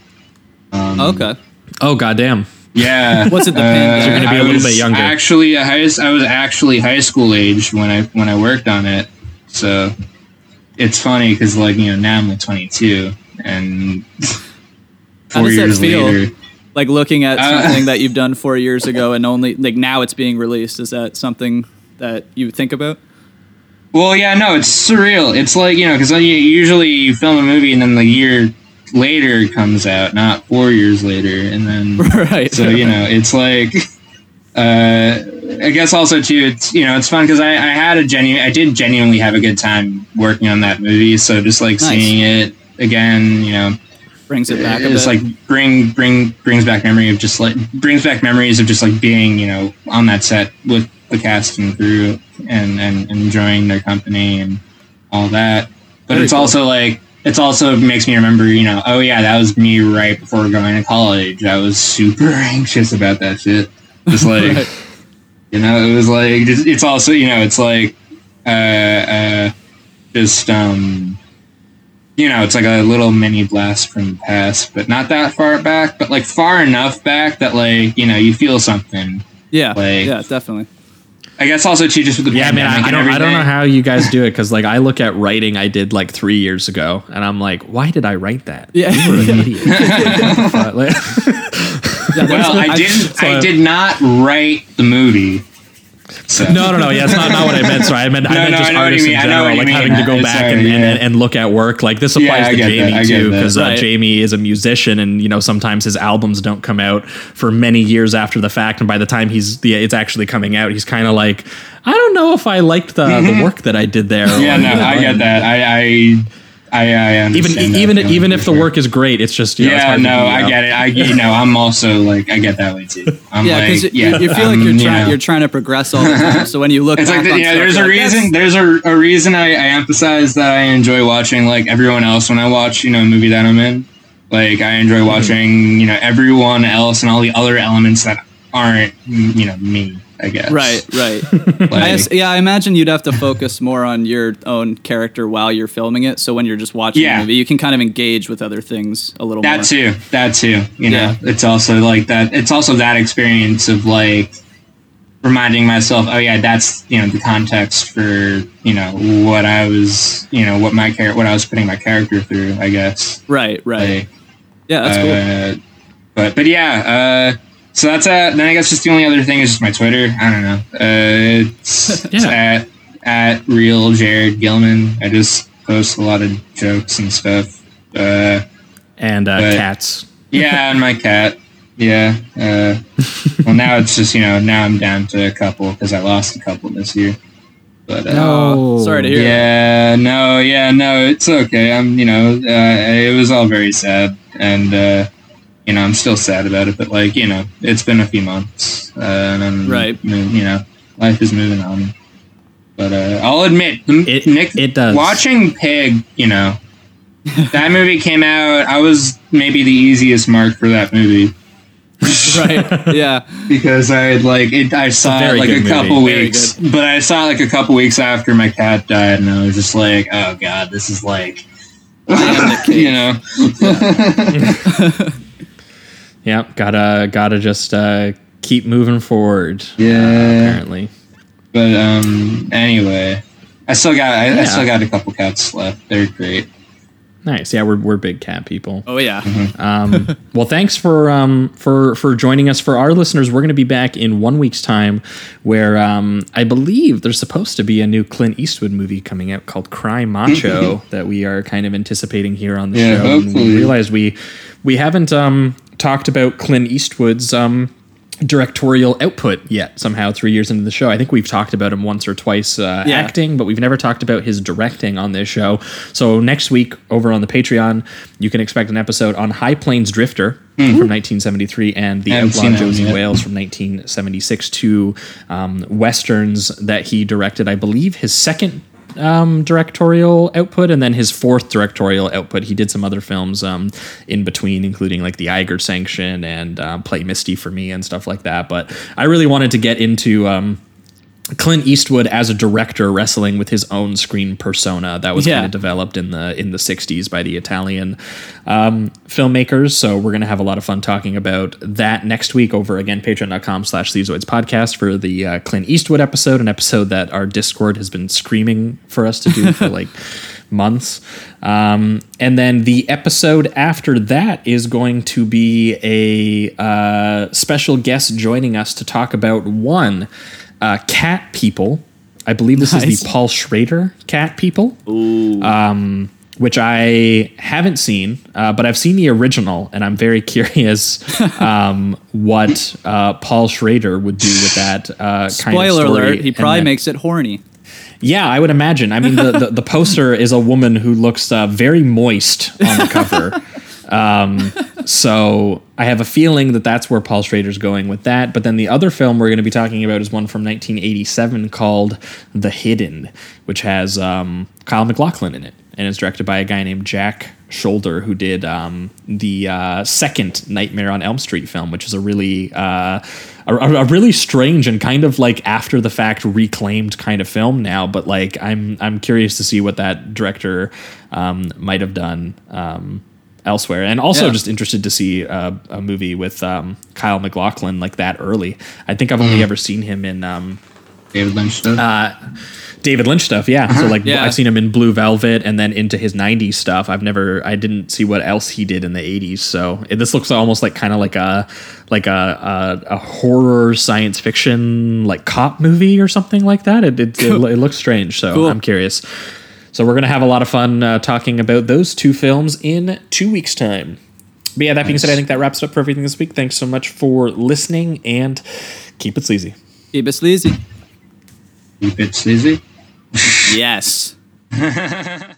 S6: Um,
S5: Okay.
S4: Oh goddamn!
S6: yeah.
S5: What's it The
S6: uh,
S4: you're gonna be a
S6: I
S4: little bit younger.
S6: Actually, a high, I was actually high school age when I when I worked on it. So it's funny because like you know now I'm like 22 and
S5: How
S6: four
S5: does that
S6: years
S5: feel?
S6: later.
S5: Like looking at
S6: Uh,
S5: something that you've done four years ago and only like now it's being released. Is that something that you think about?
S6: Well, yeah, no, it's surreal. It's like you know because usually you film a movie and then the year later comes out, not four years later, and then
S5: right.
S6: so you know it's like uh i guess also too it's you know it's fun because I, I had a genuine i did genuinely have a good time working on that movie so just like
S5: Nice.
S6: seeing it again you know
S5: brings it back
S6: it's like bring bring brings back memory of just like brings back memories of just like being you know on that set with the cast and crew and and enjoying their company and all that but
S5: Very
S6: it's
S5: cool.
S6: also like it's also makes me remember you know oh yeah that was me right before going to college i was super anxious about that shit just like
S5: Right.
S6: you know it was like just, it's also you know it's like uh uh just um you know it's like a little mini blast from the past but not that far back but like far enough back that like you know you feel something
S5: yeah.
S6: like-
S5: yeah. Definitely.
S6: I guess also too just with the
S4: Yeah, man, I,
S6: pandemic
S4: I
S6: and
S4: don't, I don't know how you guys do it because, like, I look at writing I did like three years ago, and I'm like, why did I write that?
S5: Yeah.
S4: you were an idiot.
S5: Yeah,
S6: well i didn't i uh, did not write the movie so
S4: no, no, no. Yeah, it's not, not what I meant. Sorry, I meant, I meant
S6: no,
S4: just
S6: I know what you
S4: artists in
S6: mean. I know
S4: general, like
S6: mean.
S4: having to go back
S6: sorry,
S4: and, and,
S6: yeah.
S4: and look at work. Like this applies
S6: I
S4: to
S6: get that,
S4: Jamie too,
S6: that.
S4: because uh,
S5: Right.
S4: Jamie is a musician, and you know sometimes his albums don't come out for many years after the fact, and by the time he's the it's actually coming out, he's kind of like, I don't know if I liked the the work that I did there.
S6: yeah no i get that i i i, I
S4: Even
S6: understand that
S4: even
S6: feeling
S4: even
S6: for
S4: if the work is great, it's just you know, it's
S6: yeah,
S4: hard
S6: no,
S4: be,
S6: I get it. I, you know, I'm also like, I get that way too. I'm
S5: yeah,
S6: like,
S5: because
S6: yeah,
S5: you, you feel like you're
S6: you know.
S5: you're trying to progress all the time. So when you look
S6: It's
S5: back
S6: like the,
S5: on
S6: you
S5: stuff,
S6: there's a
S5: like,
S6: reason. There's a, a reason I, I emphasize that I enjoy watching like everyone else when I watch you know a movie that I'm in. Like I enjoy mm-hmm. watching you know everyone else and all the other elements that aren't you know me. I guess.
S5: Right, right.
S6: Like,
S5: I guess- yeah, I imagine you'd have to focus more on your own character while you're filming it. So when you're just watching
S6: Yeah.
S5: the movie, you can kind of engage with other things a little more.
S6: that too. That too. You know, it's also like that. It's also that experience of like reminding myself, oh yeah, that's you know the context for you know what I was, you know what my character, what I was putting my character through. I guess.
S5: Right, right.
S6: Like,
S5: yeah, that's cool.
S6: uh, but but yeah, uh, so that's uh then I guess just the only other thing is just my Twitter. I don't know. Uh, it's, it's
S4: Yeah.
S6: at at real Jared Gilman. I just post a lot of jokes and stuff. Uh,
S4: And uh,
S6: But-
S4: cats.
S6: yeah, and my cat. Yeah. Uh, well, now it's just you know now I'm down to a couple because I lost a couple this year. But uh,
S5: Oh, sorry to hear. that.
S6: yeah, no, yeah, no, it's okay. I'm, you know, uh, it was all very sad, and uh, you know, I'm still sad about it. But like, you know, it's been a few months, uh, and I'm,
S5: Right.
S6: You know, life is moving on. But uh, I'll admit,
S4: It-
S6: Nick,
S4: it does.
S6: Watching Pig, you know, that movie came out. I was maybe the easiest mark for that movie
S5: right. Yeah.
S6: because I had like it, I saw it like a
S4: movie.
S6: couple
S5: Very
S6: weeks, but I saw it like a couple weeks after my cat died, and I was just like, oh god, this is like, you know,
S4: Yeah, gotta gotta just uh, keep moving forward.
S6: yeah.
S4: Apparently.
S6: But um, anyway, I still got I, I still got a couple cats left. They're great.
S4: Nice. Yeah, we're we're big cat people.
S5: Oh yeah.
S4: Um, well, thanks for um, for for joining us. For our listeners, we're going to be back in one week's time, where um, I believe there's supposed to be a new Clint Eastwood movie coming out called Cry Macho that we are kind of anticipating here on the
S6: Yeah,
S4: show. And we realize we we haven't um, talked about Clint Eastwood's. Um, directorial output yet somehow three years into the show i think we've talked about him once or twice uh,
S5: Yeah.
S4: acting but we've never talked about his directing on this show so next week over on the patreon you can expect an episode on high plains drifter from 1973 and the. Outlaw Josey
S6: yet.
S4: wales from 1976 two um, westerns that he directed i believe his second um, directorial output and then his fourth directorial output. He did some other films um, in between, including like The Eiger Sanction and um, Play Misty for Me and stuff like that. But I really wanted to get into. Um, Clint Eastwood as a director wrestling with his own screen persona that was
S5: Yeah.
S4: kind of developed in the in the 60s by the Italian um, filmmakers. So we're going to have a lot of fun talking about that next week over again patreon.com slash Sleazoids podcast for the uh, Clint Eastwood episode, an episode that our Discord has been screaming for us to do for like months. Um, and then the episode after that is going to be a uh, special guest joining us to talk about one uh, cat people. I believe this is the Paul Schrader cat people um, which I haven't seen, uh, but I've seen the original, and I'm very curious um, what uh, Paul Schrader would do with that uh, kind of
S5: Spoiler
S4: story.
S5: alert. He probably
S4: then-
S5: makes it horny.
S4: Yeah, I would imagine. I mean, the, the, the poster is a woman who looks uh, very moist on the cover. Um, so I have a feeling that that's where Paul Schrader's going with that. But then the other film we're going to be talking about is one from 1987 called The Hidden, which has um, Kyle MacLachlan in it, and it's directed by a guy named Jack Sholder, who did um, the uh, second Nightmare on Elm Street film, which is a really uh, a, a really strange and kind of like after the fact reclaimed kind of film now. But like I'm I'm curious to see what that director um, might have done. Um, elsewhere and also
S5: Yeah.
S4: just interested to see uh, a movie with um, Kyle MacLachlan like that early. I think I've only ever seen him in um,
S6: David Lynch stuff.
S4: uh, David Lynch stuff. Yeah, so like
S5: Yeah.
S4: I've seen him in Blue Velvet and then into his '90s stuff. I've never, I didn't see what else he did in the '80s. So it, this looks almost like kind of like a like a, a a horror science fiction like cop movie or something like that. It it, it, it looks strange. So
S5: Cool.
S4: I'm curious. So we're gonna have a lot of fun uh, talking about those two films in two weeks' time. But yeah, that being said, I think that wraps up for everything this week. Thanks so much for listening and keep it sleazy.
S5: Keep it sleazy.
S6: Keep it sleazy.
S5: Yes.